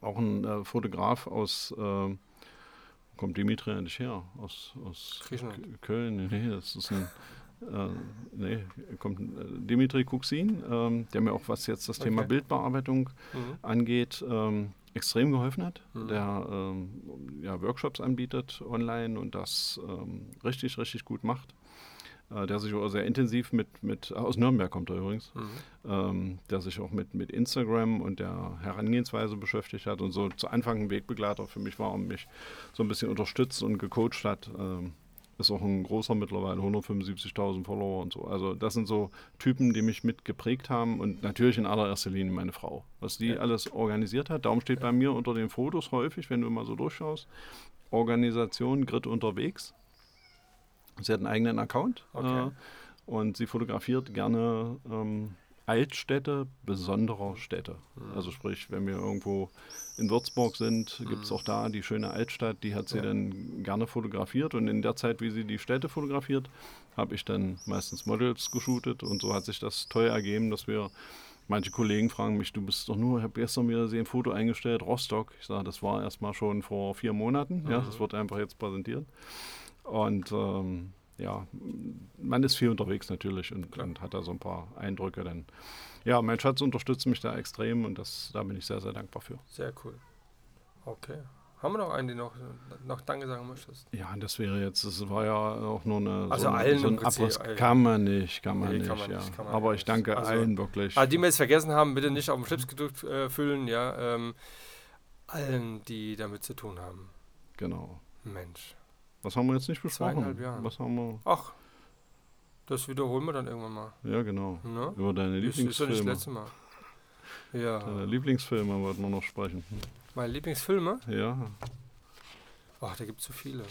Speaker 3: Auch ein äh, Fotograf aus, äh, kommt Dimitri eigentlich her? Aus, aus Köln? Nee, das ist ein. Äh, nee, kommt äh, Dimitri Kuxin, ähm, der mir auch was jetzt das Thema
Speaker 2: Okay.
Speaker 3: Bildbearbeitung
Speaker 2: Mhm.
Speaker 3: angeht, ähm, extrem geholfen hat,
Speaker 2: Mhm.
Speaker 3: der ähm, ja, Workshops anbietet online und das ähm, richtig, richtig gut macht. Äh, der sich auch sehr intensiv mit, mit aus Nürnberg kommt er übrigens,
Speaker 2: Mhm.
Speaker 3: ähm, der sich auch mit, mit Instagram und der Herangehensweise beschäftigt hat und so zu Anfang ein Wegbegleiter für mich war und mich so ein bisschen unterstützt und gecoacht hat. Ähm, ist auch ein großer mittlerweile, 175.000 Follower und so. Also das sind so Typen, die mich mit geprägt haben und natürlich in allererster Linie meine Frau. Was die
Speaker 2: Ja.
Speaker 3: alles organisiert hat, darum steht bei mir unter den Fotos häufig, wenn du mal so durchschaust, Organisation Grid unterwegs. Sie hat einen eigenen Account
Speaker 2: Okay.
Speaker 3: äh, und sie fotografiert gerne ähm, Altstädte besonderer Städte.
Speaker 2: Mhm.
Speaker 3: Also sprich, wenn wir irgendwo in Würzburg sind, gibt es auch da die schöne Altstadt, die hat sie
Speaker 2: Ja.
Speaker 3: dann gerne fotografiert und in der Zeit, wie sie die Städte fotografiert, habe ich dann meistens Models geshootet und so hat sich das toll ergeben, dass wir Manche Kollegen fragen mich, du bist doch nur, ich habe gestern wieder gesehen, Foto eingestellt, Rostock. Ich sage, das war erstmal schon vor vier Monaten. Ja,
Speaker 2: Mhm.
Speaker 3: das wird einfach jetzt präsentiert. Und ähm, ja, man ist viel unterwegs natürlich und, und hat da so ein paar Eindrücke. Dann. Ja, mein Schatz unterstützt mich da extrem und das, da bin ich sehr, sehr dankbar für.
Speaker 2: Sehr cool. Okay. Haben wir noch einen, den noch, noch Danke sagen möchtest?
Speaker 3: Ja, das wäre jetzt, das war ja auch nur eine,
Speaker 2: Also
Speaker 3: so,
Speaker 2: allen
Speaker 3: so ein Abriss.
Speaker 2: allen.
Speaker 3: Kann man nicht, kann man
Speaker 2: Nee,
Speaker 3: nicht.
Speaker 2: kann man
Speaker 3: ja.
Speaker 2: nicht, kann man
Speaker 3: Aber
Speaker 2: nicht.
Speaker 3: ich danke
Speaker 2: Also-
Speaker 3: allen wirklich.
Speaker 2: Ah, die wir jetzt vergessen haben, bitte nicht auf den Schlips gedrückt äh, fühlen, ja. Ähm, allen, die damit zu tun haben.
Speaker 3: Genau.
Speaker 2: Mensch.
Speaker 3: Was haben wir jetzt nicht besprochen?
Speaker 2: Zweieinhalb Jahre.
Speaker 3: Was haben wir?
Speaker 2: Ach, das wiederholen wir dann irgendwann mal.
Speaker 3: Ja, genau.
Speaker 2: Ne?
Speaker 3: Über deine
Speaker 2: Das ist doch nicht das
Speaker 3: Lieblingsfilme.
Speaker 2: letzte Mal. Ja.
Speaker 3: Deine Lieblingsfilme wollten wir noch sprechen.
Speaker 2: Meine Lieblingsfilme?
Speaker 3: Ja.
Speaker 2: Ach, da gibt es so viele.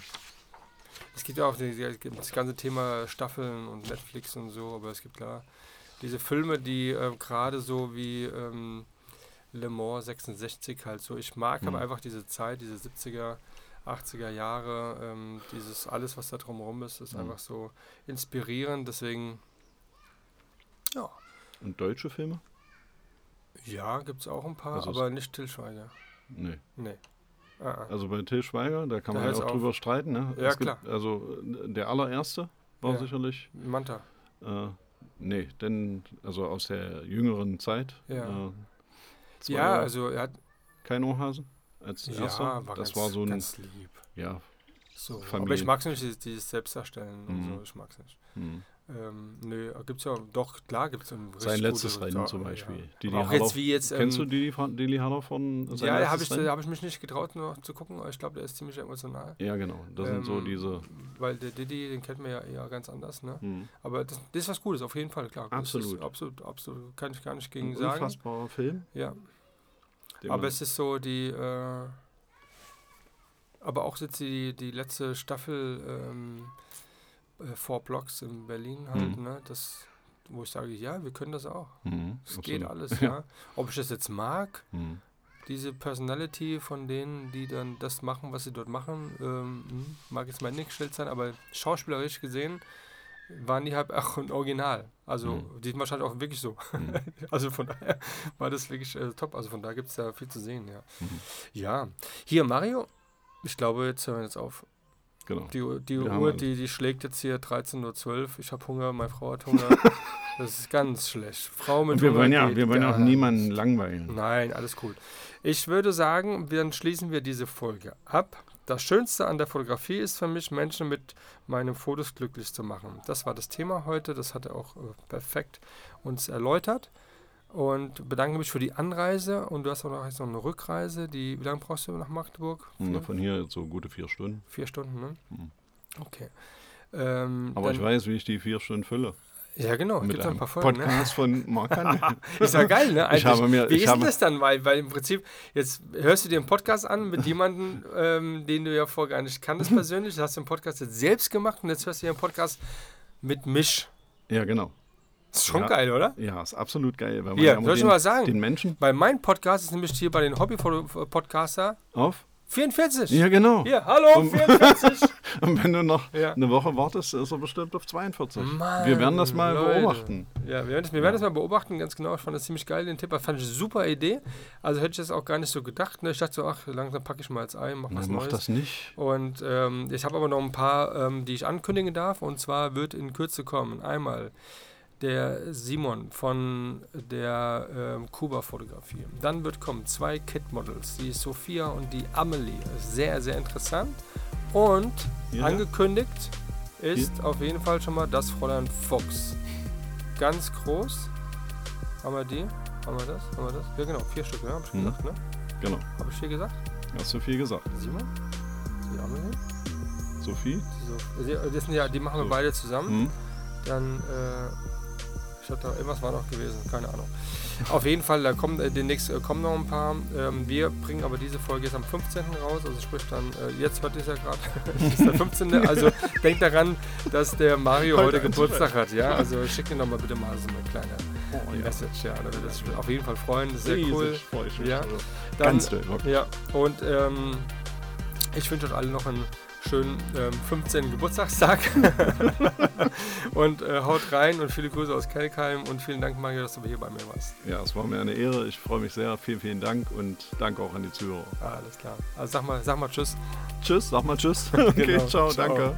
Speaker 2: Es gibt ja auch die, das ganze Thema Staffeln und Netflix und so, aber es gibt klar diese Filme, die äh, gerade so wie ähm, Le Mans 66 halt so. Ich mag aber
Speaker 3: Mhm.
Speaker 2: einfach diese Zeit, diese 70er, 80er Jahre, ähm, dieses alles, was da drumherum ist, ist
Speaker 3: Mhm.
Speaker 2: einfach so inspirierend. Deswegen, ja,
Speaker 3: Und deutsche Filme?
Speaker 2: ja, gibt es auch ein paar,
Speaker 3: Also
Speaker 2: aber nicht Till Schweiger.
Speaker 3: Nee.
Speaker 2: Nee. Ah, ah.
Speaker 3: Also bei Till Schweiger, da kann
Speaker 2: Da
Speaker 3: man ja auch
Speaker 2: auf.
Speaker 3: drüber streiten. Ne?
Speaker 2: Ja,
Speaker 3: Es gibt,
Speaker 2: klar.
Speaker 3: Also äh, der allererste war
Speaker 2: Ja.
Speaker 3: sicherlich.
Speaker 2: Manta.
Speaker 3: Äh, nee, denn also aus der jüngeren Zeit.
Speaker 2: Ja.
Speaker 3: Äh,
Speaker 2: Ja, also er hat
Speaker 3: kein Ohrhase als
Speaker 2: ja,
Speaker 3: erster.
Speaker 2: war
Speaker 3: das
Speaker 2: ganz,
Speaker 3: war so ein,
Speaker 2: ganz lieb.
Speaker 3: ja.
Speaker 2: So. Aber ich mag es nicht, dieses, dieses Selbstdarstellen und
Speaker 3: Mhm.
Speaker 2: so, ich mag es nicht.
Speaker 3: Hm.
Speaker 2: Ähm, nö, gibt's ja, doch, klar gibt es
Speaker 3: Sein letztes Rennen zum Beispiel. Didi
Speaker 2: Auch jetzt wie jetzt. Ähm,
Speaker 3: Kennst du Dili, Dili Haller von sein
Speaker 2: Ja, habe
Speaker 3: letztes
Speaker 2: ich,
Speaker 3: Rennen?
Speaker 2: hab ich mich nicht getraut, noch zu gucken, aber ich glaube, der ist ziemlich emotional.
Speaker 3: Ja, genau. Das sind so
Speaker 2: Ähm,
Speaker 3: diese.
Speaker 2: Weil der Diddy, den kennt man ja eher ganz anders, ne?
Speaker 3: Hm.
Speaker 2: Aber das, das ist was Gutes, auf jeden Fall, klar.
Speaker 3: Absolut.
Speaker 2: Ist absolut, absolut, kann ich gar nicht
Speaker 3: Ein
Speaker 2: gegen sagen.
Speaker 3: unfassbarer Film.
Speaker 2: Ja, aber es ist so die, äh, aber auch jetzt die, die letzte Staffel ähm, äh, Four Blocks in Berlin halt,
Speaker 3: Mhm.
Speaker 2: ne? Das, wo ich sage, ja, wir können das auch.
Speaker 3: Mhm,
Speaker 2: Es geht alles, ja. Ob ich das jetzt mag,
Speaker 3: Hm.
Speaker 2: diese Personality von denen, die dann das machen, was sie dort machen, ähm, hm, mag jetzt mal nicht gestellt sein, aber schauspielerisch gesehen waren die halt auch ein Original. Also
Speaker 3: Mhm.
Speaker 2: diesmal scheint auch wirklich so.
Speaker 3: Mhm.
Speaker 2: Also von daher war das wirklich äh, top. Also von da gibt es da viel zu sehen, ja.
Speaker 3: Mhm.
Speaker 2: Ja. Hier, Mario, ich glaube, jetzt hören wir jetzt auf.
Speaker 3: Genau.
Speaker 2: Die, Uhr- die Uhr, die, die schlägt jetzt hier 13.12 Uhr. Ich habe Hunger, meine Frau hat Hunger. das ist ganz schlecht. Frau mit
Speaker 3: Und wir
Speaker 2: Hunger
Speaker 3: wollen ja, wir wollen auch niemanden langweilen.
Speaker 2: Nein, alles cool. Ich würde sagen, dann schließen wir diese Folge ab. Das Schönste an der Fotografie ist für mich, Menschen mit meinen Fotos glücklich zu machen. Das war das Thema heute. Das hat er auch äh, perfekt uns erläutert. Und bedanke mich für die Anreise. Und du hast auch noch eine Rückreise. Die, wie lange brauchst du nach Magdeburg?
Speaker 3: Ja,
Speaker 2: Vier,
Speaker 3: Von hier so gute vier Stunden.
Speaker 2: vier Stunden, ne?
Speaker 3: Mhm.
Speaker 2: Okay. Ähm,
Speaker 3: Aber ich weiß, wie ich die vier Stunden fülle.
Speaker 2: Ja, genau.
Speaker 3: Mit
Speaker 2: Gibt es ein paar Folgen. Ne?
Speaker 3: Podcast von Markan.
Speaker 2: Ist ja geil, ne?
Speaker 3: Ich habe mir-
Speaker 2: Wie
Speaker 3: ich
Speaker 2: ist
Speaker 3: habe-
Speaker 2: das dann? Weil, weil im Prinzip, jetzt hörst du dir einen Podcast an mit jemandem, ähm, den du ja vorher gar nicht kanntest persönlich. Du hast den Podcast jetzt selbst gemacht und jetzt hörst du dir einen Podcast mit Misch.
Speaker 3: ja, genau.
Speaker 2: Ist schon
Speaker 3: Ja.
Speaker 2: geil, oder?
Speaker 3: Ja, ist absolut geil. Weil ja
Speaker 2: soll ich mal sagen?
Speaker 3: den Menschen
Speaker 2: Weil mein Podcast ist nämlich hier bei den Hobby-Podcaster
Speaker 3: auf.
Speaker 2: 44.
Speaker 3: Ja, genau.
Speaker 2: Hier, hallo,
Speaker 3: Um-
Speaker 2: 44.
Speaker 3: Und wenn du noch
Speaker 2: Ja.
Speaker 3: eine Woche wartest, ist er bestimmt auf 42.
Speaker 2: Mann,
Speaker 3: wir werden das mal
Speaker 2: Leute.
Speaker 3: beobachten.
Speaker 2: Ja, wir werden, das, wir werden das mal beobachten, ganz genau. Ich fand das ziemlich geil, den Tipp. Fand ich eine super Idee. Also hätte ich das auch gar nicht so gedacht. Ne? Ich dachte so, ach, langsam packe ich mal jetzt ein, mach was
Speaker 3: Nein, mach
Speaker 2: Neues.
Speaker 3: das nicht.
Speaker 2: Und ähm, ich habe aber noch ein paar, ähm, die ich ankündigen darf. Und zwar wird in Kürze kommen einmal der Simon von der ähm, Kuba-Fotografie. Dann wird kommen zwei Kit-Models, die Sophia und die Amelie. Sehr, sehr interessant. Und
Speaker 3: Hier?
Speaker 2: angekündigt ist auf jeden Fall schon mal das Fräulein Fox. Ganz groß. Haben wir die? Haben wir das? Haben wir das? Ja, genau, vier Stück, ja, habe ich
Speaker 3: Mhm.
Speaker 2: gesagt, ne?
Speaker 3: Genau.
Speaker 2: Habe ich hier gesagt?
Speaker 3: Hast du viel gesagt.
Speaker 2: Simon? Die Amelie?
Speaker 3: Sophie?
Speaker 2: So, die, das sind ja, die machen wir
Speaker 3: So.
Speaker 2: beide zusammen.
Speaker 3: Hm?
Speaker 2: Dann, äh, ich hatte irgendwas war noch gewesen, keine Ahnung. Auf jeden Fall, da kommen äh, demnächst äh, kommen noch ein paar. Ähm, wir bringen aber diese Folge jetzt am 15. raus, also sprich dann, äh, jetzt hört ihr es ja gerade, es ist der 15. Also denkt daran, dass der Mario heute,
Speaker 3: Heute
Speaker 2: Geburtstag hat, ja. Also schickt ihm doch mal bitte mal so eine kleine
Speaker 3: Oh, ja.
Speaker 2: Message, ja. Da wird das auf jeden Fall freuen, sehr
Speaker 3: Riesig
Speaker 2: cool.
Speaker 3: freu ich mich.
Speaker 2: Ja.
Speaker 3: Also,
Speaker 2: Dann,
Speaker 3: Ganz toll, wirklich.
Speaker 2: ja, und ähm, ich wünsche euch alle noch einen schönen ähm, 15. Geburtstagstag. und äh, haut rein und viele Grüße aus Kelkheim und vielen Dank, Mario, dass du hier bei mir warst.
Speaker 3: Ja, es war mir eine Ehre. Ich freue mich sehr. Vielen, vielen Dank und danke auch an die Zuhörer.
Speaker 2: Ah, alles klar. Also sag mal, sag mal Tschüss.
Speaker 3: Tschüss, sag mal Tschüss. Okay,
Speaker 2: Genau,
Speaker 3: ciao,
Speaker 2: ciao.
Speaker 3: danke.